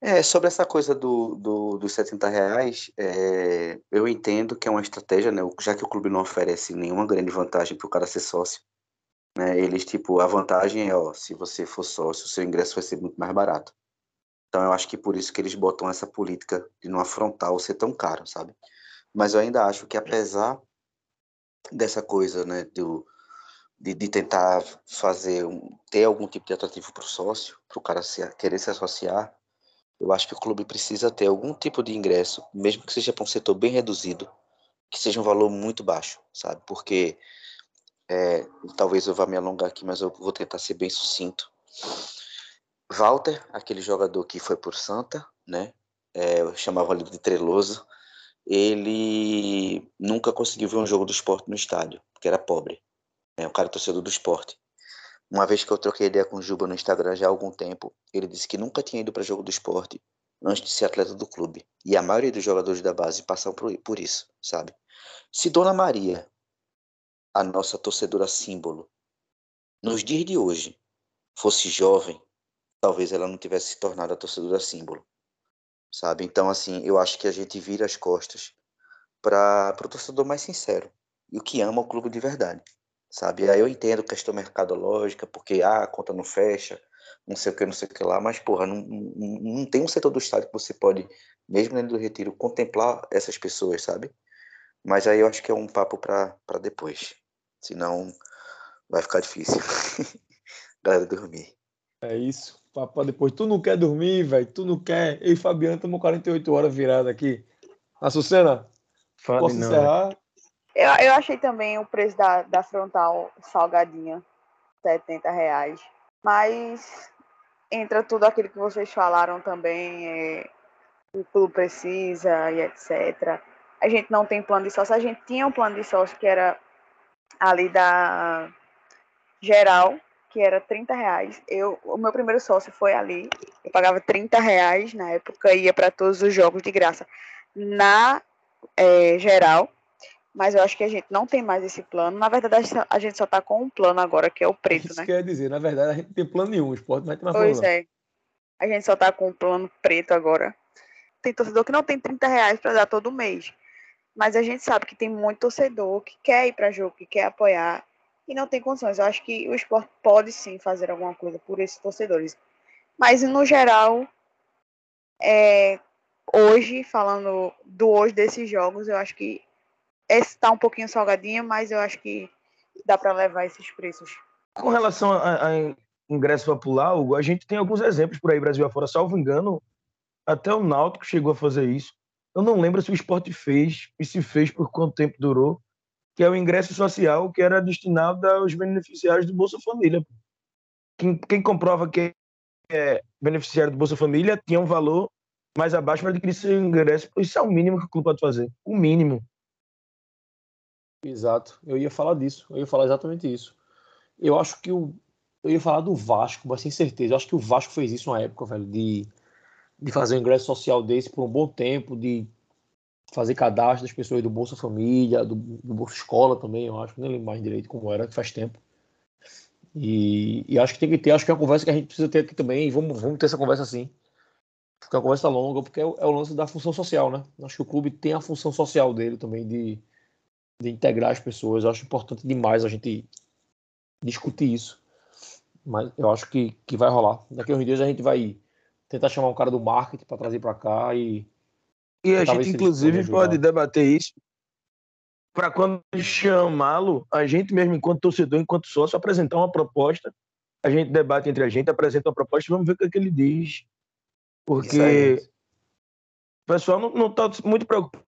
É, sobre essa coisa do, do, dos 70 reais, é, eu entendo que é uma estratégia, né? Já que o clube não oferece nenhuma grande vantagem para o cara ser sócio, né? Eles, tipo, a vantagem é, ó, se você for sócio, o seu ingresso vai ser muito mais barato. Então eu acho que por isso que eles botam essa política de não afrontar ou ser tão caro, sabe? Mas eu ainda acho que apesar dessa coisa, né, do, de, de tentar fazer, um, ter algum tipo de atrativo para o sócio, para o cara se, querer se associar, eu acho que o clube precisa ter algum tipo de ingresso, mesmo que seja para um setor bem reduzido, que seja um valor muito baixo, sabe? Porque é, talvez eu vá me alongar aqui, mas eu vou tentar ser bem sucinto. Walter, aquele jogador que foi por Santa, né? É, eu chamava ele de Treloso. Ele nunca conseguiu ver um jogo do esporte no estádio, porque era pobre. É um cara torcedor do esporte. Uma vez que eu troquei ideia com o Juba no Instagram já há algum tempo, ele disse que nunca tinha ido para jogo do esporte antes de ser atleta do clube. E a maioria dos jogadores da base passam por, por isso, sabe? Se Dona Maria, a nossa torcedora símbolo, nos dias de hoje, fosse jovem, talvez ela não tivesse se tornado a torcedora símbolo, sabe? Então, assim, eu acho que a gente vira as costas para o torcedor mais sincero e o que ama o clube de verdade sabe? Aí eu entendo questão mercadológica, porque ah, a conta não fecha, não sei o que, não sei o que lá, mas, porra, não, não, não tem um setor do Estado que você pode, mesmo dentro do retiro, contemplar essas pessoas, sabe? Mas aí eu acho que é um papo para depois, senão vai ficar difícil. Galera, dormir. É isso, papo pra depois. Tu não quer dormir, velho, tu não quer. Eu e Fabiano estamos 48 horas virados aqui. Açucena, posso não, encerrar? Eu, eu achei também o preço da, da frontal salgadinha, 70 reais. Mas entra tudo aquilo que vocês falaram também, é, o clube precisa e etc. A gente não tem plano de sócio, a gente tinha um plano de sócio que era ali da geral, que era 30 reais. Eu, o meu primeiro sócio foi ali, eu pagava 30 reais na época, ia para todos os jogos de graça na é, geral mas eu acho que a gente não tem mais esse plano. Na verdade, a gente só está com um plano agora, que é o preto, Isso né? quer dizer, na verdade, a gente não tem plano nenhum, o esporte não tem mais Pois plano, é. A gente só está com o plano preto agora. Tem torcedor que não tem 30 reais para dar todo mês. Mas a gente sabe que tem muito torcedor que quer ir para jogo, que quer apoiar e não tem condições. Eu acho que o esporte pode sim fazer alguma coisa por esses torcedores. Mas no geral, é, hoje, falando do hoje desses jogos, eu acho que esse tá um pouquinho salgadinho, mas eu acho que dá para levar esses preços. Com relação a, a, ingresso popular, Hugo, a gente tem alguns exemplos por aí, Brasil afora. Salvo engano, até o Náutico chegou a fazer isso. Eu não lembro se o esporte fez e se fez por quanto tempo durou, que é o ingresso social que era destinado aos beneficiários do Bolsa Família. Quem, quem comprova que é beneficiário do Bolsa Família tinha um valor mais abaixo para adquirir seu ingresso. Isso é o mínimo que o clube pode fazer. O mínimo. Exato. Eu ia falar disso. Eu ia falar exatamente isso. Eu acho que o. Eu ia falar do Vasco, mas sem certeza. Eu acho que o Vasco fez isso na época, velho, de, de fazer um ingresso social desse por um bom tempo, de fazer cadastro das pessoas do Bolsa Família, do, do Bolsa Escola também, eu acho. Nem lembro mais direito como era, que faz tempo. E, e, acho que tem que ter, acho que é uma conversa que a gente precisa ter aqui também, e vamos, vamos ter essa conversa assim. Porque é uma conversa longa, porque é o, é o lance da função social, né? Acho que o clube tem a função social dele também de de integrar as pessoas. Eu acho importante demais a gente discutir isso. Mas eu acho que, que vai rolar. Daqui a uns dias a gente vai tentar chamar um cara do marketing para trazer para cá e. E a gente, inclusive, pode debater isso para quando chamá-lo, a gente mesmo, enquanto torcedor, enquanto sócio, apresentar uma proposta. A gente debate entre a gente, apresenta uma proposta e vamos ver o que, é que ele diz. Porque o pessoal não está muito preocupado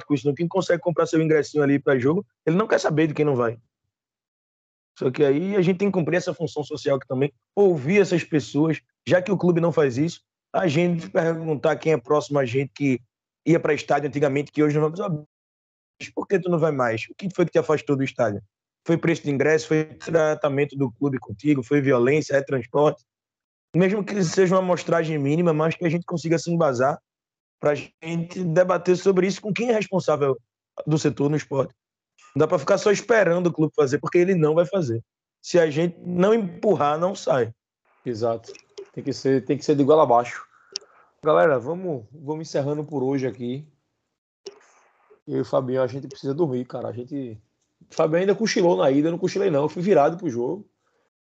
com isso, não. Quem consegue comprar seu ingressinho ali para jogo, ele não quer saber de quem não vai. Só que aí a gente tem que cumprir essa função social que também, ouvir essas pessoas, já que o clube não faz isso, a gente perguntar quem é próximo a gente que ia para estádio antigamente, que hoje não vai Por que tu não vai mais? O que foi que te afastou do estádio? Foi preço de ingresso? Foi tratamento do clube contigo? Foi violência? É transporte? Mesmo que seja uma amostragem mínima, mas que a gente consiga se embasar para a gente debater sobre isso com quem é responsável do setor no esporte. Não dá para ficar só esperando o clube fazer, porque ele não vai fazer. Se a gente não empurrar, não sai. Exato. Tem que ser, tem que ser de igual a baixo. Galera, vamos, vamos encerrando por hoje aqui. Eu e o Fabinho, a gente precisa dormir, cara. A gente. O Fabinho ainda cochilou na ida, eu não cochilei, não. Eu fui virado pro jogo.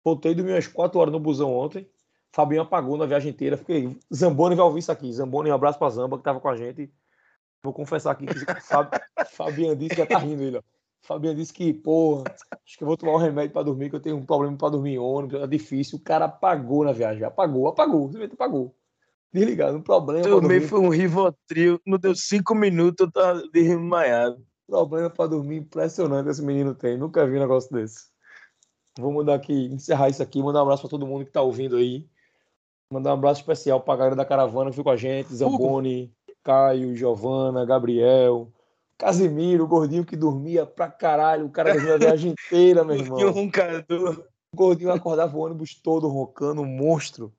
Voltei e dormi umas 4 horas no busão ontem. Fabinho apagou na viagem inteira. Fiquei. Zamboni vai ouvir isso aqui. Zamboni, um abraço pra Zamba, que tava com a gente. Vou confessar aqui que Fab... Fabiano disse que já tá rindo ele, ó. Fabiano disse que, porra, acho que eu vou tomar um remédio para dormir, que eu tenho um problema para dormir em ônibus, é difícil. O cara apagou na viagem, apagou, apagou, simplesmente apagou. Desligado, um problema. Também foi um Rivotril, não deu cinco minutos, eu tava desmaiado. Problema para dormir impressionante esse menino tem, nunca vi um negócio desse. Vou mudar aqui, encerrar isso aqui, mandar um abraço para todo mundo que tá ouvindo aí. Mandar um abraço especial para a galera da caravana que ficou com a gente, Zamboni, Caio, Giovana, Gabriel, Casimiro, o gordinho que dormia pra caralho, o cara dormia a viagem inteira, meu irmão. roncador. O gordinho acordava o ônibus todo roncando, um monstro.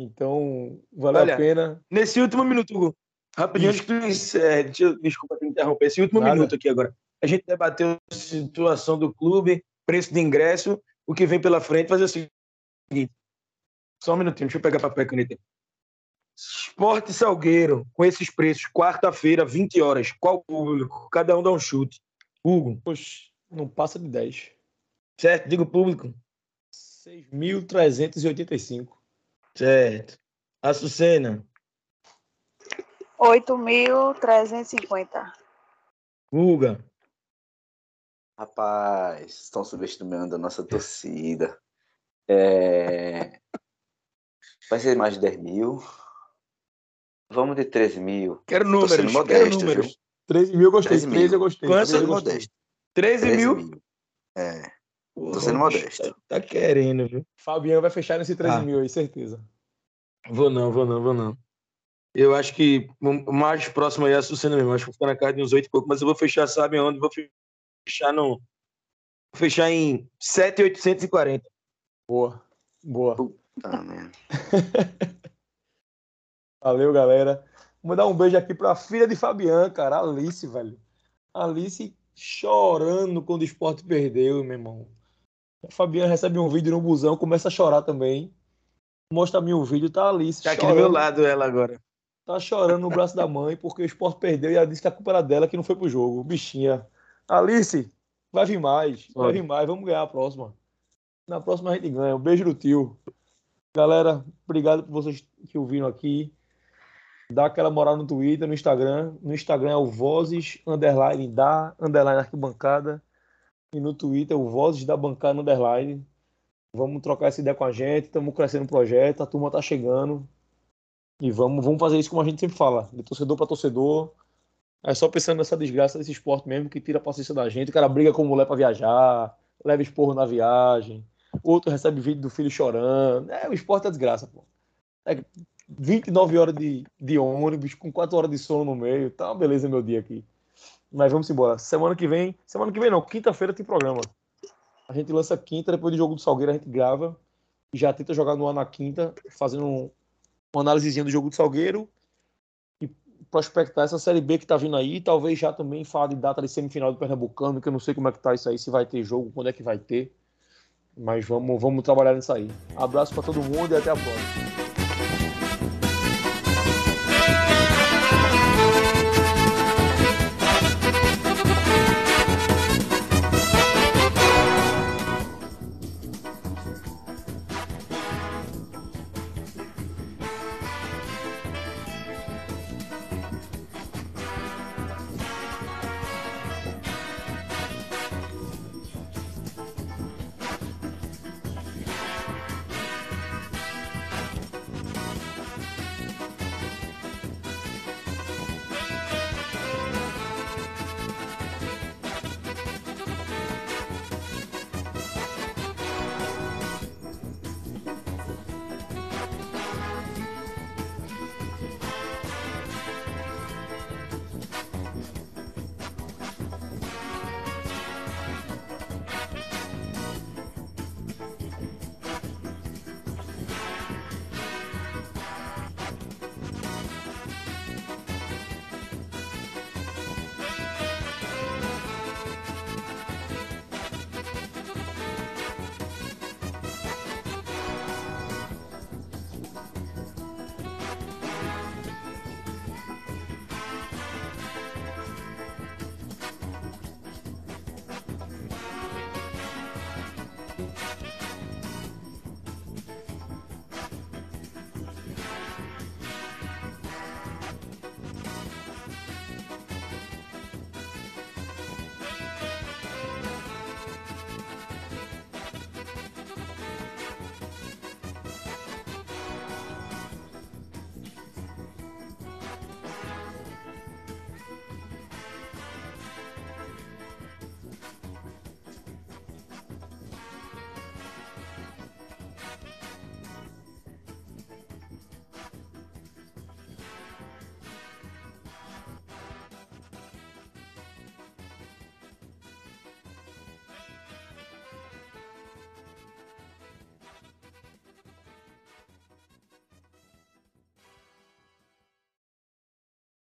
Então, valeu Olha, a pena. Nesse último minuto, Hugo, rapidinho, antes que tu encerre, deixa eu- desculpa te interromper, esse último Nada. minuto aqui agora. A gente debateu a situação do clube, preço de ingresso, o que vem pela frente, fazer o seguinte. Só um minutinho, deixa eu pegar papel e caneta. Esporte Salgueiro, com esses preços, quarta-feira, 20 horas. Qual público? Cada um dá um chute. Hugo, Poxa, não passa de 10. certo? Digo público. 6.385. Certo. Açucena, 8.350. Guga, Rapaz, estão subestimando a nossa torcida. É, Vai ser mais de 10 mil. Vamos de 13 mil. quero Tô números, sendo quero modesto, números. viu? 13 mil eu gostei, 13 13 eu mil. gostei. Quantos? 13 eu Sendo gostei. modesto. 13 13 mil? mil. É. Porra, sendo modesto. Tá, tá querendo, viu? Fabiano vai fechar nesse 13 Ah. mil aí, certeza. Vou não, vou não, vou não. Eu acho que o mais próximo aí é a Sucena mesmo. Acho que vou ficar na casa de uns oito e pouco, mas eu vou fechar, sabe onde? Vou fechar no. Vou fechar em 7,840. Boa, boa. Ah, né? Valeu, galera. Vou mandar um beijo aqui pra filha de Fabiano, cara, Alice, velho. Alice chorando quando o esporte perdeu, meu irmão. A Fabiana recebe um vídeo no busão, começa a chorar também. Mostra-me o vídeo, tá Alice Tá aqui chorando, do meu lado ela agora. tá chorando no braço da mãe porque o esporte perdeu e ela disse que a culpa era dela que não foi pro jogo. Bichinha. Alice, vai vir mais, vai vir mais, vamos ganhar a próxima. Na próxima a gente ganha. Um beijo do tio. Galera, obrigado por vocês que ouviram aqui. Dá aquela moral no Twitter, no Instagram. No Instagram é o Vozes, underline da, underline arquibancada. E no Twitter é o Vozes da bancada, underline. Vamos trocar essa ideia com a gente. Estamos crescendo o projeto, a turma tá chegando. E vamos, vamos fazer isso como a gente sempre fala, de torcedor para torcedor. É só pensando nessa desgraça desse esporte mesmo que tira a paciência da gente. O cara briga com mulher para viajar, leva esporro na viagem. Outro recebe vídeo do filho chorando. É, o esporte é desgraça, pô. É 29 horas de, de ônibus, com 4 horas de sono no meio. Tá uma beleza meu dia aqui. Mas vamos embora. Semana que vem. Semana que vem não, quinta-feira tem programa. A gente lança quinta, depois do jogo do Salgueiro a gente grava. E já tenta jogar no ar na quinta, fazendo um, uma análisezinha do jogo do Salgueiro. E prospectar essa Série B que tá vindo aí. Talvez já também falar de data de semifinal do Pernambucano, que eu não sei como é que tá isso aí, se vai ter jogo, quando é que vai ter. Mas vamos, vamos trabalhar nisso aí. Abraço para todo mundo e até a próxima.